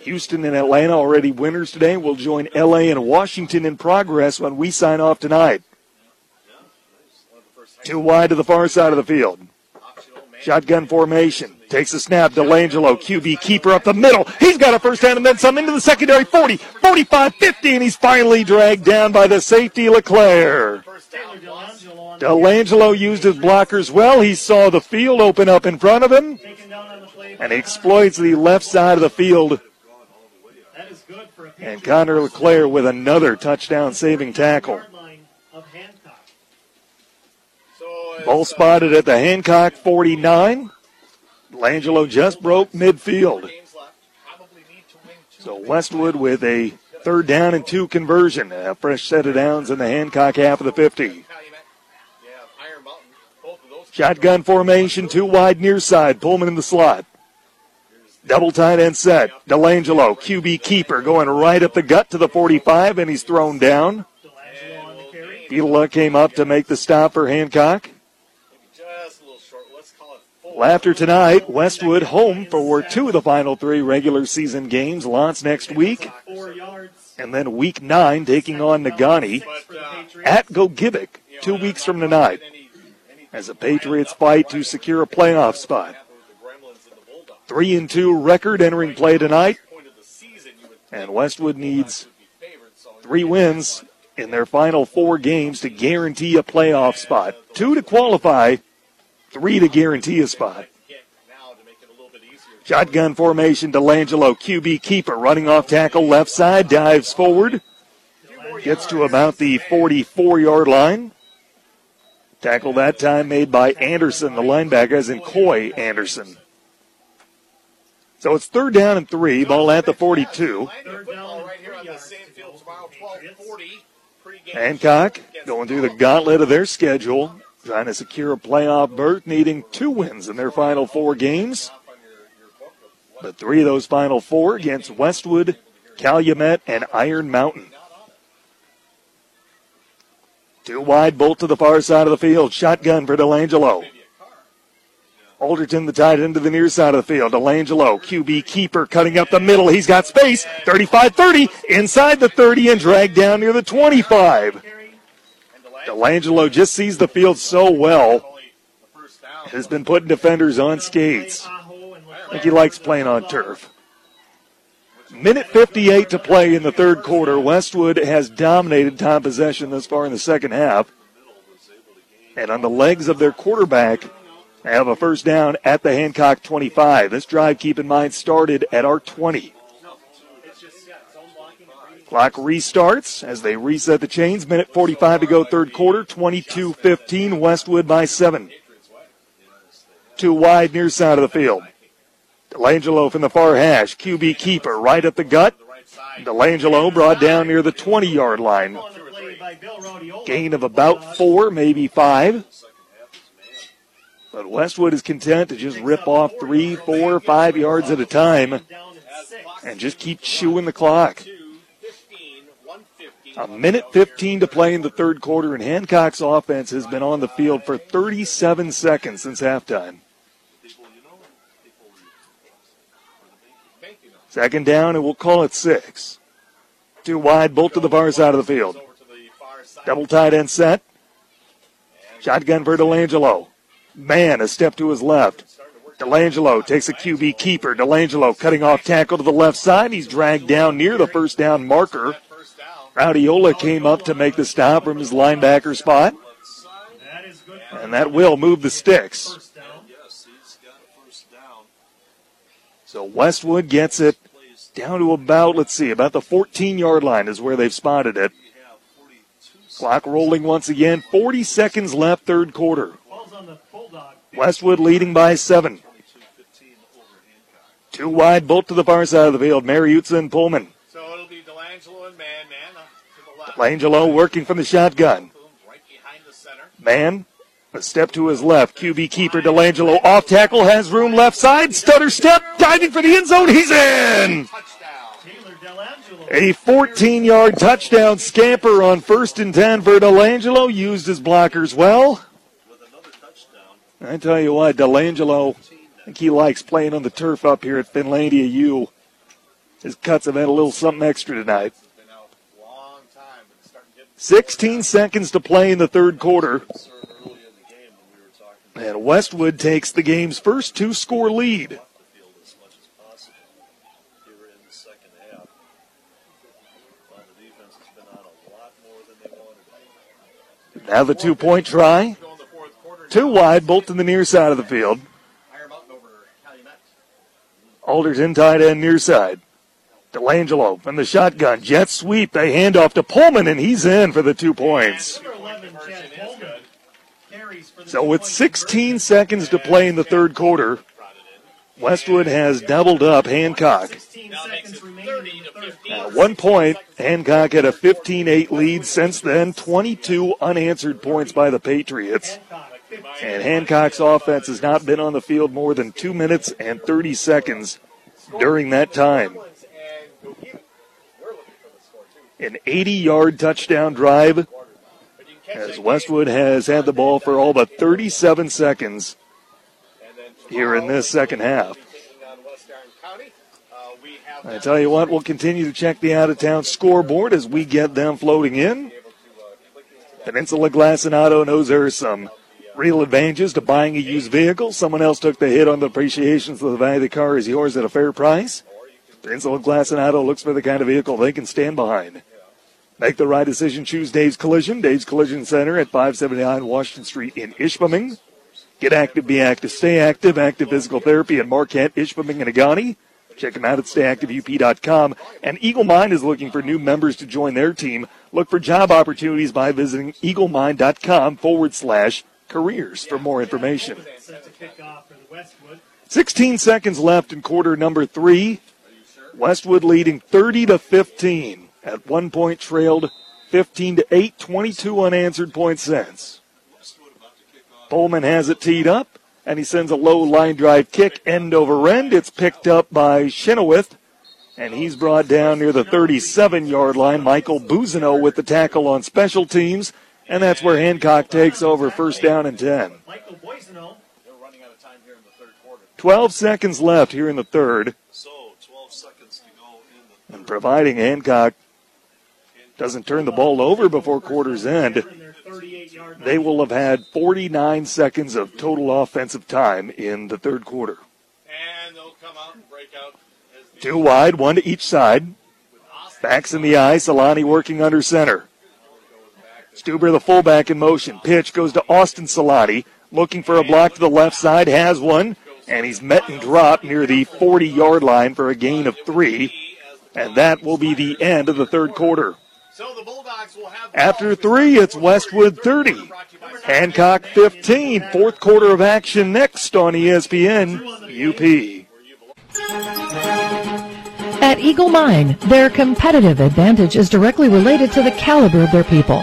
Houston and Atlanta already winners today. We'll join LA and Washington in progress when we sign off tonight. Too wide to the far side of the field. Shotgun formation. Takes a snap. DeLangelo, QB keeper up the middle. He's got a first down and then some into the secondary 40, 45, 50, and he's finally dragged down by the safety Leclaire. DeLangelo used his blockers well. He saw the field open up in front of him and he exploits the left side of the field. And Connor Leclaire with another touchdown saving tackle. Ball spotted at the Hancock 49. Langelo just broke midfield. So Westwood with a third down and two conversion. A fresh set of downs in the Hancock half of the 50. Shotgun formation, two wide near side. Pullman in the slot. Double tight end set. DeLangelo, QB keeper, going right up the gut to the 45, and he's thrown down. Vila came up to make the stop for Hancock. Well, after tonight, Westwood home for two of the final three regular season games. Lots next week. And then week nine taking on Negaunee at Gogebic two weeks from tonight as the Patriots fight to secure a playoff spot. Three and two record entering play tonight. And Westwood needs three wins in their final four games to guarantee a playoff spot. Two to qualify, three to guarantee a spot. Shotgun formation, DeLangelo, QB keeper, running off tackle left side, dives forward, gets to about the 44 yard line. Tackle that time made by Anderson, the linebacker, as in Coy Anderson. So it's third down and three, ball at the 42. Hancock going through the gauntlet of their schedule, trying to secure a playoff berth, needing two wins in their final four games. But three of those final four against Westwood, Calumet, and Iron Mountain. Two wide, bolt to the far side of the field. Shotgun for DeLangelo. Alderton, the tight end to the near side of the field. DeLangelo, QB keeper, cutting up the middle. He's got space. 35-30, inside the 30 and dragged down near the 25. DeLangelo just sees the field so well. Has been putting defenders on skates. I think he likes playing on turf. Minute 58 to play in the third quarter. Westwood has dominated time possession thus far in the second half. And on the legs of their quarterback, they have a first down at the Hancock 25. This drive, keep in mind, started at our 20. Clock restarts as they reset the chains. Minute 45 to go, third quarter. 22 15, Westwood by seven. Two wide near side of the field. DeLangelo from the far hash. QB keeper right at the gut. DeLangelo brought down near the 20 yard line. Gain of about four, maybe five. But Westwood is content to just rip off three, four, five yards at a time and just keep chewing the clock. A minute 15 to play in the third quarter, and Hancock's offense has been on the field for 37 seconds since halftime. Second down, and we'll call it six. Two wide, bolt to the far side of the field. Double tight end set. Shotgun for DeLangelo. Mann, a step to his left. DeLangelo takes a QB keeper. DeLangelo cutting off tackle to the left side. He's dragged down near the first down marker. Raudiola came up to make the stop from his linebacker spot. And that will move the sticks. So Westwood gets it down to about, let's see, about the 14 yard line is where they've spotted it. Clock rolling once again. 40 seconds left, third quarter. Westwood leading by seven. Two wide, bolt to the far side of the field. Mariuzza and Pullman. So it'll be DeLangelo and Mann Langelo working from the shotgun. Mann, a step to his left. QB keeper Delangelo off tackle has room left side. Stutter step diving for the end zone. He's in. A 14 yard touchdown scamper on first and 10 for Delangelo. Used his blockers well. I tell you what, Delangelo, I think he likes playing on the turf up here at Finlandia U. His cuts have had a little something extra tonight. 16 seconds to play in the third quarter. And Westwood takes the game's first two score lead. Now the two point try. Two wide, both in the near side of the field. Alderton tight end near side. Delangelo from the shotgun. Jet sweep. They hand off to Pullman, and he's in for the two points. So with 16 seconds to play in the third quarter, Westwood has doubled up Hancock. At one point, Hancock had a 15-8 lead. Since then, 22 unanswered points by the Patriots. And Hancock's offense has not been on the field more than two minutes and 30 seconds during that time. An 80 yard touchdown drive as Westwood has had the ball for all but 37 seconds here in this second half. I tell you what, we'll continue to check the out of town scoreboard as we get them floating in. Peninsula Glass and Auto knows there are some real advantages to buying a used vehicle. Someone else took the hit on the appreciation, so the value of the car is yours at a fair price. Peninsula Glass and Auto looks for the kind of vehicle they can stand behind. Make the right decision. Choose Dave's Collision. Dave's Collision Center at 579 Washington Street in Ishpeming. Get active, be active, stay active. Active Physical Therapy in Marquette, Ishpeming, and Negaunee. Check them out at stayactiveup.com. And Eagle Mine is looking for new members to join their team. Look for job opportunities by visiting eaglemine.com forward slash careers for more information. 16 seconds left in quarter number three. Westwood leading 30 to 15. At one point trailed 15 to 8, 22 unanswered points since. Pullman has it teed up, and he sends a low line drive kick end over end. It's picked up by Chenoweth, and he's brought down near the 37 yard line. Michael Buzino with the tackle on special teams, and that's where Hancock takes over first down and 10. 12 seconds left here in the third. And providing Hancock doesn't turn the ball over before quarter's end, they will have had 49 seconds of total offensive time in the third quarter. Two wide, one to each side. Backs in the eye, Solani working under center. Stuber, the fullback in motion. Pitch goes to Austin Solani, looking for a block to the left side, has one, and he's met and dropped near the 40 yard line for a gain of three. And that will be the end of the third quarter. After three, it's Westwood 30. Hancock 15. Fourth quarter of action next on ESPN UP. At Eagle Mine, their competitive advantage is directly related to the caliber of their people.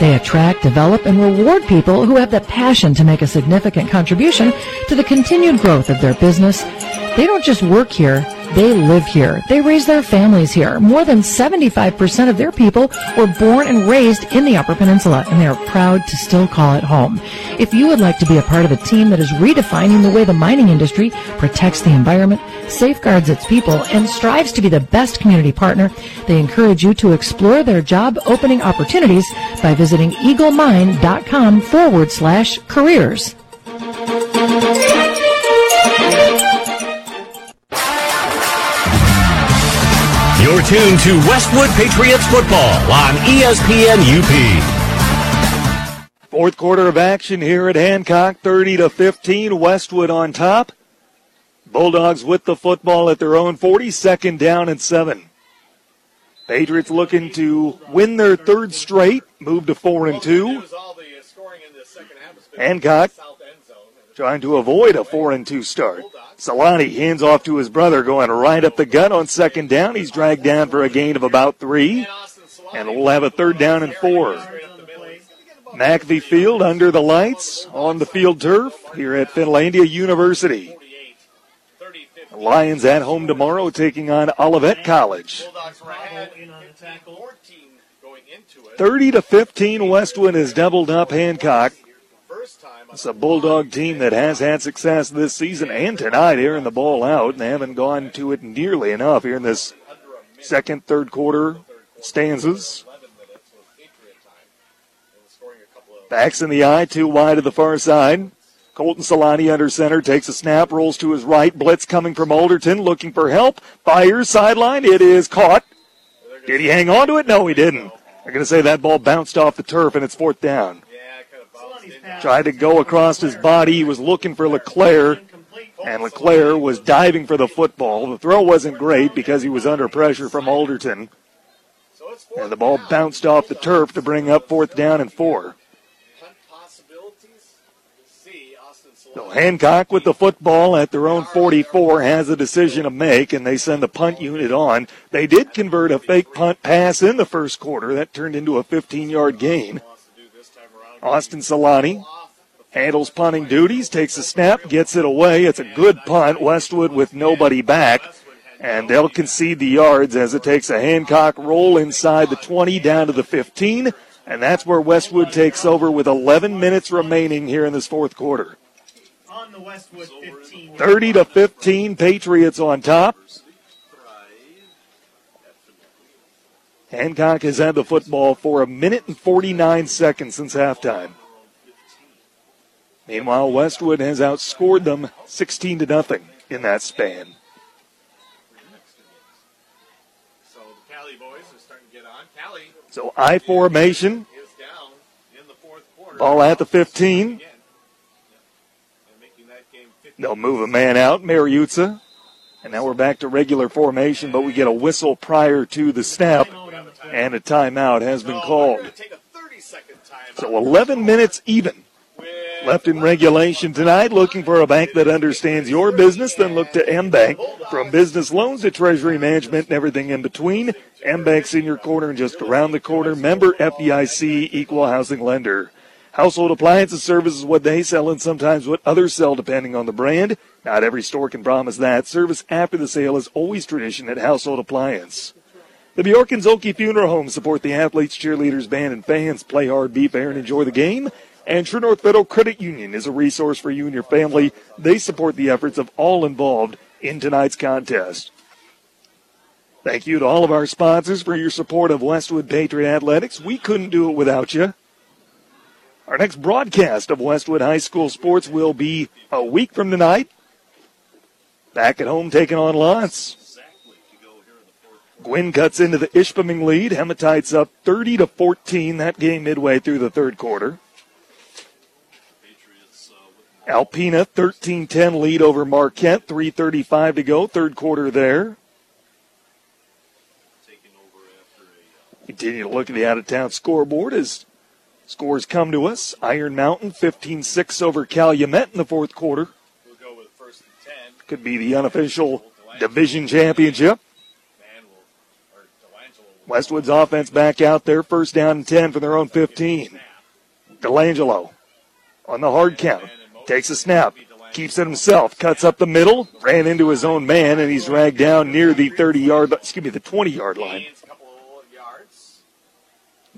They attract, develop, and reward people who have the passion to make a significant contribution to the continued growth of their business. They don't just work here, they live here. They raise their families here. More than 75% of their people were born and raised in the Upper Peninsula, and they are proud to still call it home. If you would like to be a part of a team that is redefining the way the mining industry protects the environment, safeguards its people, and strives to be the best community partner, they encourage you to explore their job opening opportunities by visiting eaglemine.com forward slash careers. You're tuned to Westwood Patriots football on ESPN UP. Fourth quarter of action here at Hancock, 30 to 15. Westwood on top. Bulldogs with the football at their own 40, second down and seven. Patriots looking to win their third straight, move to four and two. Hancock trying to avoid a four and two start. Solani hands off to his brother, going right up the gut on second down. He's dragged down for a gain of about three. And we'll have a third down and four. McAfee Field under the lights on the field turf here at Finlandia University. Lions at home tomorrow taking on Olivet College. 30 to 15, Westwood has doubled up Hancock. It's a Bulldog team that has had success this season and tonight airing the ball out, and they haven't gone to it nearly enough here in this second, third quarter stanzas. Backs in the eye, too wide to the far side. Colton Solani under center takes a snap, rolls to his right. Blitz coming from Alderton, looking for help. Fires sideline. It is caught. Did he hang on to it? No, he didn't. They're going to say that ball bounced off the turf and it's fourth down. Tried to go across his body. He was looking for LeClaire, and LeClaire was diving for the football. The throw wasn't great because he was under pressure from Alderton. And the ball bounced off the turf to bring up fourth down and four. So Hancock with the football at their own 44 has a decision to make, and they send the punt unit on. They did convert a fake punt pass in the first quarter. That turned into a 15 yard gain. Austin Solani handles punting duties, takes a snap, gets it away. It's a good punt. Westwood with nobody back. And they'll concede the yards as it takes a Hancock roll inside the 20 down to the 15. And that's where Westwood takes over with 11 minutes remaining here in this fourth quarter. 30 to 15, Patriots on top. Hancock has had the football for a minute and 49 seconds since halftime. Meanwhile, Westwood has outscored them 16 to nothing in that span. So the Cali boys are starting to get on. Cali. So I formation. Ball at the 15. They'll move a man out, Mariuzza. And now we're back to regular formation, but we get a whistle prior to the snap, and a timeout has been called. So 11 minutes even left in regulation tonight. Looking for a bank that understands your business, then look to M Bank. From business loans to treasury management and everything in between, M Bank's in your corner and just around the corner. Member FDIC, equal housing lender. Household appliances service is what they sell and sometimes what others sell depending on the brand. Not every store can promise that. Service after the sale is always tradition at Household Appliance. The Bjork and Funeral Home support the athletes, cheerleaders, band, and fans. Play hard, be fair, and enjoy the game. And True North Federal Credit Union is a resource for you and your family. They support the efforts of all involved in tonight's contest. Thank you to all of our sponsors for your support of Westwood Patriot Athletics. We couldn't do it without you. Our next broadcast of Westwood High School sports will be a week from tonight. Back at home taking on L'Anse. Gwinn cuts into the Ishpeming lead. Hematites up 30 to 14. That game midway through the third quarter. Alpena 13-10 lead over Marquette. 3:35 to go. Third quarter there. Continue to look at the out-of-town scoreboard as Scores come to us. Iron Mountain 15-6 over Calumet in the fourth quarter. Could be the unofficial division championship. Westwood's offense back out there. First down and 10 from their own 15. Delangelo on the hard count. Takes a snap. Keeps it himself. Cuts up the middle. Ran into his own man and he's dragged down near the 30 yard, excuse me, the 20 yard line.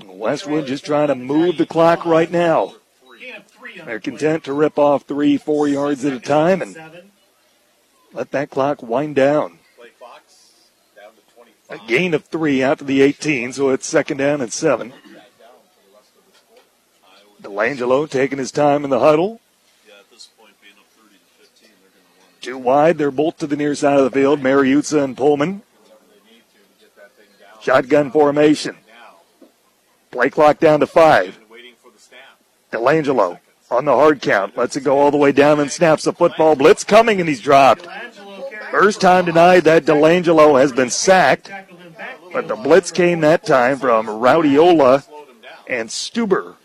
Westwood just trying to move the clock right now. They're content to rip off three, four yards at a time and let that clock wind down. A gain of three to the 18, so it's second down and seven. Delangelo taking his time in the huddle. Too wide, they're both to the near side of the field. Mariuzza and Pullman. Shotgun formation. Play clock down to five. Delangelo on the hard count. Lets it go all the way down and snaps the football. Blitz coming and he's dropped. First time tonight that Delangelo has been sacked. But the blitz came that time from Raudiola and Stuber.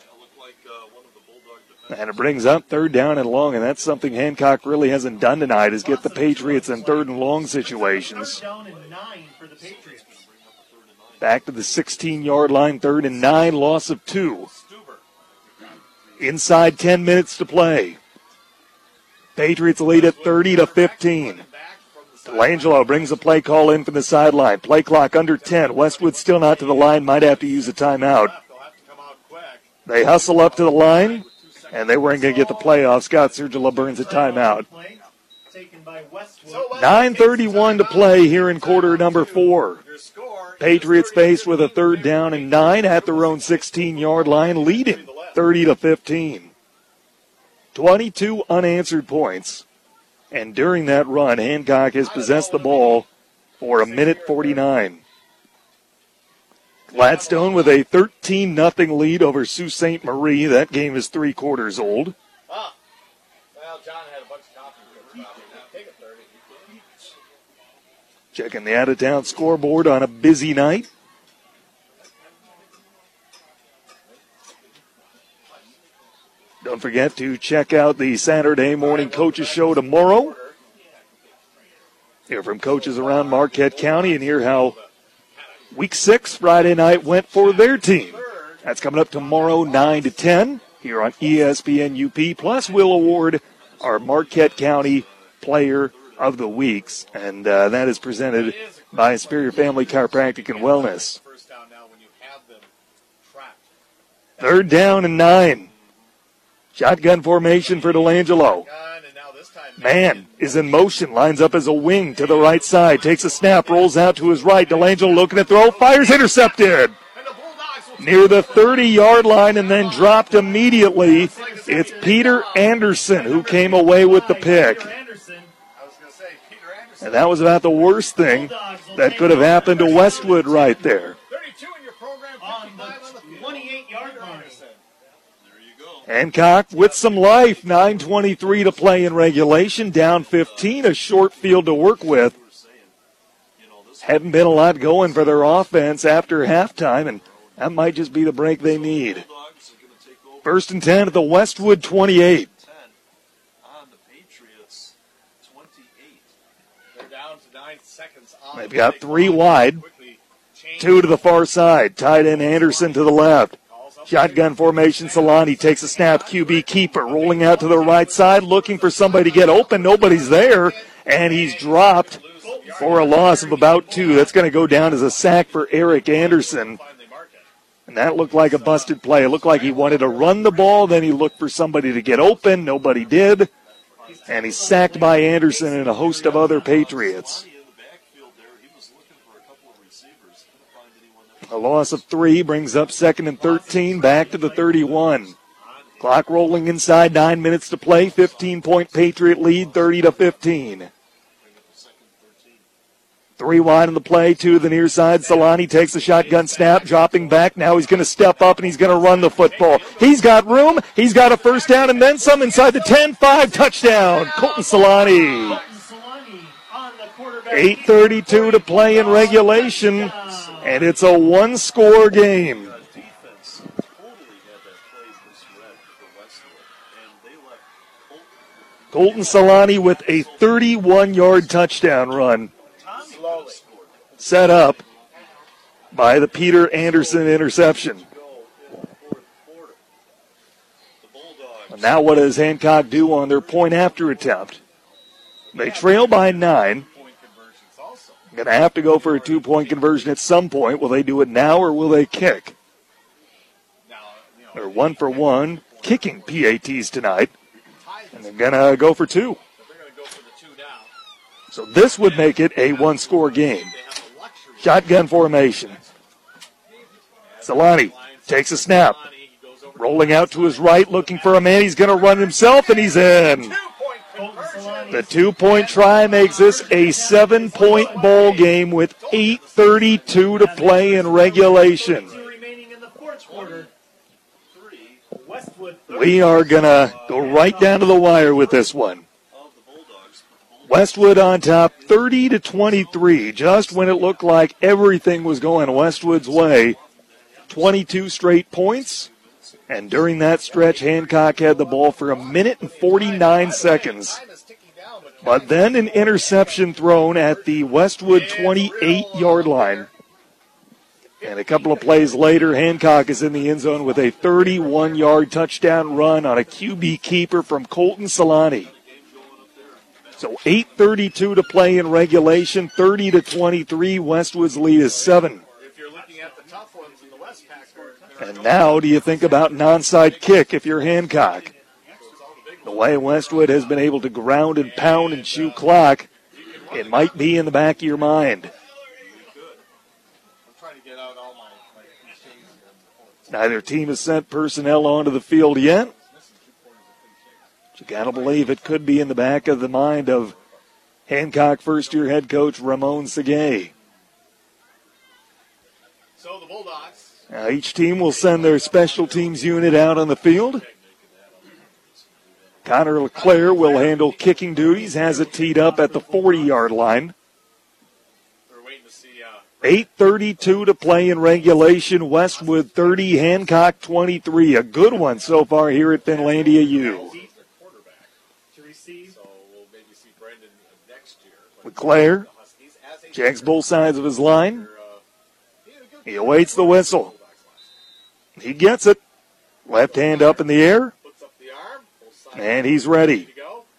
And it brings up third down and long, and that's something Hancock really hasn't done tonight is get the Patriots in third and long situations. Back to the 16 yard line, third and nine, loss of two. Inside 10 minutes to play. Patriots lead at 30 to 15. Delangelo brings a play call in from the sideline. Play clock under 10. Westwood still not to the line, might have to use a timeout. They hustle up to the line, and they weren't going to get the playoff. Scott Sergila burns a timeout. 9.31 to play here in quarter number four. Patriots faced with a third down and nine at their own 16 yard line, leading 30 to 15. 22 unanswered points. And during that run, Hancock has possessed the ball for a minute 49. Gladstone with a 13 0 lead over Sault Ste. Marie. That game is three quarters old. Checking the out of town scoreboard on a busy night. Don't forget to check out the Saturday morning coaches show tomorrow. Hear from coaches around Marquette County and hear how week six Friday night went for their team. That's coming up tomorrow, 9 to 10, here on ESPN UP. Plus, we'll award our Marquette County Player of the Weeks, and uh, that is presented by Superior Family Chiropractic and Wellness. Third down and nine. Shotgun formation for Delangelo. Mann is in motion, lines up as a wing to the right side, takes a snap, rolls out to his right. Delangelo looking to throw, fires intercepted. Near the 30 yard line and then dropped immediately. It's Peter Anderson who came away with the pick. And that was about the worst thing that could have happened to Westwood right there. Hancock with some life. 9.23 to play in regulation. Down 15. A short field to work with. Hadn't been a lot going for their offense after halftime, and that might just be the break they need. First and 10 at the Westwood 28. They've got three wide, two to the far side. Tight end Anderson to the left. Shotgun formation. Solani takes a snap. QB keeper rolling out to the right side, looking for somebody to get open. Nobody's there, and he's dropped for a loss of about two. That's going to go down as a sack for Eric Anderson. And that looked like a busted play. It looked like he wanted to run the ball, then he looked for somebody to get open. Nobody did. And he's sacked by Anderson and a host of other Patriots. A loss of three brings up second and 13 back to the 31. Clock rolling inside, nine minutes to play. 15 point Patriot lead, 30 to 15. Three wide in the play, two to the near side. Solani takes the shotgun snap, dropping back. Now he's going to step up and he's going to run the football. He's got room. He's got a first down and then some inside the 10 5 touchdown. Colton Solani. 8.32 to play in regulation, and it's a one score game. Colton Solani with a 31 yard touchdown run. Set up by the Peter Anderson interception. Now, what does Hancock do on their point after attempt? They trail by nine. Going to have to go for a two point conversion at some point. Will they do it now or will they kick? They're one for one, kicking PATs tonight. And they're going to go for two. So this would make it a one score game. Shotgun formation. Solani takes a snap. Rolling out to his right, looking for a man. He's going to run himself, and he's in. The two point try makes this a seven point ball game with 8.32 to play in regulation. We are going to go right down to the wire with this one. Westwood on top 30 to 23, just when it looked like everything was going Westwood's way. 22 straight points. And during that stretch, Hancock had the ball for a minute and 49 seconds. But then an interception thrown at the Westwood 28 yard line. And a couple of plays later, Hancock is in the end zone with a 31 yard touchdown run on a QB keeper from Colton Solani. So 8.32 to play in regulation, 30 to 23. Westwood's lead is seven. And now, do you think about an onside kick if you're Hancock? The way Westwood has been able to ground and pound and chew clock, it might be in the back of your mind. Neither team has sent personnel onto the field yet. But you gotta believe it could be in the back of the mind of Hancock first year head coach Ramon Segay. So the Bulldogs. Now each team will send their special teams unit out on the field. Connor LeClaire will handle kicking duties, has it teed up at the 40 yard line. 8.32 to play in regulation. Westwood 30, Hancock 23. A good one so far here at Finlandia U. LeClaire checks both sides of his line. He awaits the whistle. He gets it. Left hand up in the air. And he's ready.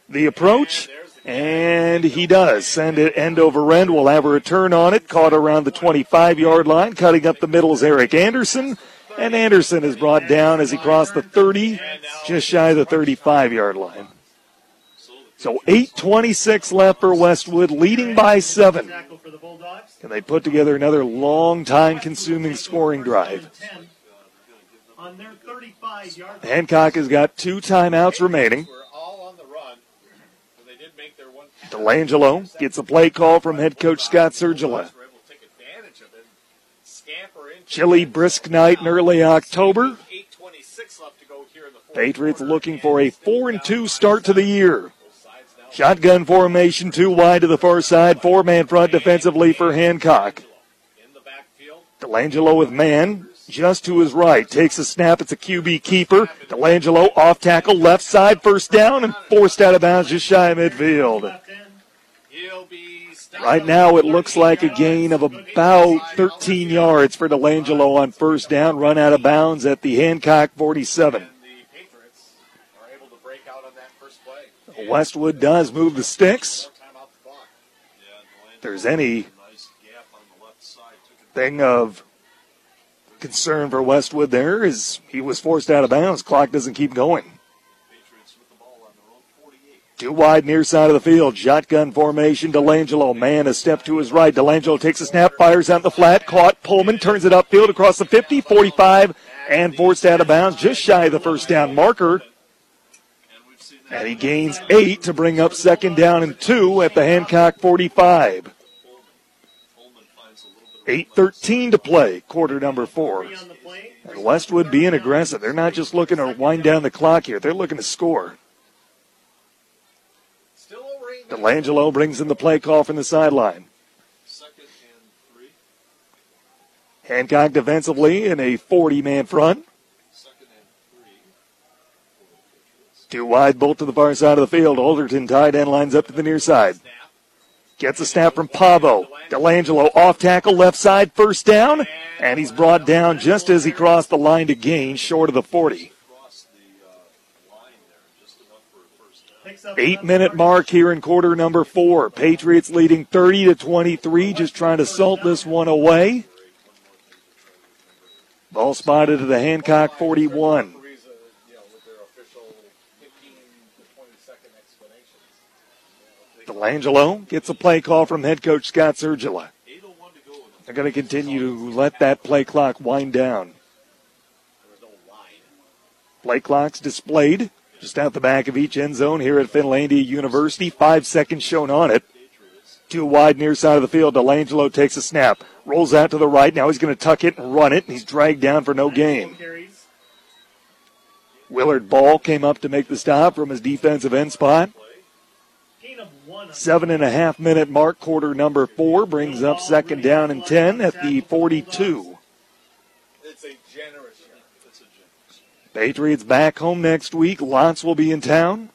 The approach. And he does send it end over end. We'll have a return on it. Caught around the 25 yard line. Cutting up the middle is Eric Anderson. And Anderson is brought down as he crossed the 30, just shy of the 35 yard line. So 8.26 left for Westwood, leading by seven. Can they put together another long time consuming scoring drive? Hancock has got two timeouts remaining. Delangelo gets a play call from head coach Scott Sergila. Chilly, brisk night in early October. Patriots looking for a 4 and 2 start to the year. Shotgun formation, two wide to the far side, four Mann front defensively for Hancock. Delangelo with man, just to his right. Takes a snap. It's a QB keeper. Delangelo off tackle, left side, first down, and forced out of bounds just shy of midfield. Right now, it looks like a gain of about 13 yards for Delangelo on first down, run out of bounds at the Hancock 47. Westwood does move the sticks. If there's any thing of concern for Westwood there is he was forced out of bounds. Clock doesn't keep going. Two wide near side of the field. Shotgun formation. Delangelo. Mann a step to his right. Delangelo takes a snap, fires out the flat. Caught. Pullman turns it upfield across the 50, 45, and forced out of bounds just shy of the first down marker. And he gains eight to bring up second down and two at the Hancock 45. 8.13 to play, quarter number four. And Westwood being aggressive. They're not just looking to wind down the clock here, they're looking to score. Delangelo brings in the play call from the sideline. Hancock defensively in a 40 man front. Two wide, bolt to the far side of the field. Alderton tight end lines up to the near side. Gets a snap from Pavo. Delangelo off tackle, left side, first down, and he's brought down just as he crossed the line to gain, short of the 40. Eight minute mark here in quarter number four. Patriots leading 30 to 23, just trying to salt this one away. Ball spotted to the Hancock 41. Delangelo gets a play call from head coach Scott Sergila. They're going to continue to let that play clock wind down. Play clocks displayed just out the back of each end zone here at Finlandia University. Five seconds shown on it. Two wide near side of the field. Delangelo takes a snap. Rolls out to the right. Now he's going to tuck it and run it. And he's dragged down for no gain. Willard Ball came up to make the stop from his defensive end spot. Seven and a half minute mark, quarter number four, brings up second down and 10 at the 42. Patriots back home next week. Lots will be in town.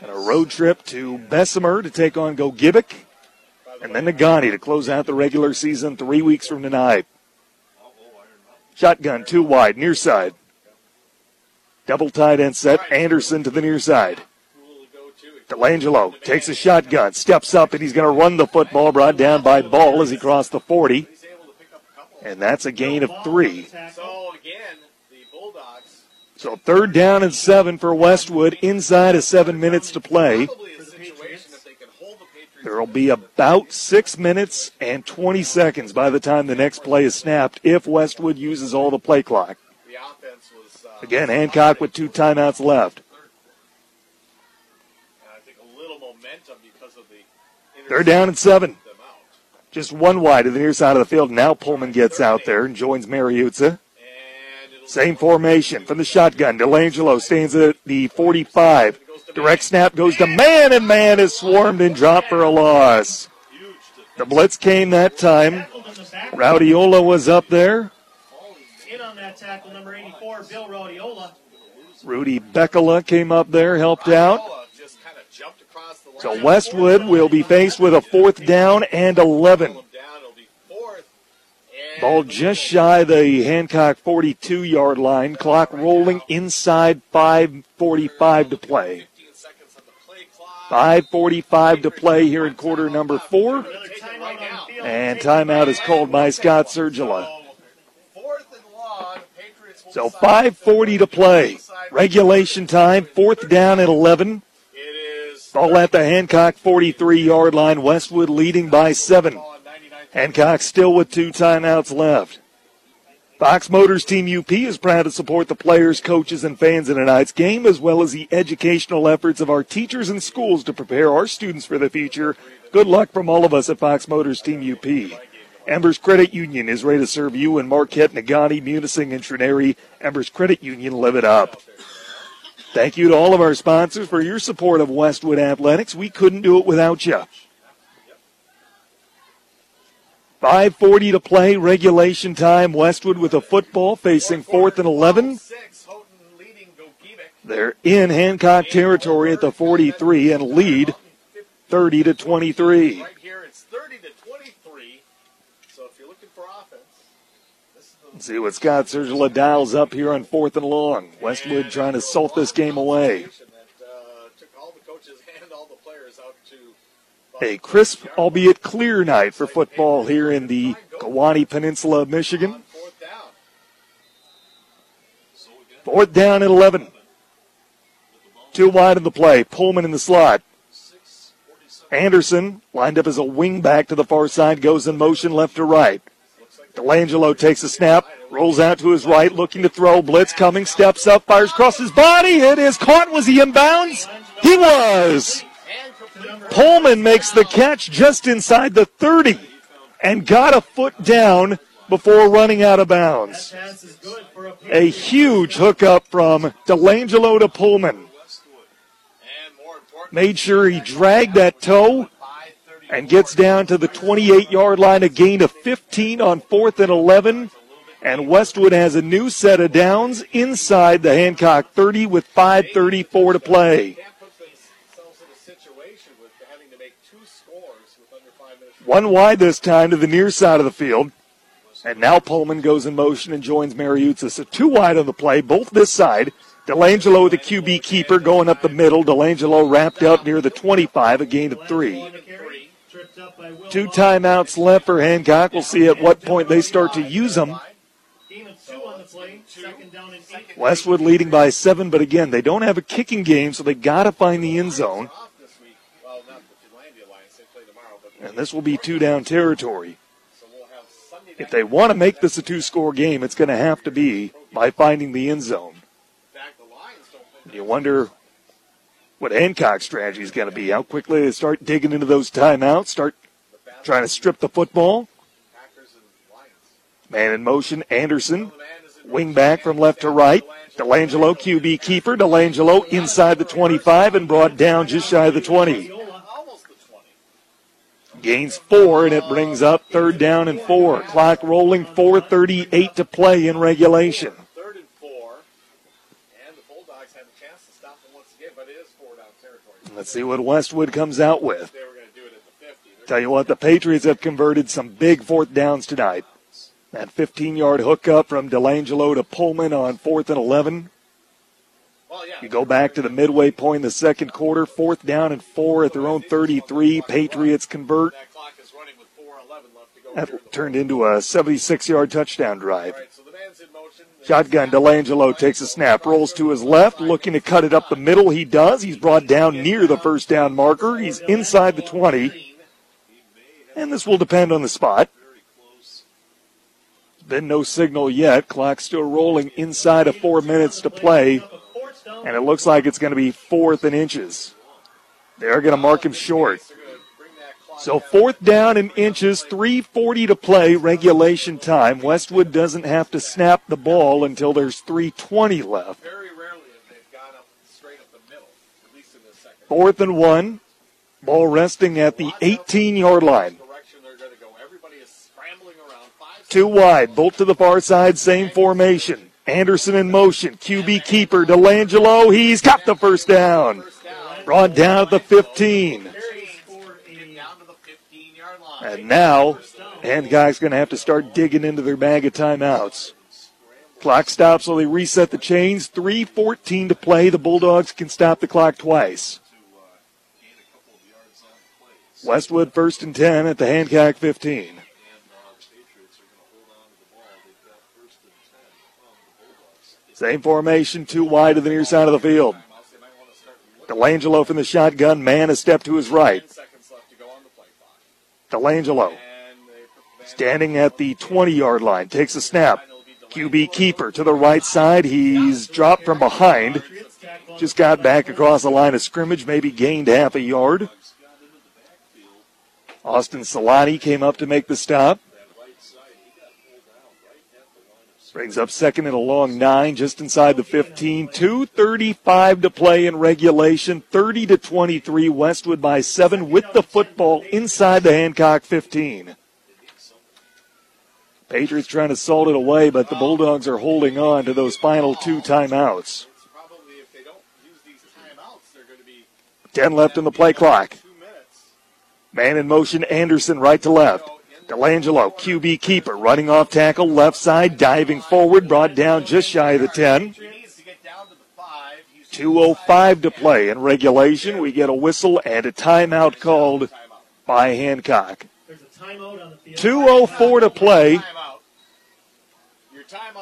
And a road trip to Bessemer to take on Gogebic. And then Negaunee to close out the regular season three weeks from tonight. Shotgun, too wide, near side. Double tight end set. Anderson to the near side. Delangelo takes a shotgun, steps up, and he's going to run the football, brought down by Ball as he crossed the 40. And that's a gain of three. So third down and seven for Westwood inside of seven minutes to play. There will be about six minutes and 20 seconds by the time the next play is snapped if Westwood uses all the play clock. Again, Hancock with two timeouts left. They're down at seven. Just one wide to the near side of the field. Now Pullman gets out there and joins Mariuzza. Same formation from the shotgun. Delangelo stands at the 45. Direct snap goes to Mann, and Mann is swarmed and dropped for a loss. The blitz came that time. Raudiola was up there. In on that tackle, number 84, Bill Raudiola. Rudy Beckela came up there, helped out. So Westwood will be faced with a fourth down and 11. Ball just shy the Hancock 42 yard line. Clock rolling inside 5.45 to play. 5.45 to play here in quarter number four. And timeout is called by Scott Sergila. So 5.40 to play. Regulation time, fourth down at 11. Ball at the Hancock 43 yard line. Westwood leading by seven. Hancock still with two timeouts left. Fox Motors Team UP is proud to support the players, coaches, and fans in tonight's game, as well as the educational efforts of our teachers and schools to prepare our students for the future. Good luck from all of us at Fox Motors Team UP. Embers Credit Union is ready to serve you in Marquette, Negaunee, Munising, and Trenary. Embers Credit Union, live it up. Thank you to all of our sponsors for your support of Westwood Athletics. We couldn't do it without you. 5.40 to play, regulation time. Westwood with a football facing fourth and 11. They're in Hancock territory at the 43 and lead 30 to 23. Let's see what Scott Sergila dials up here on fourth and long. Westwood trying to salt this game away. A crisp, albeit clear night for football here in the Keweenaw Peninsula of Michigan. Fourth down at 11. Two wide in the play. Pullman in the slot. Anderson lined up as a wing back to the far side, goes in motion left to right. Delangelo takes a snap, rolls out to his right, looking to throw. Blitz coming, steps up, fires across his body. It is caught. Was he inbounds? He was. Pullman makes the catch just inside the 30 and got a foot down before running out of bounds. A huge hookup from Delangelo to Pullman. Made sure he dragged that toe and gets down to the 28 yard line, a gain of 15 on fourth and 11. And Westwood has a new set of downs inside the Hancock 30 with 5.34 to play. One wide this time to the near side of the field. And now Pullman goes in motion and joins Mariuzza. So two wide on the play, both this side. Delangelo, the QB keeper, going up the middle. Delangelo wrapped out near the 25, a gain of three. Two timeouts left for Hancock. We'll see at what point they start to use them. Westwood leading by seven, but again, they don't have a kicking game, so they got to find the end zone. And this will be two down territory. If they want to make this a two score game, it's going to have to be by finding the end zone. You wonder what Hancock's strategy is going to be. How quickly they start digging into those timeouts, start trying to strip the football. Man in motion, Anderson. Wing back from left to right. Delangelo, QB keeper. Delangelo inside the 25 and brought down just shy of the 20. Gains four, and it brings up third down and four. Clock rolling, 4.38 to play in regulation. Let's see what Westwood comes out with. Tell you what, the Patriots have converted some big fourth downs tonight. That 15 yard hookup from DeLangelo to Pullman on fourth and 11. You go back to the midway point in the second quarter, fourth down and four at their own 33. Patriots convert. That turned into a 76 yard touchdown drive. Shotgun DeLangelo takes a snap, rolls to his left, looking to cut it up the middle. He does. He's brought down near the first down marker. He's inside the 20. And this will depend on the spot. Been no signal yet. Clock still rolling inside of four minutes to play. And it looks like it's going to be fourth and inches. They're going to mark him short. So fourth down and inches, 340 to play, regulation time. Westwood doesn't have to snap the ball until there's 320 left. Fourth and one. Ball resting at the 18 yard line. Two wide, bolt to the far side, same formation. Anderson in motion, QB keeper, DeLangelo, he's got the first down. Brought down at the 15. And now, Hancock's going to have to start digging into their bag of timeouts. Clock stops, while they reset the chains. 3.14 to play. The Bulldogs can stop the clock twice. Westwood first and 10 at the Hancock 15. Same formation, two wide to the near side of the field. DeLangelo from the shotgun, Mann a step to his right. DeLangelo standing at the 20 yard line, takes a snap. QB keeper to the right side. He's dropped from behind. Just got back across the line of scrimmage, maybe gained half a yard. Austin Solani came up to make the stop. Brings up second and a long nine, just inside the 15. 2.35 to play in regulation. 30 to 23. Westwood by seven with the football inside the Hancock 15. Patriots trying to salt it away, but the Bulldogs are holding on to those final two timeouts. 10 left in the play clock. Man in motion, Anderson right to left. DeLangelo, QB keeper, running off tackle, left side, diving forward, brought down just shy of the 10. 2.05 to play in regulation. We get a whistle and a timeout called by Hancock. 2.04 to play.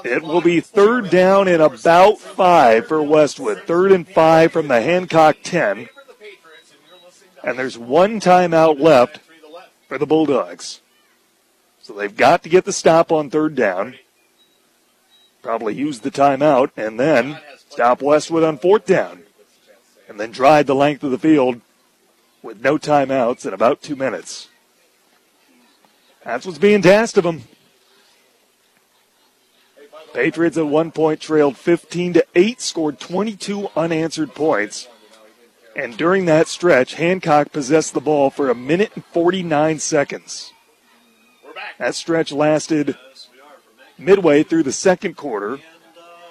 It will be third down and about five for Westwood. Third and five from the Hancock 10. And there's one timeout left for the Bulldogs. So they've got to get the stop on third down. Probably use the timeout and then stop Westwood on fourth down. And then drive the length of the field with no timeouts in about two minutes. That's what's being tasked of them. Patriots at one point trailed 15 to 8, scored 22 unanswered points. And during that stretch, Hancock possessed the ball for a minute and 49 seconds. That stretch lasted midway through the second quarter,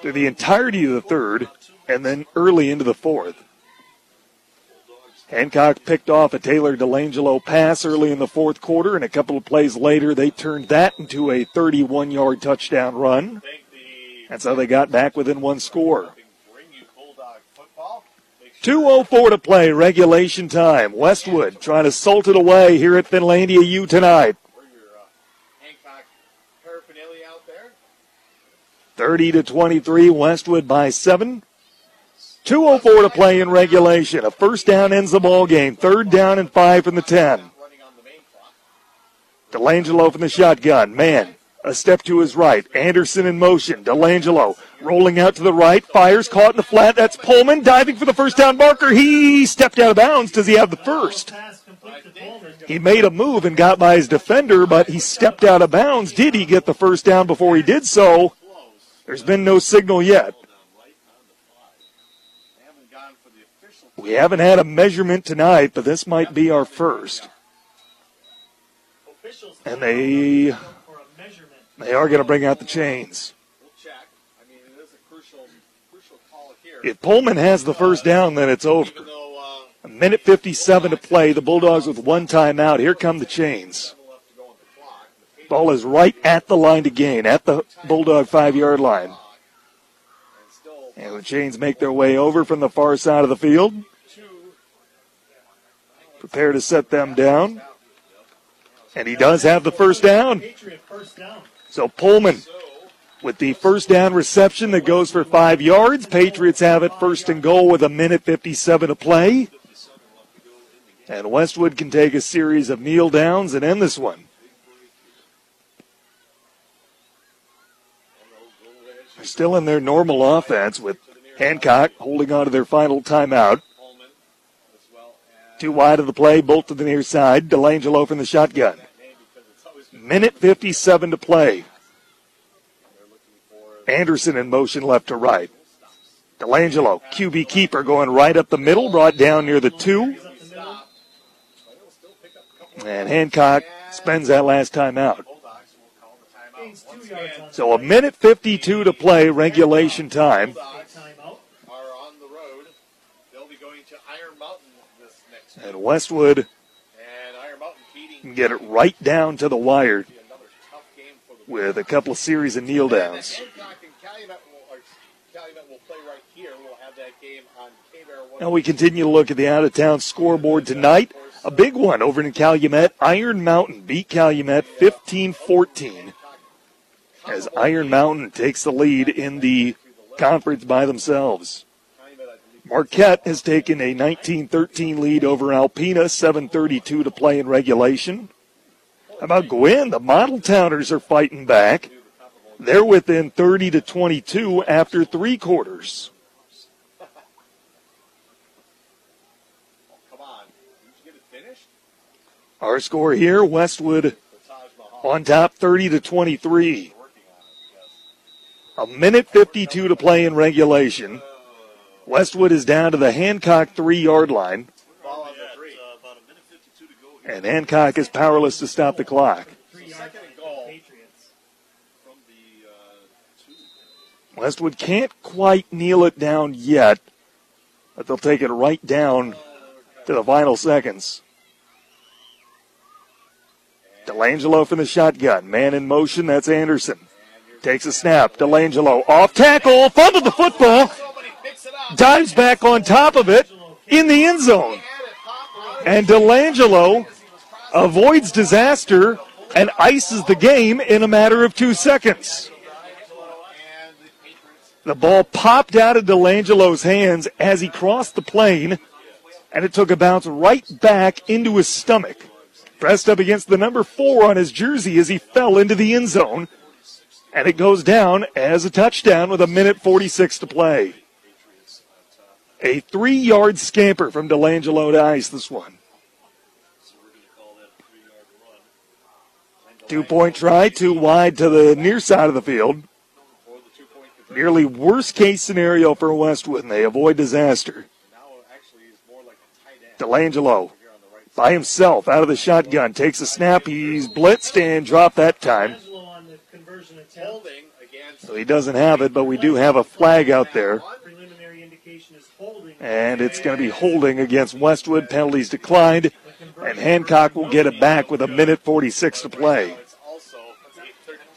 through the entirety of the third, and then early into the fourth. Hancock picked off a Taylor DeLangelo pass early in the fourth quarter, and a couple of plays later, they turned that into a 31 yard touchdown run. That's how they got back within one score. 2.04 to play, regulation time. Westwood trying to salt it away here at Finlandia U tonight. 30 to 23, Westwood by seven. 2.04 to play in regulation. A first down ends the ball game. Third down and five from the 10. DeLangelo from the shotgun. Man, a step to his right. Anderson in motion. DeLangelo rolling out to the right. Fires caught in the flat. That's Pullman diving for the first down marker. He stepped out of bounds. Does he have the first? He made a move and got by his defender, but he stepped out of bounds. Did he get the first down before he did so? There's been no signal yet. We haven't had a measurement tonight, but this might be our first. And they they are going to bring out the chains. If Pullman has the first down, then it's over. A minute 57 to play. The Bulldogs with one timeout. Here come the chains. Ball is right at the line to gain, at the Bulldog five yard line. And the chains make their way over from the far side of the field. Prepare to set them down. And he does have the first down. So Pullman with the first down reception that goes for five yards. Patriots have it first and goal with a minute 57 to play. And Westwood can take a series of kneel downs and end this one. Still in their normal offense with Hancock holding on to their final timeout. Too wide of the play, bolt to the near side. Delangelo from the shotgun. Minute 57 to play. Anderson in motion left to right. Delangelo, QB keeper, going right up the middle, brought down near the two. And Hancock spends that last time out. So a minute 52 to play, regulation time. And Westwood can get it right down to the wire with a couple of series of kneel downs. Now we continue to look at the out of town scoreboard tonight. A big one over in Calumet. Iron Mountain beat Calumet 15 14 as Iron Mountain takes the lead in the conference by themselves. Marquette has taken a 19-13 lead over Alpena, 7:32 to play in regulation. How about Gwinn? The Model Towners are fighting back. They're within 30 to 22 after three quarters. Our score here, Westwood on top 30 to 23. A minute 52 to play in regulation. Westwood is down to the Hancock three yard line. And Hancock is powerless to stop the clock. Westwood can't quite kneel it down yet, but they'll take it right down to the final seconds. Delangelo from the shotgun. Man in motion, that's Anderson. Takes a snap. Delangelo off tackle, fumbled the football, dives back on top of it in the end zone. And Delangelo avoids disaster and ices the game in a matter of two seconds. The ball popped out of Delangelo's hands as he crossed the plane, and it took a bounce right back into his stomach. Pressed up against the number four on his jersey as he fell into the end zone. And it goes down as a touchdown with a minute 46 to play. A three yard scamper from Delangelo to ice this one. Two point try, too wide to the near side of the field. Nearly worst case scenario for Westwood, and they avoid disaster. Delangelo by himself out of the shotgun takes a snap. He's blitzed and dropped that time. So he doesn't have it, but we do have a flag out there. And it's going to be holding against Westwood. Penalties declined. And Hancock will get it back with a minute 46 to play.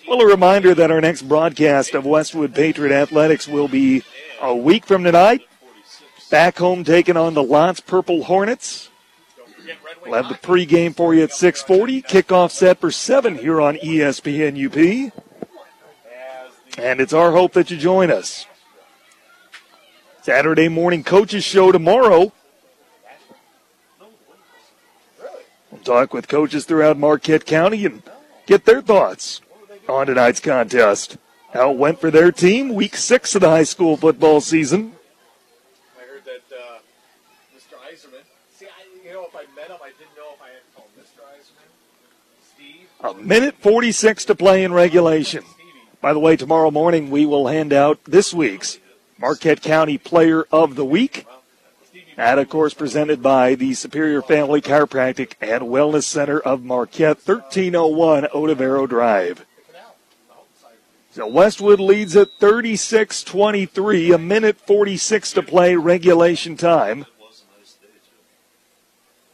Well, a reminder that our next broadcast of Westwood Patriot Athletics will be a week from tonight. Back home taking on the L'Anse Purple Hornets. We'll have the pregame for you at 640. Kickoff set for 7 here on ESPN UP. And it's our hope that you join us. Saturday morning coaches show tomorrow. We'll talk with coaches throughout Marquette County and get their thoughts on tonight's contest. How it went for their team, week six of the high school football season. I heard that uh, Mr. Eiserman. See, I, you know, if I met him, I didn't know if I had called Mr. Eiserman. Steve. A minute 46 to play in regulation. By the way, tomorrow morning we will hand out this week's Marquette County Player of the Week. That, of course, presented by the Superior Family Chiropractic and Wellness Center of Marquette, 1301 Otavero Drive. So Westwood leads at 36-23, a minute 46 to play regulation time.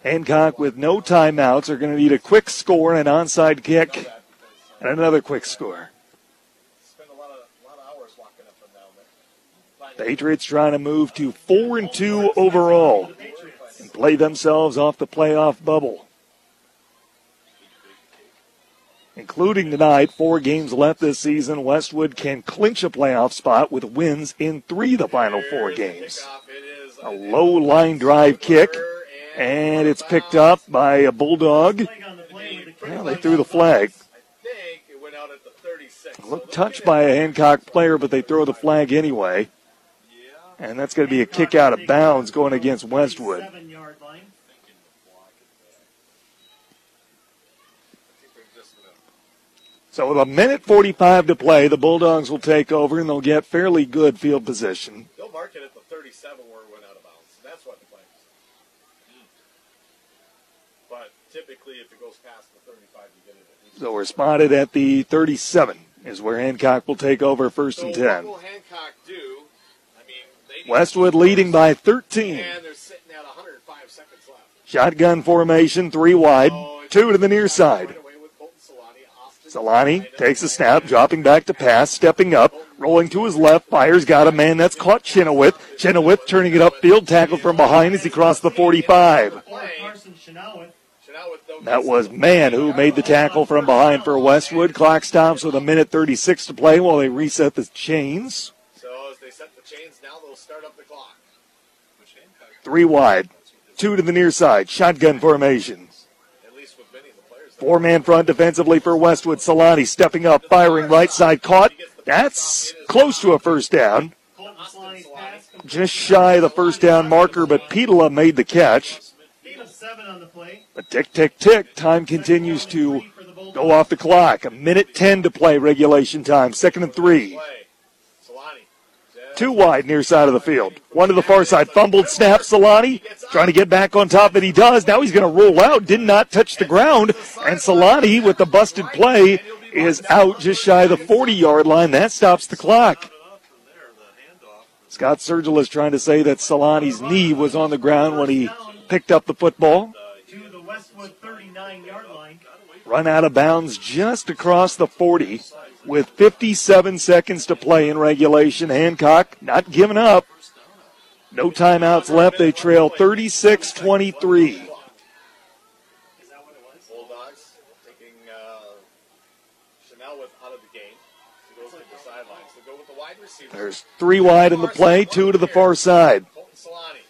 Hancock with no timeouts are going to need a quick score and an onside kick and another quick score. Patriots trying to move to four and two overall and play themselves off the playoff bubble. Including tonight, four games left this season. Westwood can clinch a playoff spot with wins in three of the final four games. A low line drive kick, and it's picked up by a Bulldog. Well, they threw the flag. Look touched by a Hancock player, but they throw the flag anyway. And that's going to be a kick out of bounds going against Westwood. So with a minute 45 to play, the Bulldogs will take over and they'll get fairly good field position. They'll mark it at the 37 where it went out of bounds. That's what the play is. But typically, if it goes past the 35, you get it at. So we're spotted at the 37 is where Hancock will take over first and 10. What will Hancock do? I mean, they need Westwood leading by 13. And they're sitting at 105 seconds left. Shotgun formation, three wide, oh, two to the near side. Solani takes a snap, dropping back to pass, stepping up, rolling to his left, fires, got a man that's caught Chenoweth. Chenoweth turning it upfield, tackled from behind as he crossed the 45. That was Man who made the tackle from behind for Westwood. Clock stops with a minute 36 to play while they reset the chains. So as they set the chains, now they'll start up the clock. Three wide, two to the near side, shotgun formation. Four man front defensively for Westwood. Solani stepping up, firing right side, caught. That's close to a first down. Just shy of the first down marker, but Petola made the catch. But tick, tick, tick. Time continues to go off the clock. A minute 10 to play regulation time. Second and three. Two wide near side of the field. One to the far side. Fumbled snap. Solani trying to get back on top, and he does. Now he's going to roll out. Did not touch the ground. And Solani with the busted play is out just shy of the 40 yard line. That stops the clock. Scott Sergil is trying to say that Solani's knee was on the ground when he picked up the football. Run out of bounds just across the 40 with 57 seconds to play in regulation. Hancock not giving up. No timeouts left. They trail 36 23. Bulldogs taking uh, Chenoweth out of the game. He goes to the sidelines. So go with the wide receiver. There's three wide in the play, two to the far side.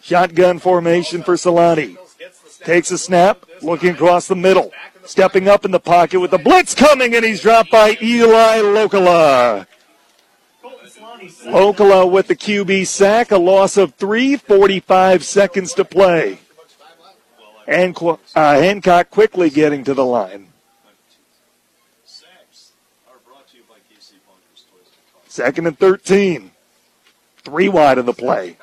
Shotgun formation for Solani. Takes a snap, looking across the middle. Stepping up in the pocket with the blitz coming, and he's dropped by Eli Locola. Locola with the QB sack, a loss of three, 45 seconds to play. And uh, Hancock quickly getting to the line. Second and 13. Three wide of the play.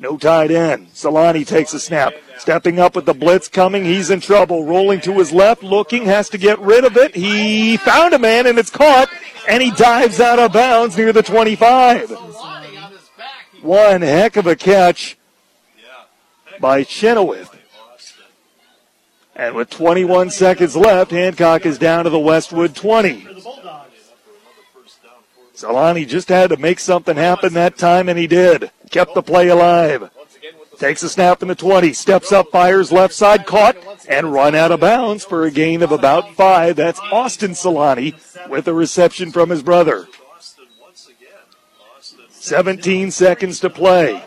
No tight end. Solani takes a snap. Stepping up with the blitz coming. He's in trouble. Rolling to his left. Looking. Has to get rid of it. He found a man and it's caught. And he dives out of bounds near the 25. One heck of a catch by Chenoweth. And with 21 seconds left, Hancock is down to the Westwood 20. Solani just had to make something happen that time, and he did. Kept the play alive. Takes a snap in the 20, steps up, fires left side, caught, and run out of bounds for a gain of about five. That's Austin Solani with a reception from his brother. 17 seconds to play.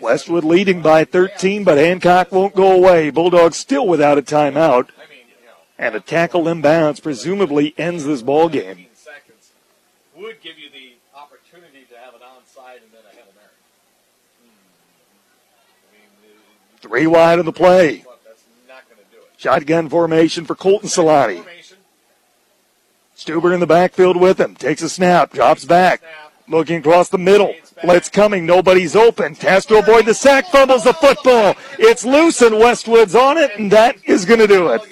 Westwood leading by 13, but Hancock won't go away. Bulldogs still without a timeout. And a tackle inbounds presumably ends this ball game. Would give you the opportunity to have an onside and then a Hail Mary. Three wide of the play. Shotgun formation for Colton Solani. Stuber in the backfield with him. Takes a snap. Drops back. Looking across the middle. Blitz coming. Nobody's open. Has to avoid the sack. Fumbles the football. It's loose and Westwood's on it, and that is going to do it.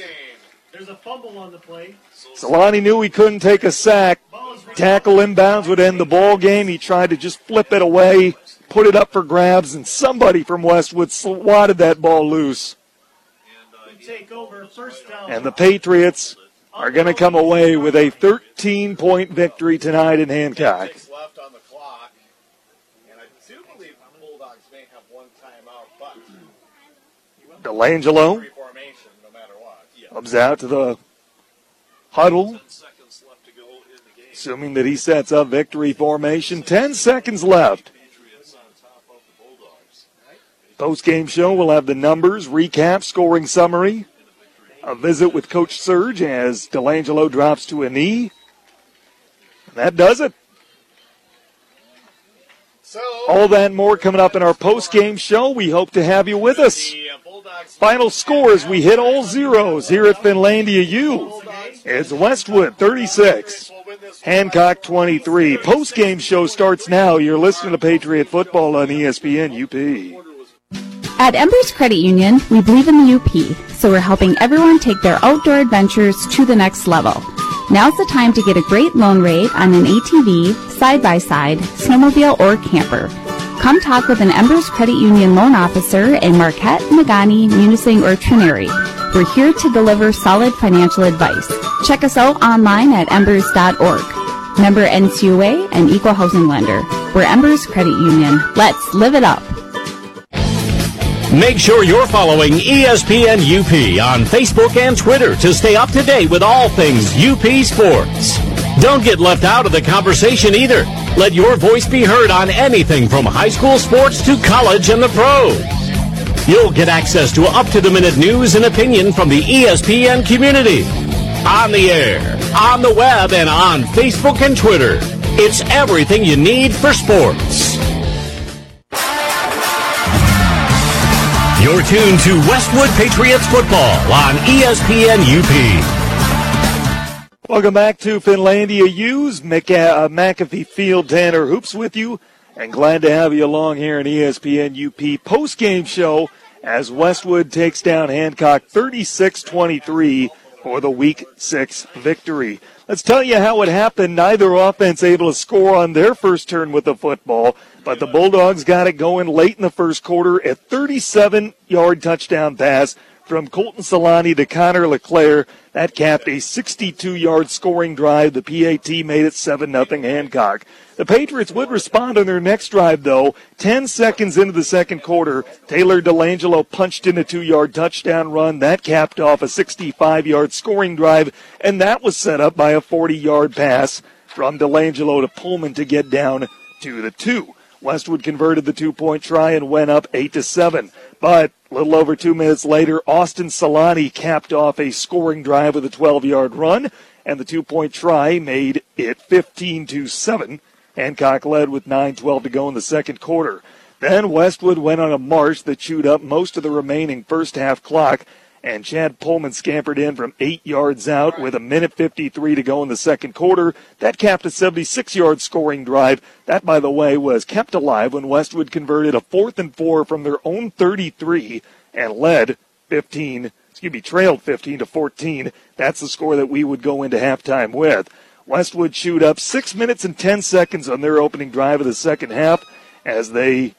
There's a fumble on the play. Solani knew he couldn't take a sack. Tackle inbounds would end the ball game. He tried to just flip it away, put it up for grabs, and somebody from Westwood swatted that ball loose. Take over first down. And the Patriots are going to come away with a 13 point victory tonight in Hancock. Left on the clock, and I do believe the Bulldogs may have one timeout, but Delangelo three formation no matter what. comes out to the huddle, assuming that he sets up victory formation. 10 seconds left. Post game show, we'll have the numbers, recap, scoring summary, a visit with Coach Surge as Delangelo drops to a knee. That does it. All that and more coming up in our post game show. We hope to have you with us. Final scores we hit all zeros here at Finlandia U. It's Westwood 36, Hancock 23. Post game show starts now. You're listening to Patriot Football on ESPN UP. At Embers Credit Union, we believe in the UP, so we're helping everyone take their outdoor adventures to the next level. Now's the time to get a great loan rate on an ATV, side by side, snowmobile, or camper. Come talk with an Embers Credit Union loan officer in Marquette, Negaunee, Munising, or Trenary. We're here to deliver solid financial advice. Check us out online at embers.org. Member NCUA and Equal Housing Lender. We're Embers Credit Union. Let's live it up. Make sure you're following ESPN UP on Facebook and Twitter to stay up to date with all things UP sports. Don't get left out of the conversation either. Let your voice be heard on anything from high school sports to college and the pros. You'll get access to up to the minute news and opinion from the ESPN community. On the air, on the web, and on Facebook and Twitter. It's everything you need for sports. You're tuned to Westwood Patriots football on ESPN UP. Welcome back to Finlandia U's Mc- uh, McAfee Field. Tanner Hoops with you, and glad to have you along here in ESPN UP post game show as Westwood takes down Hancock 36 23 for the Week 6 victory. Let's tell you how it happened. Neither offense able to score on their first turn with the football, but the Bulldogs got it going late in the first quarter. A 37 yard touchdown pass from Colton Solani to Connor LeClaire. That capped a 62 yard scoring drive. The PAT made it 7 0 Hancock. The Patriots would respond on their next drive, though. 10 seconds into the second quarter, Taylor DeLangelo punched in a two yard touchdown run. That capped off a 65 yard scoring drive, and that was set up by a 40 yard pass from DeLangelo to Pullman to get down to the two. Westwood converted the two point try and went up 8 to 7. But a little over two minutes later, Austin Solani capped off a scoring drive with a 12 yard run, and the two point try made it 15 to 7. Hancock led with 9.12 to go in the second quarter. Then Westwood went on a march that chewed up most of the remaining first half clock, and Chad Pullman scampered in from eight yards out with a minute 53 to go in the second quarter. That capped a 76 yard scoring drive. That, by the way, was kept alive when Westwood converted a fourth and four from their own 33 and led 15, excuse me, trailed 15 to 14. That's the score that we would go into halftime with. Westwood chewed up six minutes and 10 seconds on their opening drive of the second half as they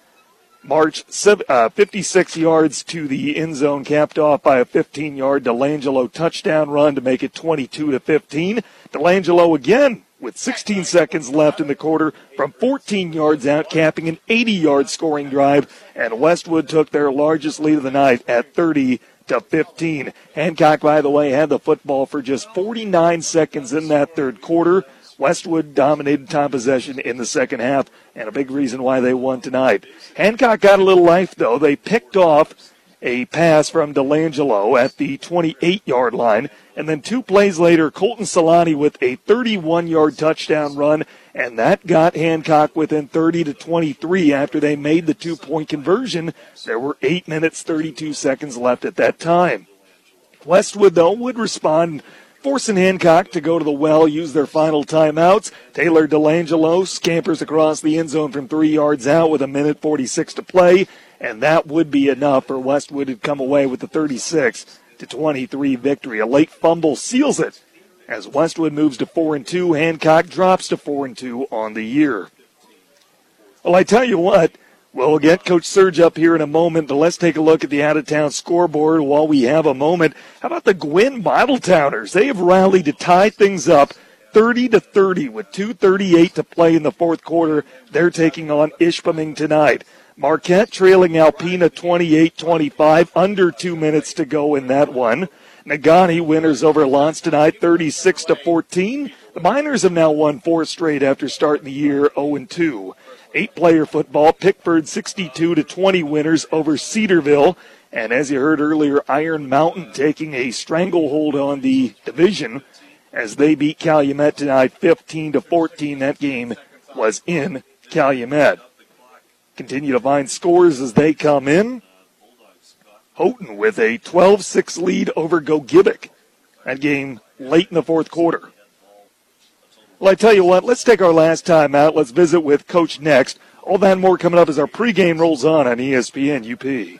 marched sev- uh, 56 yards to the end zone, capped off by a 15 yard DeLangelo touchdown run to make it 22 to 15. DeLangelo again with 16 seconds left in the quarter from 14 yards out, capping an 80 yard scoring drive, and Westwood took their largest lead of the night at 30 to 15. Hancock, by the way, had the football for just 49 seconds in that third quarter. Westwood dominated time possession in the second half, and a big reason why they won tonight. Hancock got a little life, though. They picked off a pass from DeLangelo at the 28 yard line, and then two plays later, Colton Solani with a 31 yard touchdown run, and that got Hancock within 30 to 23 after they made the two point conversion. There were 8 minutes 32 seconds left at that time. Westwood, though, would respond forcing Hancock to go to the well, use their final timeouts. Taylor DeLangelo scampers across the end zone from three yards out with a minute 46 to play, and that would be enough for Westwood to come away with the 36 to 23 victory. A late fumble seals it as Westwood moves to 4 and 2. Hancock drops to 4 and 2 on the year. Well, I tell you what, Well, we'll get Coach Surge up here in a moment, but let's take a look at the out of town scoreboard while we have a moment. How about the Gwinn Towners? They have rallied to tie things up 30 to 30 with 238 to play in the fourth quarter. They're taking on Ishpeming tonight. Marquette trailing Alpena 28-25, under two minutes to go in that one. Negaunee winners over L'Anse tonight 36 to 14. The Miners have now won four straight after starting the year 0 2. Eight player football, Pickford 62 to 20 winners over Cedarville. And as you heard earlier, Iron Mountain taking a stranglehold on the division as they beat Calumet tonight 15 to 14. That game was in Calumet. Continue to find scores as they come in. Houghton with a 12-6 lead over Gogebic. That game late in the fourth quarter. Well, I tell you what, let's take our last time out. Let's visit with Coach next. All that and more coming up as our pregame rolls on on ESPN UP.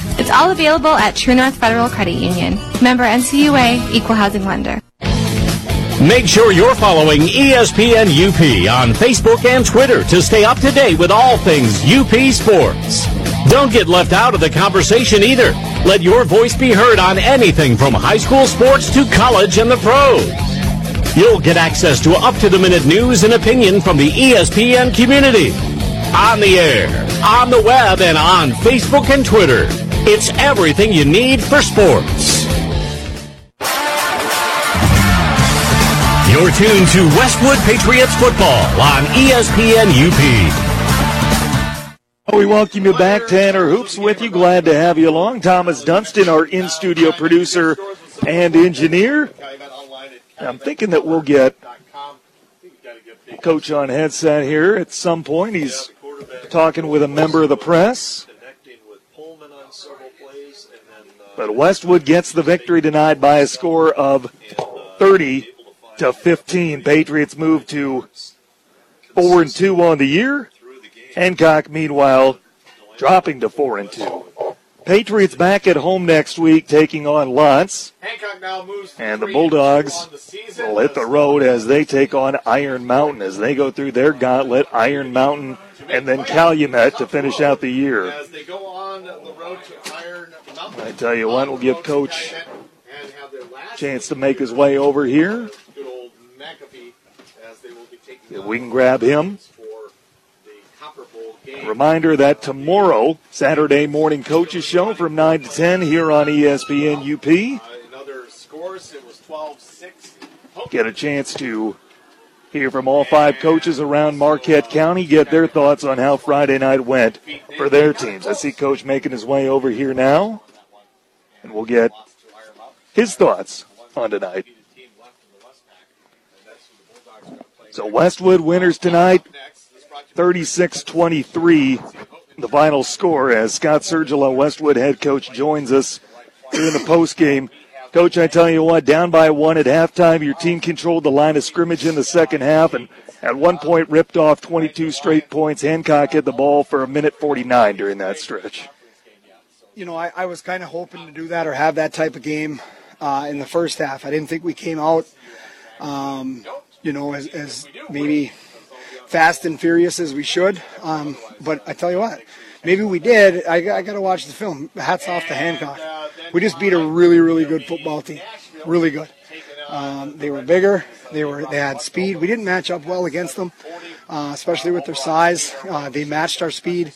It's all available at True North Federal Credit Union. Member NCUA, Equal Housing Lender. Make sure you're following ESPN UP on Facebook and Twitter to stay up to date with all things UP sports. Don't get left out of the conversation either. Let your voice be heard on anything from high school sports to college and the pros. You'll get access to up-to-the-minute news and opinion from the ESPN community. On the air, on the web, and on Facebook and Twitter. It's everything you need for sports. You're tuned to Westwood Patriots football on ESPN UP. Oh, we welcome you back. Tanner Hoops with you. Glad to have you along. Thomas Dunston, our in studio producer and engineer. I'm thinking that we'll get Coach on headset here at some point. He's talking with a member of the press. But Westwood gets the victory tonight by a score of 30 to 15. Patriots move to 4 and 2 on the year. Hancock, meanwhile, dropping to 4 and 2. Patriots back at home next week taking on L'Anse. And the Bulldogs will hit the road as they take on Iron Mountain as they go through their gauntlet. Iron Mountain and then Calumet to finish out the year. I tell you what, we'll give Coach a chance to make his way over here. If we can grab him. Reminder that tomorrow, Saturday morning coaches show from 9 to 10 here on ESPN UP. Get a chance to hear from all five coaches around Marquette County, get their thoughts on how Friday night went for their teams. I see Coach making his way over here now, and we'll get his thoughts on tonight. So Westwood winners tonight, 36-23, the final score as Scott Sergilo, Westwood head coach, joins us here in the post game. Coach, I tell you what, down by one at halftime, your team controlled the line of scrimmage in the second half and at one point ripped off 22 straight points. Hancock had the ball for a minute 49 during that stretch. You know, I, I was kind of hoping to do that or have that type of game uh, in the first half. I didn't think we came out, um, you know, as, as maybe fast and furious as we should. Um, but I tell you what, maybe we did. I, I got to watch the film. Hats off to Hancock. We just beat a really, really good football team. Really good. Um, they were bigger. They were. They had speed. We didn't match up well against them, uh, especially with their size. Uh, they matched our speed.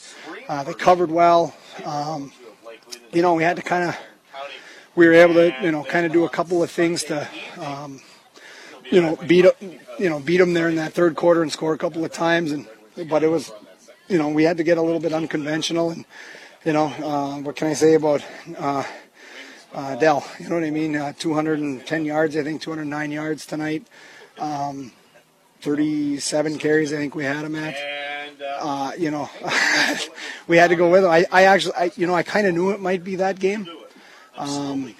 Uh, they covered well. Um, you know, we had to kind of we were able to, you know, kind of do a couple of things to, um, you know, beat you know beat them there in that third quarter and score a couple of times. And but it was, you know, we had to get a little bit unconventional. And you know, uh, what can I say about uh, uh, Dell? You know what I mean? Uh, 210 yards, I think, 209 yards tonight. Um, 37 carries, I think we had him at. Uh, you know, we had to go with him. I, I actually, I, you know, I kind of knew it might be that game. Um,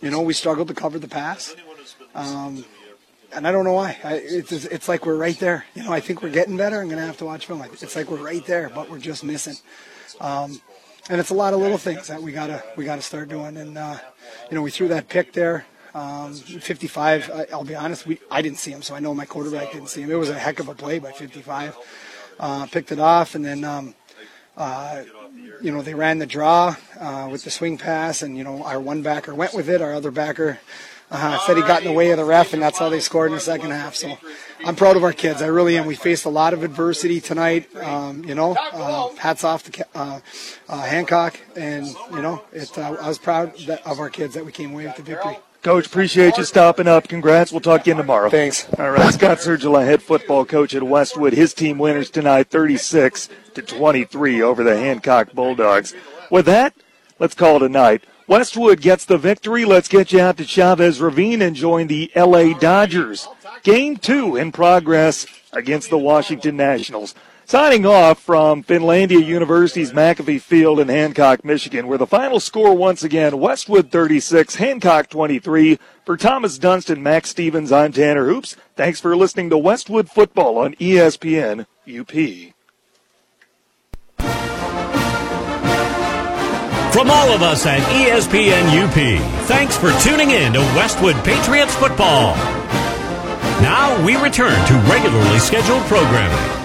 you know, we struggled to cover the pass. Um, and I don't know why. I, it's it's like we're right there. You know, I think we're getting better. I'm gonna have to watch film. It's like we're right there, but we're just missing. Um, and it's a lot of little things that we gotta we gotta start doing. And uh, you know, we threw that pick there. Um, 55. I, will be honest. We I didn't see him, so I know my quarterback didn't see him. It was a heck of a play by 55. Uh, picked it off, and then um, uh, you know they ran the draw uh, with the swing pass, and you know our one backer went with it. Our other backer uh, said he got in the way of the ref, and that's how they scored in the second half. So I'm proud of our kids. I really am. We faced a lot of adversity tonight. Um, you know, uh, hats off to uh, uh, Hancock, and you know, it, uh, I was proud that, of our kids that we came away with the victory. Coach, appreciate you stopping up. Congrats. We'll talk again tomorrow. Thanks. All right. Scott Sergila, head football coach at Westwood. His team winners tonight, 36 to 23 over the Hancock Bulldogs. With that, let's call it a night. Westwood gets the victory. Let's get you out to Chavez Ravine and join the LA Dodgers. Game two in progress against the Washington Nationals. Signing off from Finlandia University's McAfee Field in Hancock, Michigan, where the final score once again, Westwood 36, Hancock 23. For Thomas Dunston, Max Stevens, I'm Tanner Hoops. Thanks for listening to Westwood Football on ESPN UP. From all of us at ESPN UP, thanks for tuning in to Westwood Patriots Football. Now we return to regularly scheduled programming.